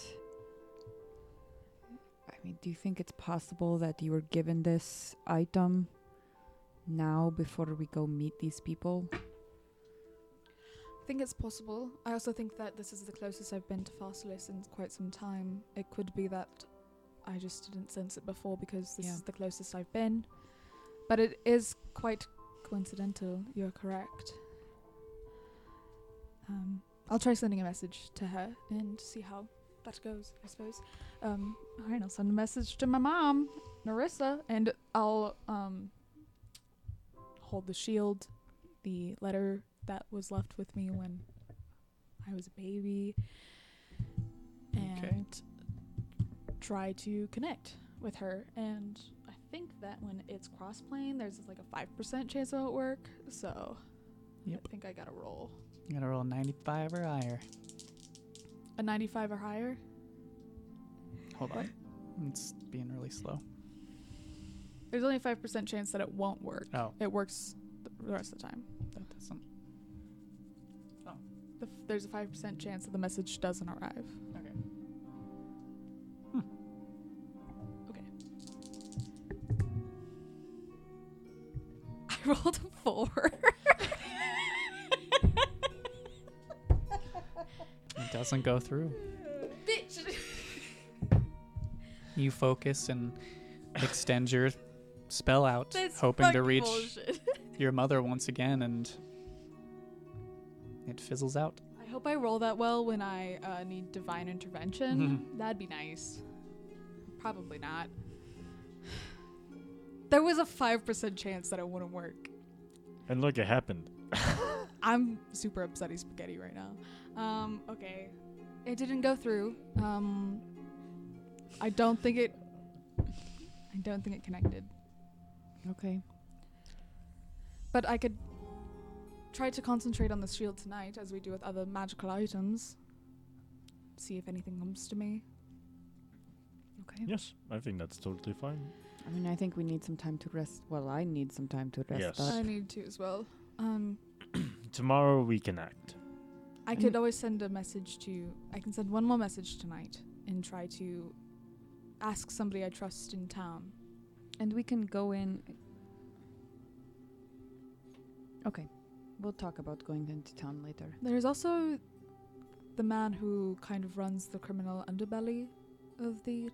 I mean, do you think it's possible that you were given this item now before we go meet these people? I think it's possible. I also think that this is the closest I've been to Pharsalus in quite some time. It could be that I just didn't sense it before because this Yeah. is the closest I've been. But it is quite coincidental. You're correct. Um, I'll try sending a message to her and see how that goes, I suppose. Um, all right, I'll send a message to my mom, Narissa, and I'll um, hold the shield, the letter that was left with me when I was a baby, and Okay. Try to connect with her. And I think that when it's cross plane, there's like a five percent chance it'll work. So Yep. I think I gotta roll You gotta roll 95 or higher. a ninety-five or higher. Hold on. It's being really slow. There's only a five percent chance that it won't work. Oh, It works the rest of the time. that doesn't. Oh. The f- there's a five percent chance that the message doesn't arrive. Rolled a four. It doesn't go through. Bitch. You focus and extend your spell out, That's hoping to reach bullshit. your mother once again, and it fizzles out. I hope I roll that well when I uh, need divine intervention. That'd be nice. Probably not. There was a 5% chance that it wouldn't work. And look, it happened. [LAUGHS] I'm super upsetty spaghetti right now. Um, okay. It didn't go through. Um, I don't think it. I don't think it connected. Okay. But I could try to concentrate on the shield tonight, as we do with other magical items. See if anything comes to me. Okay. Yes, I think that's totally fine. I mean, I think we need some time to rest. Well, I need some time to rest Yes. up. I need to as well. Um, [CLEARS THROAT] Tomorrow we can act. I could always send a message to. I can send one more message tonight and try to ask somebody I trust in town. And we can go in. Okay. We'll talk about going into town later. There's also the man who kind of runs the criminal underbelly of the.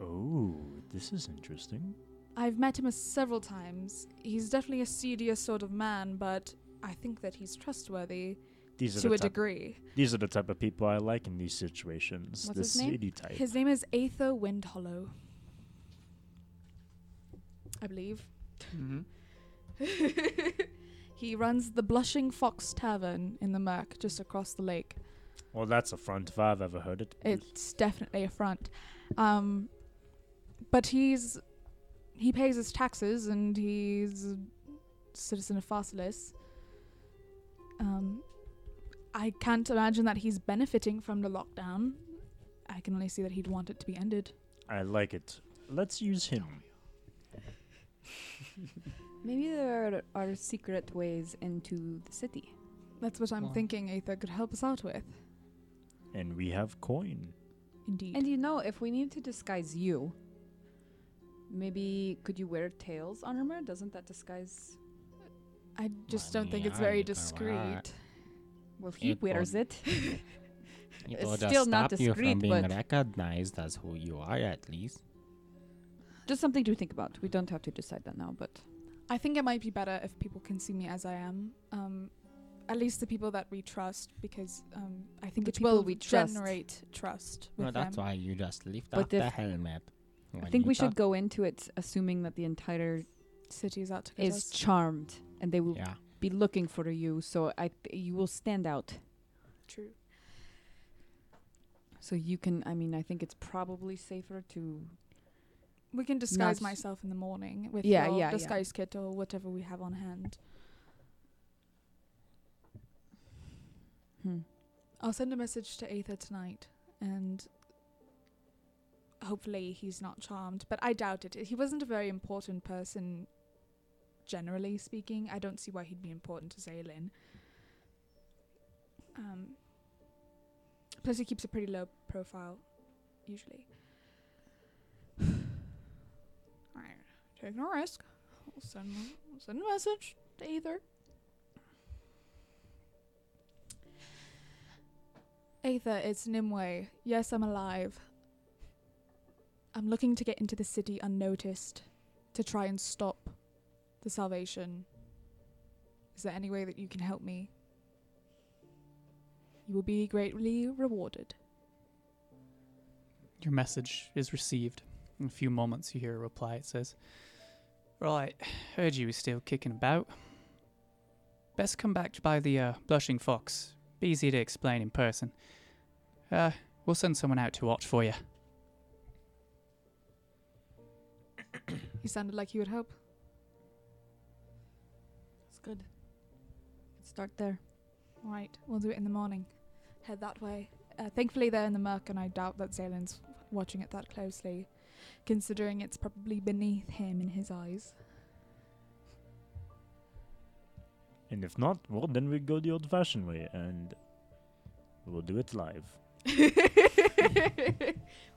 Oh, this is interesting. I've met him several times. He's definitely a seedier sort of man, but I think that he's trustworthy These are to the a type, degree. These are the type of people I like in these situations. What's the his name? type. His name is Aether Windhollow. I believe. Mm-hmm. [LAUGHS] he runs the Blushing Fox Tavern in the Merc, just across the lake. well, that's a front if I've ever heard it. It's definitely a front. Um, but he's he pays his taxes and he's a citizen of Pharsalus. Um, I can't imagine that he's benefiting from the lockdown. I can only see that he'd want it to be ended. I like it. Let's use him. [LAUGHS] Maybe there are, are secret ways into the city. That's what I'm Well- thinking Aether could help us out with. And we have coin. Indeed. And you know, if we need to disguise you, maybe could you wear tails armor? Doesn't that disguise? I just Well, don't think yeah, it's very you can wear discreet. Well, he It wears would- it. [LAUGHS] It It's would still not stop you discreet, from being but- recognized as who you are, at least. Just something to think about. We don't have to decide that now, but I think it might be better if people can see me as I am. Um, at least the people that we trust, because um, I think Which it will will we trust? generate trust No, with that's them. why you just lift But up the if- helmet. I think we should go into it assuming that the entire Cities out to get is us. charmed and they will Yeah. be looking for you. So I th- you will stand out. True. So you can. I mean, I think it's probably safer to. We can disguise Not- myself in the morning with Yeah, your yeah, yeah. disguise kit or whatever we have on hand. Hmm. I'll send a message to Aether tonight, and hopefully he's not charmed. But I doubt it. He wasn't a very important person, generally speaking. I don't see why he'd be important to Zaylin. Um, plus, he keeps a pretty low profile, usually. [SIGHS] Alright, taking a risk. I'll send, I'll send a message to Aether. Aether, it's Nimue. Yes, I'm alive. I'm looking to get into the city unnoticed to try and stop the salvation. Is there any way that you can help me? You will be greatly rewarded. Your message is received. In a few moments, you hear a reply. It says, Right, heard you were still kicking about. Best come back by the uh, Blushing Fox. Be easy to explain in person. Uh, we'll send someone out to watch for you. He sounded like he would help. It's good. Let's start there. Right, we'll do it in the morning. Head that way. Uh, thankfully, they're in the murk, and I doubt that Zaylin's watching it that closely, considering it's probably beneath him in his eyes. And if not, well, then we go the old-fashioned way, and we'll do it live. [LAUGHS] We're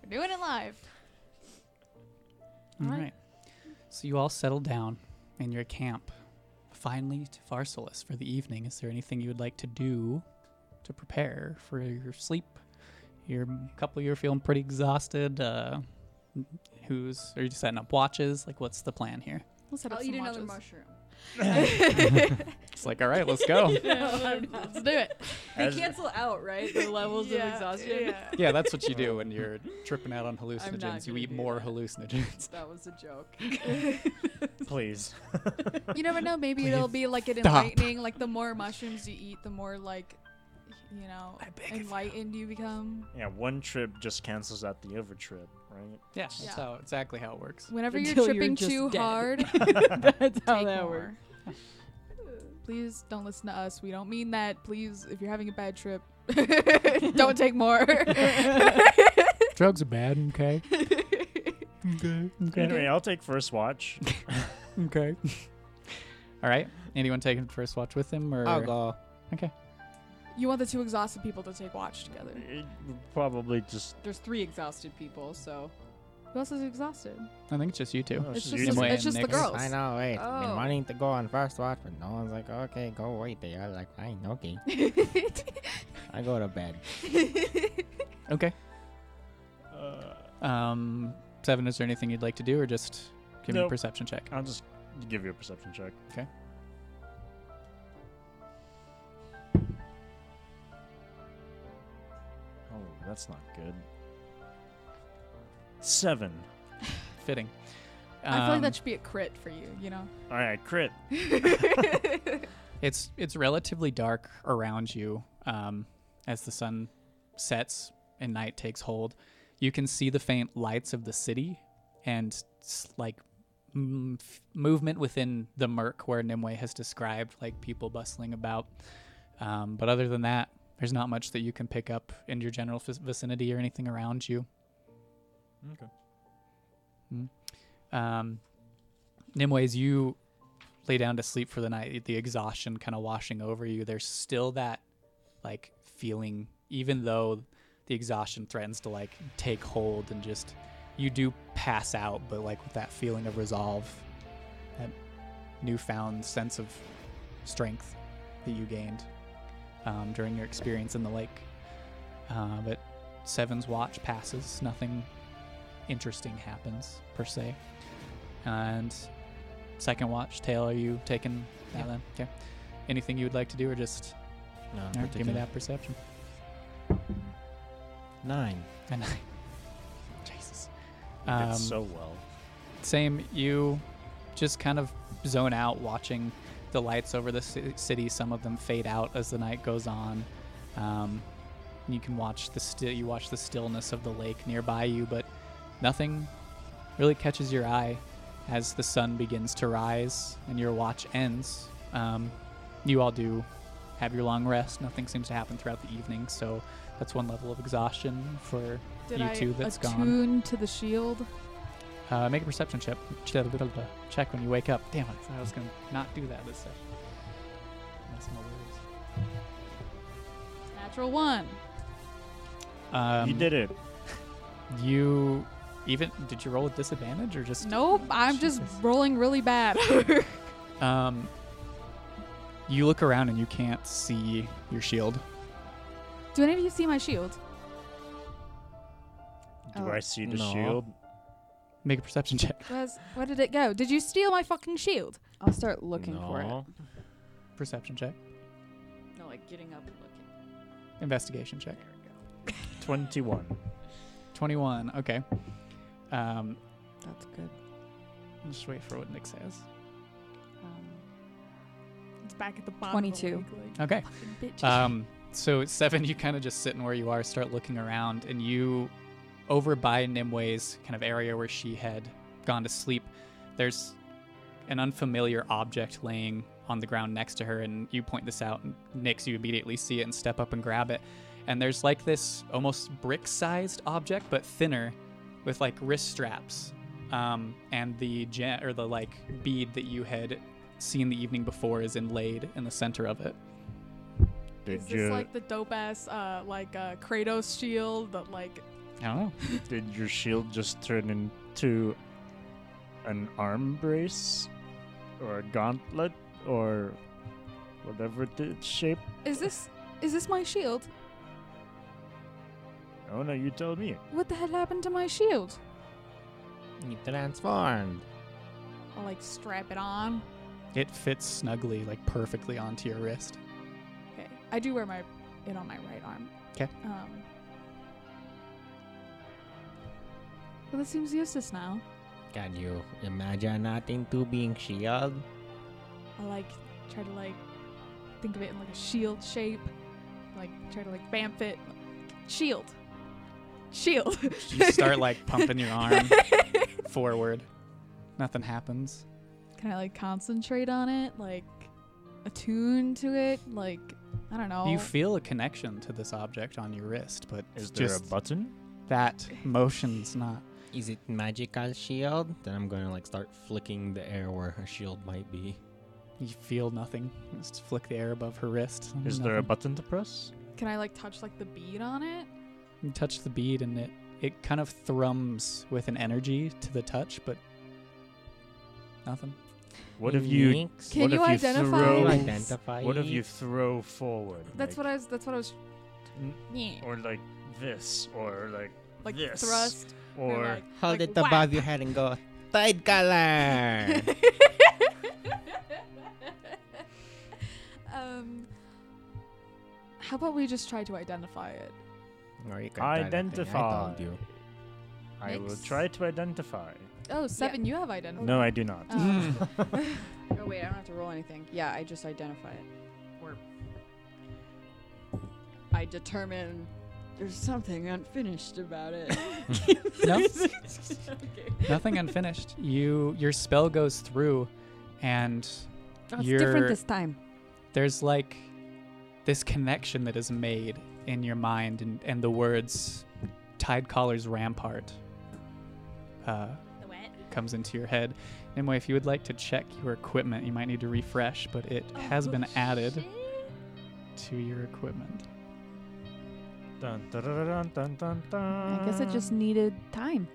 doing it live. Alright. right. So you all settle down in your camp, finally to Pharsalus for the evening. Is there anything you would like to do to prepare for your sleep? You're a couple of you are feeling pretty exhausted. Uh, who's are you setting up watches? Like, what's the plan here? We'll set up I'll some eat another watches. mushroom. [LAUGHS] It's like, all right, let's go. [LAUGHS] Let's do it. They As- cancel out, right? The levels of exhaustion. yeah, that's what you do when you're tripping out on hallucinogens. You gonna eat do more that. hallucinogens. That was a joke. [LAUGHS] Please. You never know. Maybe it'll be like an Stop. enlightening. Like the more mushrooms you eat, the more like, you know, I you. enlightened you become. Yeah, one trip just cancels out the other trip, right? Yeah, that's Yeah. how exactly how it works. Whenever Until you're you're tripping too dead. hard, [LAUGHS] [LAUGHS] That's how take that more. works. Please don't listen to us. We don't mean that. Please, if you're having a bad trip, [LAUGHS] don't take more. Drugs are bad, okay? okay. Anyway, I'll take first watch. Okay. All right. Anyone taking first watch with him, or I'll go. Okay. You want the two exhausted people to take watch together. It probably just. There's three exhausted people, so Who else is exhausted? I think it's just you two. Oh, It's she's just the, Nimue it's just the girls. I know, wait. I've been Oh. wanting to go on first watch, but no one's like, okay, go wait there. Like, fine, okay. [LAUGHS] I go to bed. [LAUGHS] Okay. Uh, Um, seven. Is there anything you'd like to do, or just give me a perception check? I'll just give you a perception check. Okay. That's not good. Seven. [LAUGHS] Fitting. I feel like Um, that should be a crit for you. You know. All right, crit. [LAUGHS] It's it's relatively dark around you um, as the sun sets and night takes hold. You can see the faint lights of the city and s- like m- f- movement within the murk where Nimue has described, like people bustling about. Um, but other than that, there's not much that you can pick up in your general vic- vicinity or anything around you. Okay. Um, Nimue, as you lay down to sleep for the night, the exhaustion kind of washing over you, there's still that like feeling, even though the exhaustion threatens to like take hold and just you do pass out, but like with that feeling of resolve, that newfound sense of strength that you gained um, during your experience in the lake. Uh, but Seven's watch passes, nothing interesting happens per se. And second watch, Tail, are you taking that Yeah. then? Okay. Anything you would like to do, or just No, right, give me that perception? Nine. [LAUGHS] And I, Jesus. Um, so well. Same, you just kind of zone out watching the lights over the city. Some of them fade out as the night goes on. Um, you can watch the sti- you watch the stillness of the lake nearby you, but nothing really catches your eye as the sun begins to rise and your watch ends. Um, you all do have your long rest. Nothing seems to happen throughout the evening, so that's one level of exhaustion for Did You I too that's gone. attune to the shield? Uh, make a perception check. Check when you wake up. Damn it! I was gonna not do that this session. That's my words. Natural one. Um, you did it. You even did you roll with disadvantage or just Nope, I'm just rolling really bad. [LAUGHS] um? You look around and you can't see your shield. Do any of you see my shield? Do Oh, I see the no. shield? Make a perception check. [LAUGHS] Where's, where did it go? Did you steal my fucking shield? I'll start looking for it. No. Perception check. No, like getting up and looking. Investigation check. There we go. [LAUGHS] 21. Twenty-one. Okay. Um, That's good. I'll just wait for what Nick says. Um, It's back at the bottom. 22. Okay. Bitch. Um, so [LAUGHS] seven, you kind of just sitting where you are, start looking around, and you, over by Nimue's kind of area where she had gone to sleep, there's an unfamiliar object laying on the ground next to her, and you point this out, and Nyx, you immediately see it and step up and grab it, and there's like this almost brick-sized object, but thinner, with like wrist straps, um, and the gem or the like bead that you had seen the evening before is inlaid in the center of it. Did Is you this like the dope ass, uh, like uh, Kratos shield that like I don't know. [LAUGHS] did your shield just turn into an arm brace or a gauntlet or whatever the shape? is this is this my shield? Oh no, you told me. What the hell happened to my shield? You transformed. I'll like strap it on. It fits snugly, like perfectly onto your wrist. Okay, I do wear my it on my right arm. 'Kay. Um. Well, this seems useless now. Can you imagine nothing into being shield? I like try to like think of it in like a shield shape. Like try to like vamp it. Shield. Shield. You start like [LAUGHS] pumping your arm forward. Nothing happens. Can I like concentrate on it? Like attune to it? Like I don't know. You feel a connection to this object on your wrist, but Is there just a button? that motion's not. Is it magical shield? Then I'm gonna like start flicking the air where her shield might be. You feel nothing. Just flick the air above her wrist. Is there a Nothing. button to press? Can I like touch like the bead on it? You touch the bead and it it kind of thrums with an energy to the touch, but nothing. What if you Jinx. Can what you if you identify- throw You identify. What if you throw forward? That's like, what I was. That's what I was. n- Yeah. or like this or like Like this thrust. Or like, hold like it above your head and go tide caller? [LAUGHS] um. How about we just try to identify it? or you can try that I identify. told you. I will try to identify. Oh, seven. You have identified. No, I do not. Oh. [LAUGHS] [LAUGHS] oh wait, I don't have to roll anything. Yeah, I just identify it. Or I determine there's something unfinished about it. [LAUGHS] [LAUGHS] No. okay. Nothing unfinished. You your spell goes through and Oh, it's You're- different this time. there's like this connection that is made in your mind and, and the words tide caller's rampart uh, comes into your head anyway if you would like to check your equipment you might need to refresh but it has been added to your equipment Dun, dun, dun, dun, dun, dun, dun. I guess it just needed time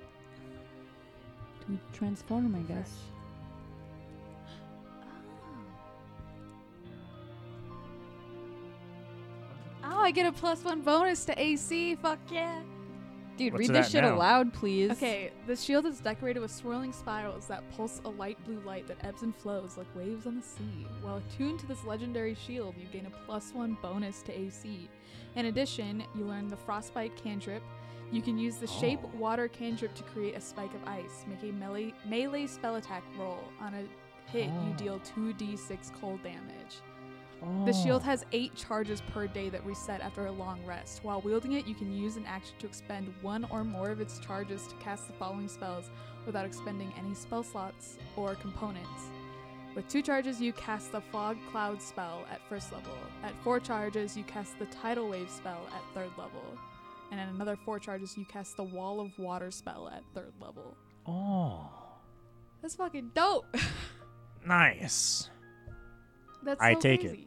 to transform. I guess. Oh, I get a plus one bonus to AC. Fuck yeah. Dude, What's read this shit now? aloud, please. Okay, the shield is decorated with swirling spirals that pulse a light blue light that ebbs and flows like waves on the sea. While attuned to this legendary shield, you gain a plus one bonus to AC. In addition, you learn the frostbite cantrip. You can use the oh. shape Oh. water cantrip to create a spike of ice. Make a melee, melee spell attack roll. On a hit, you Oh. deal 2d6 cold damage. The shield Oh. has eight charges per day that reset after a long rest. While wielding it, you can use an action to expend one or more of its charges to cast the following spells without expending any spell slots or components. With two charges, you cast the Fog Cloud spell at first level. At four charges, you cast the Tidal Wave spell at third level. And at another four charges, you cast the Wall of Water spell at third level. Oh, That's fucking dope. [LAUGHS] nice. That's so I take it.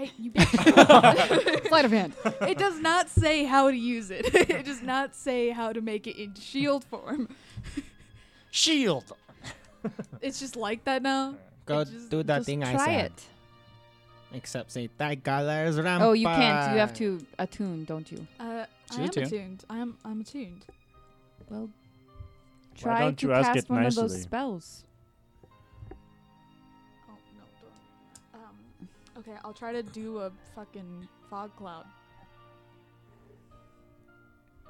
Crazy. Hey, you bitch. [LAUGHS] Sleight of hand. it does not say how to use it. [LAUGHS] it does not say how to make it in shield form. [LAUGHS] Shield. It's just like that now. Go just- do the Just thing I try said. it. Except say thy colors rampant. Oh, you can't. You have to attune, don't you? Uh, I Should am attune. attuned. I am. I'm attuned. Well, Why try don't to you ask cast it one of nicely? those spells. Okay, I'll try to do a fucking fog cloud.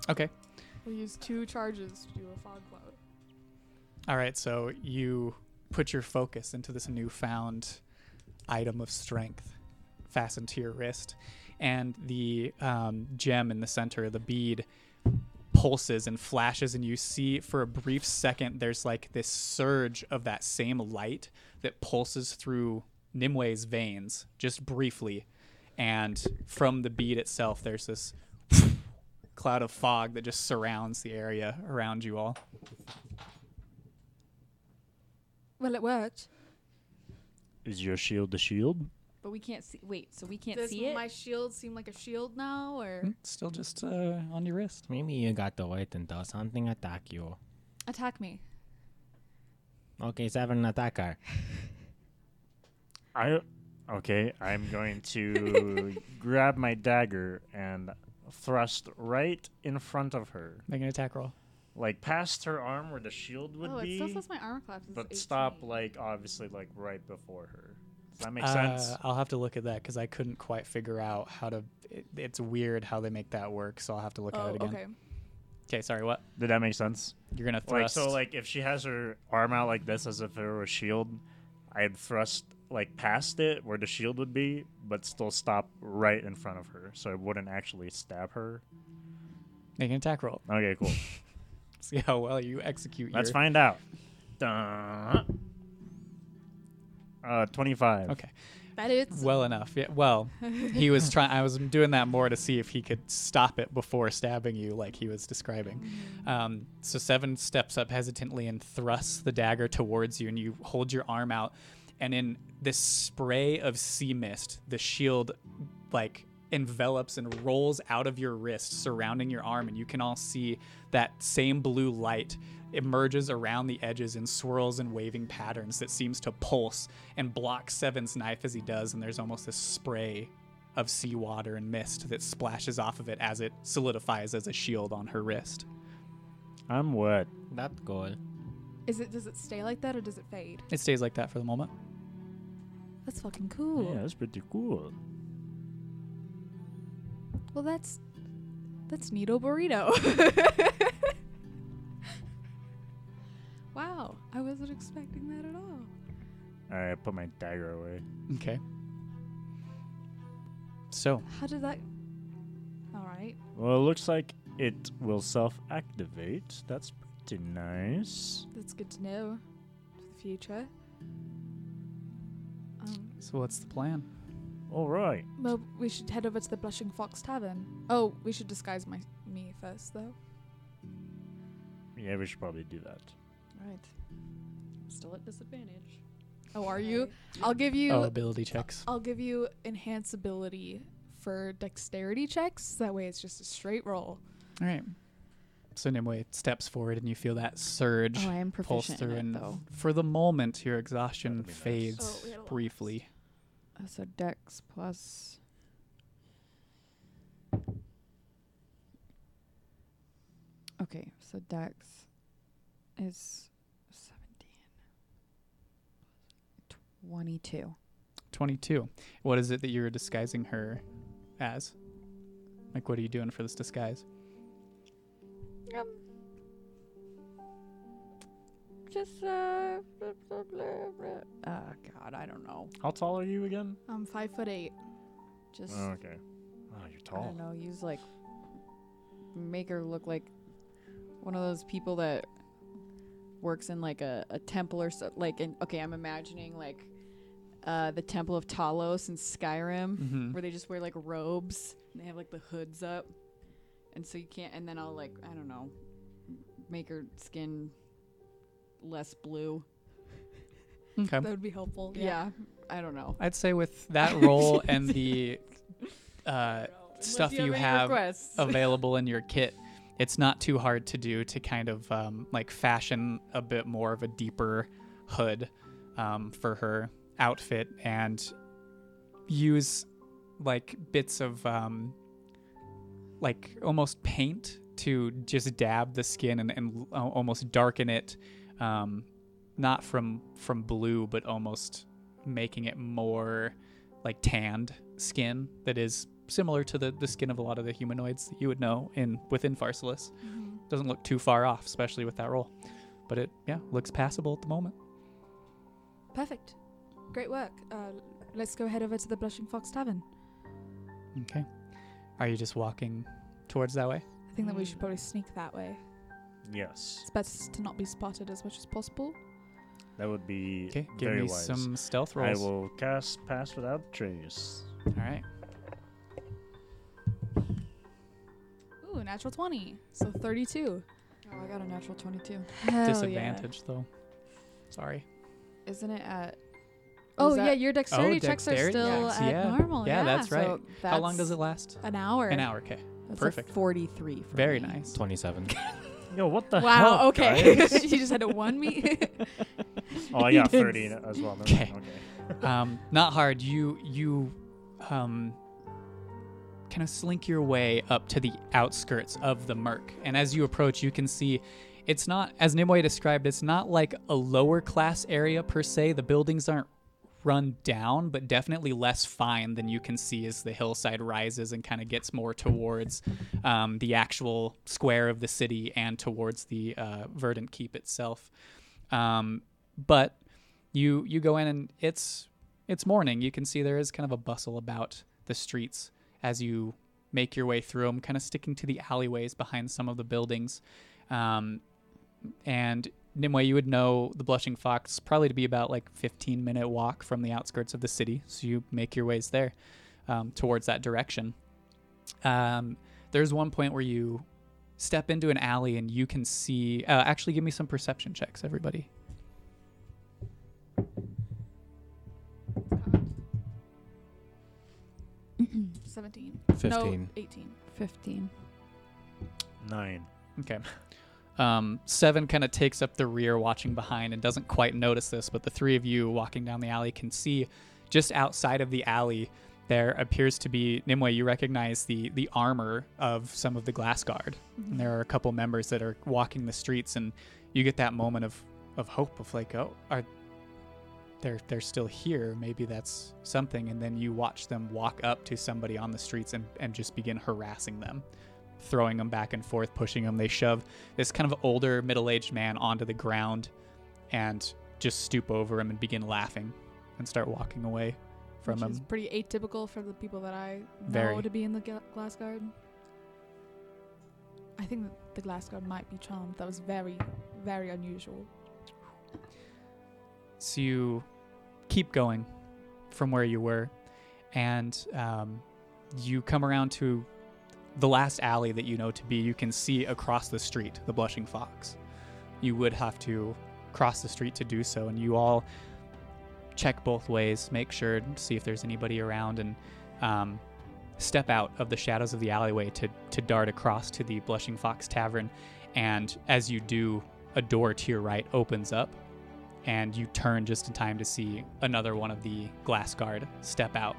Okay. We'll use two charges to do a fog cloud. All right, so you put your focus into this newfound item of strength fastened to your wrist, and the um, gem in the center, the bead, pulses and flashes, and you see for a brief second there's like this surge of that same light that pulses through Nimue's veins just briefly, and from the bead itself, there's this cloud of fog that just surrounds the area around you all. Well, it worked. Is your shield a shield? But we can't see. Wait, so we can't Does see it? my shield seem like a shield now, or Hmm, Still just uh, on your wrist. Maybe you got to wait until something attack you. attack me? Okay, seven attacker. [LAUGHS] I okay. I'm going to [LAUGHS] grab my dagger and thrust right in front of her, Make an attack roll. like past her arm where the shield would oh, it be, still says my armor class is but stop like obviously like right before her. Does that make Uh, sense? I'll have to look at that because I couldn't quite figure out how to. It, it's weird how they make that work, so I'll have to look Oh, at it again. okay. Okay, sorry. What? Did that make sense? You're gonna Like thrust. so, like if she has her arm out like this as if it were a shield, I'd thrust like past it where the shield would be, but still stop right in front of her, so I wouldn't actually stab her. make an attack roll. Okay, cool. [LAUGHS] See how well you execute. Let's your, find out. Uh, twenty-five. Okay. Well enough. Yeah. Well, he was trying. I was doing that more to see if he could stop it before stabbing you, like he was describing. Um, so Seven steps up hesitantly and thrusts the dagger towards you, and you hold your arm out, and in this spray of sea mist, the shield like envelops and rolls out of your wrist, surrounding your arm, and you can all see that same blue light emerges around the edges in swirls and waving patterns that seems to pulse and block Seven's knife as he does, and there's almost this spray of seawater and mist that splashes off of it as it solidifies as a shield on her wrist. I'm wet. That goal. Is it? Does it stay like that or does it fade? It stays like that for the moment. That's fucking cool. Yeah, that's pretty cool. Well, that's that's Needle burrito. [LAUGHS] wow, I wasn't expecting that at all. All right, I put my dagger away. Okay. So, How did that? All right. Well, it looks like it will self-activate. That's pretty nice. That's good to know for the future. Um, so what's the plan? All right. well, we should head over to the Blushing Fox Tavern. Oh, we should disguise my me first, though. Yeah, we should probably do that. Right. Still at disadvantage. Oh, are you? I'll give you. Oh, ability checks. I'll give you enhance ability for dexterity checks. That way, it's just a straight roll. All right. So Nimue steps forward, and you feel that surge Oh, I am pulse proficient through, in and it though. for the moment, your exhaustion That'd be nice. fades Oh, we had a lot. briefly. Uh, So Dex plus. Okay, so Dex is 22. 22. What is it that you're disguising her as? Like, what are you doing for this disguise? Um, just uh, blah, blah, blah, blah. uh, God, I don't know. How tall are you again? I'm five foot eight. Just Oh, okay. Oh, you're tall. I tall. don't know. Use like make her look like one of those people that works in like a, a temple or so. Like, in, okay, I'm imagining like uh, the Temple of Talos in Skyrim, Mm-hmm. where they just wear like robes and they have like the hoods up, and so you can't. And then I'll like I don't know, make her skin less blue. Okay. [LAUGHS] That would be helpful. Yeah, I don't know. I'd say with that role [LAUGHS] and the uh, stuff you any have requests. [LAUGHS] available in your kit, it's not too hard to do to kind of um, like fashion a bit more of a deeper hood um, for her outfit and use like bits of um, like almost paint to just dab the skin and, and almost darken it um, not from from blue but almost making it more like tanned skin that is similar to the, the skin of a lot of the humanoids that you would know in within Pharsalus. Doesn't look too far off, especially with that role. But it yeah, looks passable at the moment. Perfect. Great work. Uh, let's go head over to the Blushing Fox Tavern. Okay. Are you just walking towards that way? I think that we should probably sneak that way. Yes. It's best to not be spotted as much as possible. That would be Okay, give very me wise. some stealth I rolls. will cast Pass Without Trace. All right. Ooh, natural 20. So 32. Oh, I got a natural 22. Hell Disadvantage though. Sorry. Isn't it at. Oh, yeah, your dexterity checks are dexterity still checks, at yeah. normal. Yeah, that's right. So How long does it last? An hour. An hour. Okay. that's Perfect. A 43. For Very me. nice. 27. [LAUGHS] Yo, what the Wow, hell? okay. guys? [LAUGHS] you just had to one me. [LAUGHS] oh, I got 30 as well. No, Okay. okay. um, not hard. You you um, kind of slink your way up to the outskirts of the murk, and as you approach, you can see it's not as Nimue described. It's not like a lower class area per se. The buildings aren't run down, but definitely less fine than you can see as the hillside rises and kind of gets more towards um, the actual square of the city and towards the uh, Verdant Keep itself. Um, but you you go in and it's it's morning. You can see there is kind of a bustle about the streets as you make your way through them, kind of sticking to the alleyways behind some of the buildings. Um, and Nimue, you would know the Blushing Fox probably to be about like 15 minute walk from the outskirts of the city. So you make your ways there um, towards that direction. Um, there's one point where you step into an alley and you can see. Uh, actually, give me some perception checks, everybody. 17. 15. No, 18. 15. Nine. Okay. Um, Seven kind of takes up the rear, watching behind, and doesn't quite notice this. But the three of you walking down the alley can see just outside of the alley there appears to be Nimue. You recognize the the armor of some of the glass guard, and there are a couple members that are walking the streets, and you get that moment of of hope of like, oh, are they're they're still here? Maybe that's something. And then you watch them walk up to somebody on the streets and and just begin harassing them throwing them back and forth, pushing them. They shove this kind of older, middle aged man onto the ground and just stoop over him and begin laughing and start walking away from Which him. pretty atypical for the people that I know Very. to be in the gla- glass guard. I think that the glass guard might be charmed. That was very, very unusual. So you keep going from where you were, and um, you come around to the last alley that you know to be. You can see across the street the Blushing Fox. You would have to cross the street to do so, and you all check both ways, make sure see if there's anybody around, and um, step out of the shadows of the alleyway to to dart across to the Blushing Fox Tavern. And as you do, a door to your right opens up, and you turn just in time to see another one of the glass guard step out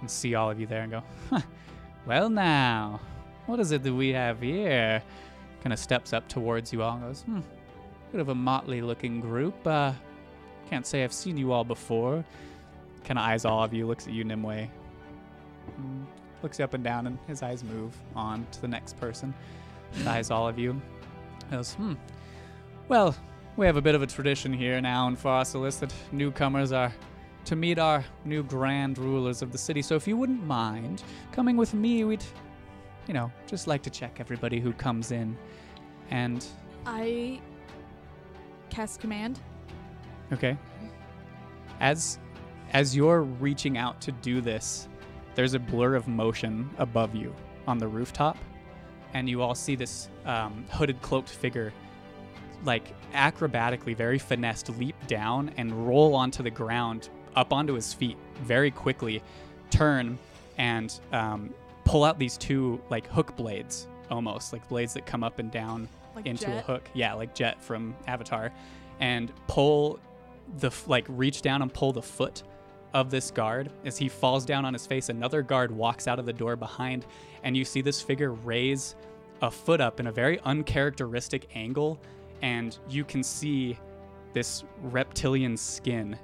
and see all of you there and go, huh, well, now, what is it that we have here? kind of steps up towards you all and goes, "Hmm, bit of a motley looking group. Uh, can't say I've seen you all before." Kind of eyes all of you, looks at you, Nimue. Mm, looks you up and down, and his eyes move on to the next person. eyes all of you. Goes, "Hmm. Well, we have a bit of a tradition here now in Pharsalus that newcomers are to meet our new grand rulers of the city. So if you wouldn't mind coming with me, we'd, you know, just like to check everybody who comes in. And, I cast command. okay. As as you're reaching out to do this, there's a blur of motion above you on the rooftop, and you all see this um, hooded, cloaked figure, like acrobatically, very finessed, leap down and roll onto the ground, up onto his feet very quickly, turn and um, pull out these two like hook blades, almost like blades that come up and down Like into a hook. Yeah, like Jet from Avatar, and pull the like reach down and pull the foot of this guard as he falls down on his face. Another guard walks out of the door behind, and you see this figure raise a foot up in a very uncharacteristic angle, and you can see this reptilian skin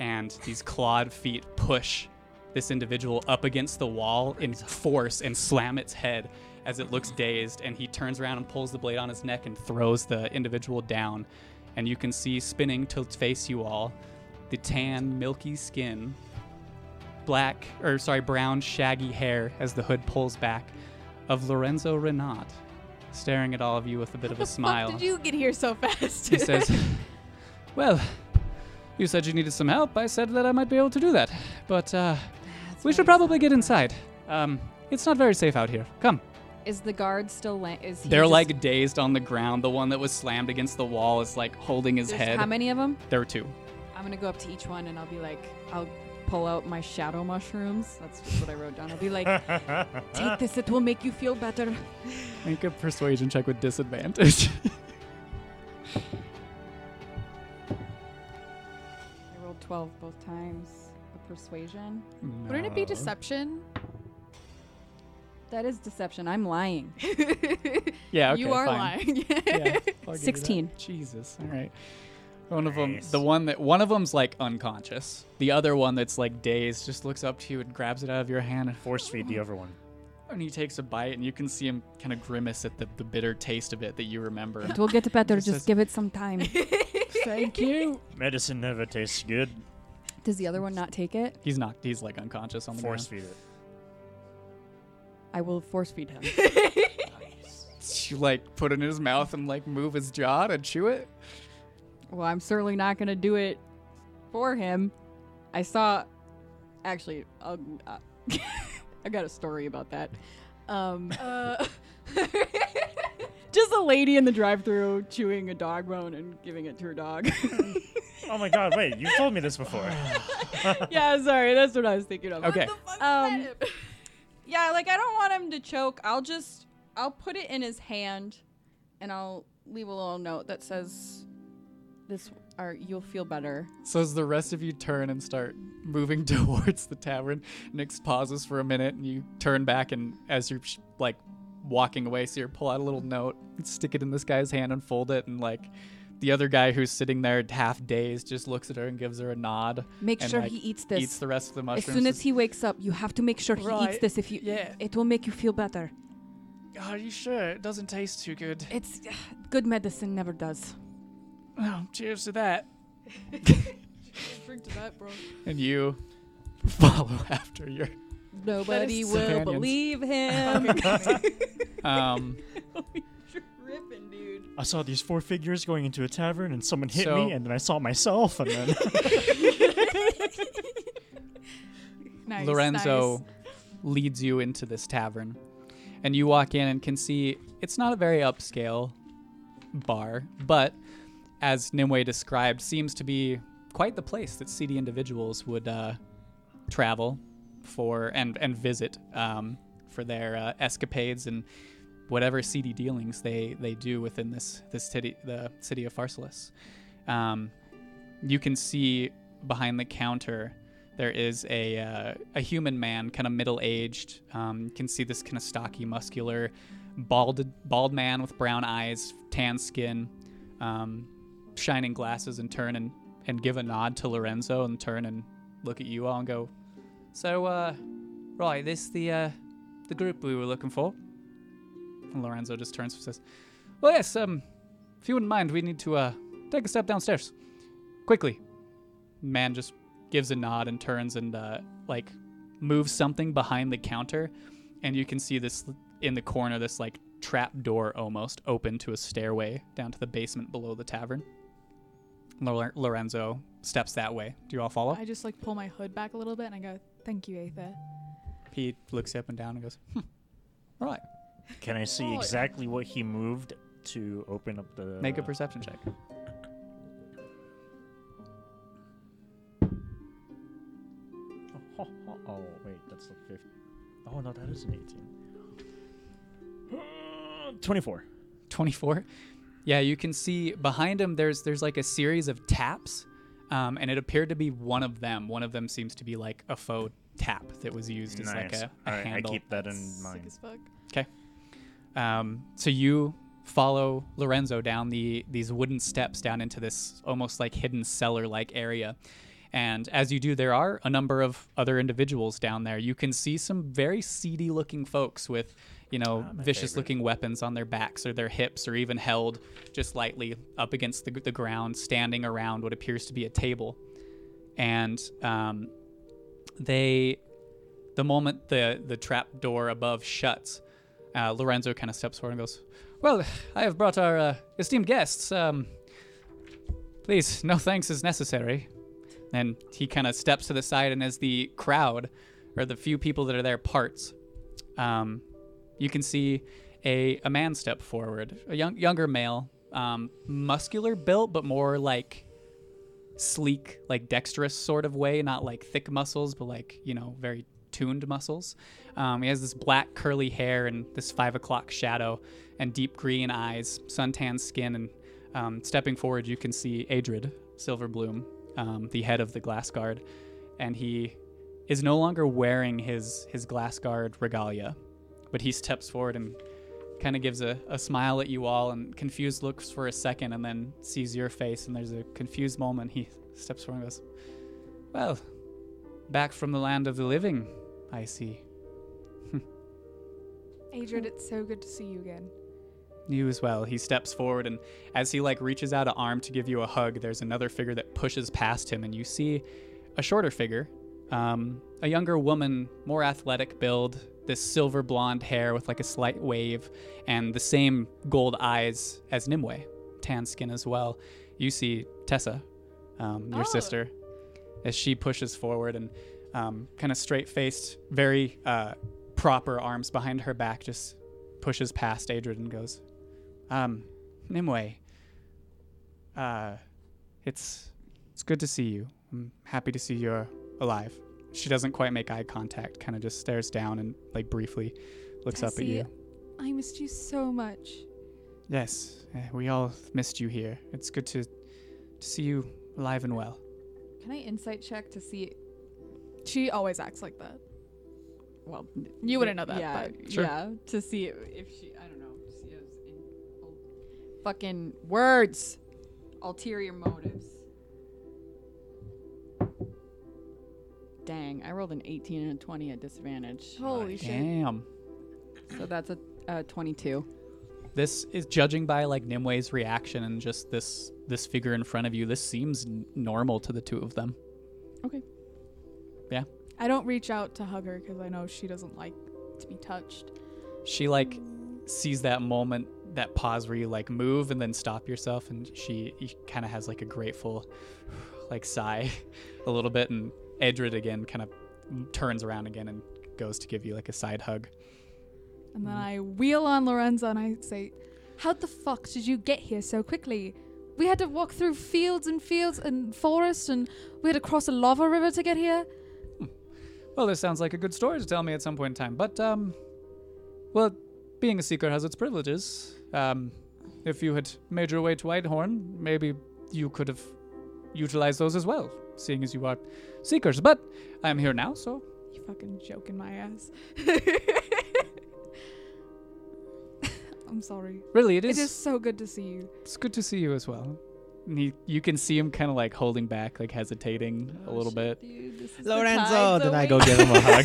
and these clawed feet push this individual up against the wall in force and slam its head as it looks dazed. And he turns around and pulls the blade on his neck and throws the individual down. And you can see spinning to face you all the tan milky skin black or sorry brown shaggy hair as the hood pulls back of lorenzo renat staring at all of you with a bit of a smile. did you get here so fast? he says, [LAUGHS] Well, you said you needed some help. I said that I might be able to do that. But uh, we should probably get inside. Um, it's not very safe out here. Come. Is the guard still? La- is he They're just- like dazed on the ground. The one that was slammed against the wall is like holding his There's head. How many of them? There are two. I'm gonna go up to each one and I'll be like, I'll pull out my shadow mushrooms. That's just what I wrote down. I'll be like, [LAUGHS] take this. It will make you feel better. Make a persuasion check with disadvantage. [LAUGHS] 12 both times. A persuasion. Wouldn't it be deception? That is deception. I'm lying. [LAUGHS] Yeah, okay, you are fine. lying. Yeah, [LAUGHS] I'll give you that. 16. Jesus. All right. One of them, Nice. the one that one of them's like unconscious. The other one that's like dazed just looks up to you and grabs it out of your hand and Force feed the other one. And he takes a bite, and you can see him kind of grimace at the, the bitter taste of it that you remember. It will get [LAUGHS] better. Just Just says- give it some time. [LAUGHS] Thank you. Medicine never tastes good. Does the other one not take it? He's not. He's like unconscious on the Force ground. feed it. I will force feed him. [LAUGHS] You like put it in his mouth and like move his jaw to chew it. well, I'm certainly not gonna do it for him. I saw. Actually, I'll, uh, I got a story about that. Um, uh, [LAUGHS] [LAUGHS] just a lady in the drive-through chewing a dog bone and giving it to her dog. Oh my god, wait, you've told me this [LAUGHS] before. yeah, sorry, that's what I was thinking of. Okay. Um, yeah, like I don't want him to choke. I'll just I'll put it in his hand, and I'll leave a little note that says, "This or you'll feel better." So as the rest of you turn and start moving [LAUGHS] towards the tavern, Nyx pauses for a minute, and you turn back, and as you're like walking away, so you pull out a little note, stick it in this guy's hand, and fold it, and like. The other guy who's sitting there half dazed just looks at her and gives her a nod. Make And, sure like, he eats this. Eats the rest of the mushrooms. as soon as he wakes up, you have to make sure he eats this. If you, Yeah. it will make you feel better. Are you sure? It doesn't taste too good. It's [SIGHS] good medicine never does. Oh, cheers to that. drink to that, bro. And you follow [LAUGHS] after your Nobody will companions. believe him. [LAUGHS] um [LAUGHS] Tripping, dude. I saw these four figures going into a tavern and someone hit So- me and then I saw myself and then Nice, Lorenzo nice. leads you into this tavern. And you walk in and can see it's not a very upscale bar, but as Nimue described, seems to be quite the place that seedy individuals would uh, travel for and, and visit um, for their uh, escapades and whatever seedy dealings they, they do within this this city the city of Pharsalus. Um, you can see behind the counter there is a uh, a human man, kind of middle aged. Um, you can see this kind of stocky, muscular bald bald man with brown eyes, tan skin, um, shining glasses, and turn and and give a nod to Lorenzo and turn and look at you all and go, "So, uh, right, this the uh, the group we were looking for." And Lorenzo just turns and says, "Well, yes, um, if you wouldn't mind, we need to uh take a step downstairs, quickly." Man just gives a nod and turns and uh, like moves something behind the counter, and you can see this in the corner, this like trap door almost open to a stairway down to the basement below the tavern. Lor- Lorenzo steps that way. Do you all follow? I just like pull my hood back a little bit and I go, "Thank you, Aether." He looks up and down and goes, hmm. "All right, Can I see Oh, exactly what he moved to open up the? make a perception check." Oh, [LAUGHS] oh, oh, wait, that's the fifth. Oh no, that is an eighteen. [GASPS] Twenty-four. 24 yeah you can see behind him there's there's like a series of taps um, and it appeared to be one of them one of them seems to be like a faux tap that was used as like Nice. a, a All right, I keep that in Sick mind. as fuck. Um, so you follow Lorenzo down the these wooden steps down into this almost like hidden cellar-like area. And as you do, there are a number of other individuals down there. You can see some very seedy-looking folks with, you know, Ah, vicious-looking weapons on their backs or their hips, or even held just lightly up against the, the ground, standing around what appears to be a table. And um, they, the moment the the trap door above shuts, uh, Lorenzo kind of steps forward and goes, "Well, I have brought our uh, esteemed guests. Um, please, no thanks is necessary." And he kind of steps to the side, and as the crowd, or the few people that are there, parts, um, you can see a a man step forward, a young younger male, um, muscular built, but more like sleek, like dexterous sort of way, not like thick muscles, but like you know very tuned muscles. Um, he has this black curly hair and this five o'clock shadow and deep green eyes, suntan skin, and um, stepping forward, you can see Adrid Silverbloom, um, the head of the Glass Guard, and he is no longer wearing his his Glass Guard regalia, but he steps forward and kind of gives a, a smile at you all and confused looks for a second and then sees your face and there's a confused moment he steps forward and goes well back from the land of the living i see [LAUGHS] Adrian, it's so good to see you again. You as well. He steps forward, and as he like reaches out an arm to give you a hug, there's another figure that pushes past him, and you see a shorter figure, um, a younger woman, more athletic build, this silver blonde hair with like a slight wave, and the same gold eyes as Nimue, tan skin as well. You see Tessa, um, your Oh. sister, as she pushes forward and um, kind of straight faced, very uh, proper arms behind her back, just pushes past Adrid and goes, um, Nimue, uh, it's it's good to see you. I'm happy to see you're alive. She doesn't quite make eye contact, kind of just stares down and like briefly looks up at you. I missed you so much. Yes, eh, we all missed you here. It's good to to see you alive and well. Can I insight check to see? She always acts like that. Well, You wouldn't know that, Yeah, but Sure. yeah. To see if if she, I don't know, to see us in ul- fucking words, ulterior motives. Dang, I rolled an 18 and a 20 at disadvantage. Holy shit. Damn. So that's a uh, 22. This is judging by like Nimue's reaction and just this this figure in front of you. This seems n- normal to the two of them. Okay. Yeah. I don't reach out to hug her because I know she doesn't like to be touched. She like sees that moment, that pause where you like move and then stop yourself, and she kind of has like a grateful [SIGHS] like sigh [LAUGHS] a little bit, and Edred again kind of turns around again and goes to give you like a side hug. And then I wheel on Lorenzo and I say, How the fuck did you get here so quickly? We had to walk through fields and fields and forests and we had to cross a lava river to get here. Well, this sounds like a good story to tell me at some point in time, but um, well, being a seeker has its privileges. Um, if you had made your way to Whitehorn, maybe you could have utilized those as well, seeing as you are seekers. But I'm here now, so You fucking joking my ass. [LAUGHS] I'm sorry. Really, it It is. is so good to see you. It's good to see you as well. And he, you can see him kind of like holding back, like hesitating a little bit. Dude, this the Lorenzo, then I go give him a hug.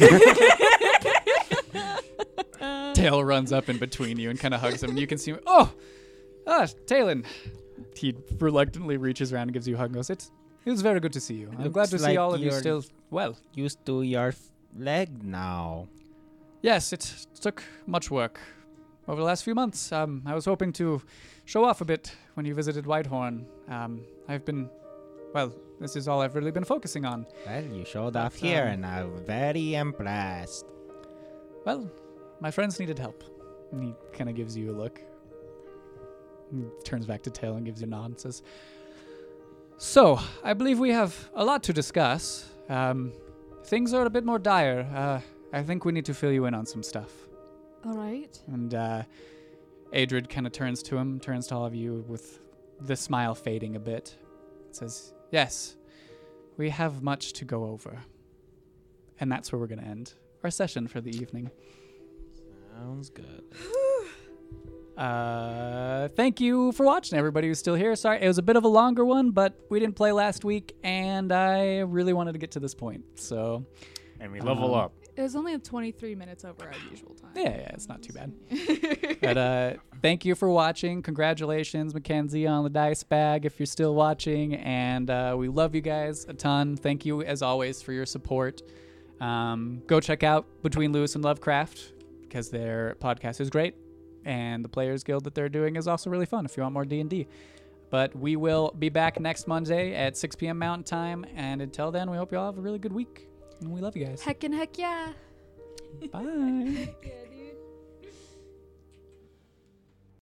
[LAUGHS] Tail runs up in between you and kind of hugs him, and you can see him. Oh, ah, Talon. He reluctantly reaches around and gives you a hug and goes, "It's it was very good to see you. I'm glad to see like all of you you're- still well." Used to your f- leg now. Yes, it took much work over the last few months. Um, I was hoping to show off a bit when you visited Whitehorn. Um, I've been, well, this is all I've really been focusing on. Well, you showed off here, um, and I'm very impressed. Well, my friends needed help. And he kind of gives you a look. And turns back to Tail and gives you a nod and says, So, I believe we have a lot to discuss. Um, things are a bit more dire. Uh, I think we need to fill you in on some stuff. All right. And uh, Adrid kind of turns to him, turns to all of you with the smile fading a bit. Says, Yes, we have much to go over. And that's where we're going to end our session for the evening. Sounds good. [LAUGHS] Uh, thank you for watching, everybody who's still here. Sorry, it was a bit of a longer one, but we didn't play last week, and I really wanted to get to this point. So, And we level Um, up. It was only 23 minutes over our usual time. yeah, yeah, it's not too bad. [LAUGHS] but uh, thank you for watching. Congratulations, Mackenzie, on the dice bag if you're still watching. And uh, we love you guys a ton. Thank you, as always, for your support. Um, go check out Between Lewis and Lovecraft because their podcast is great. And the Players Guild that they're doing is also really fun if you want more D&D. But we will be back next Monday at 6 p.m. Mountain Time. And until then, we hope you all have a really good week. And we love you guys. Heck and heck yeah. Bye. [LAUGHS]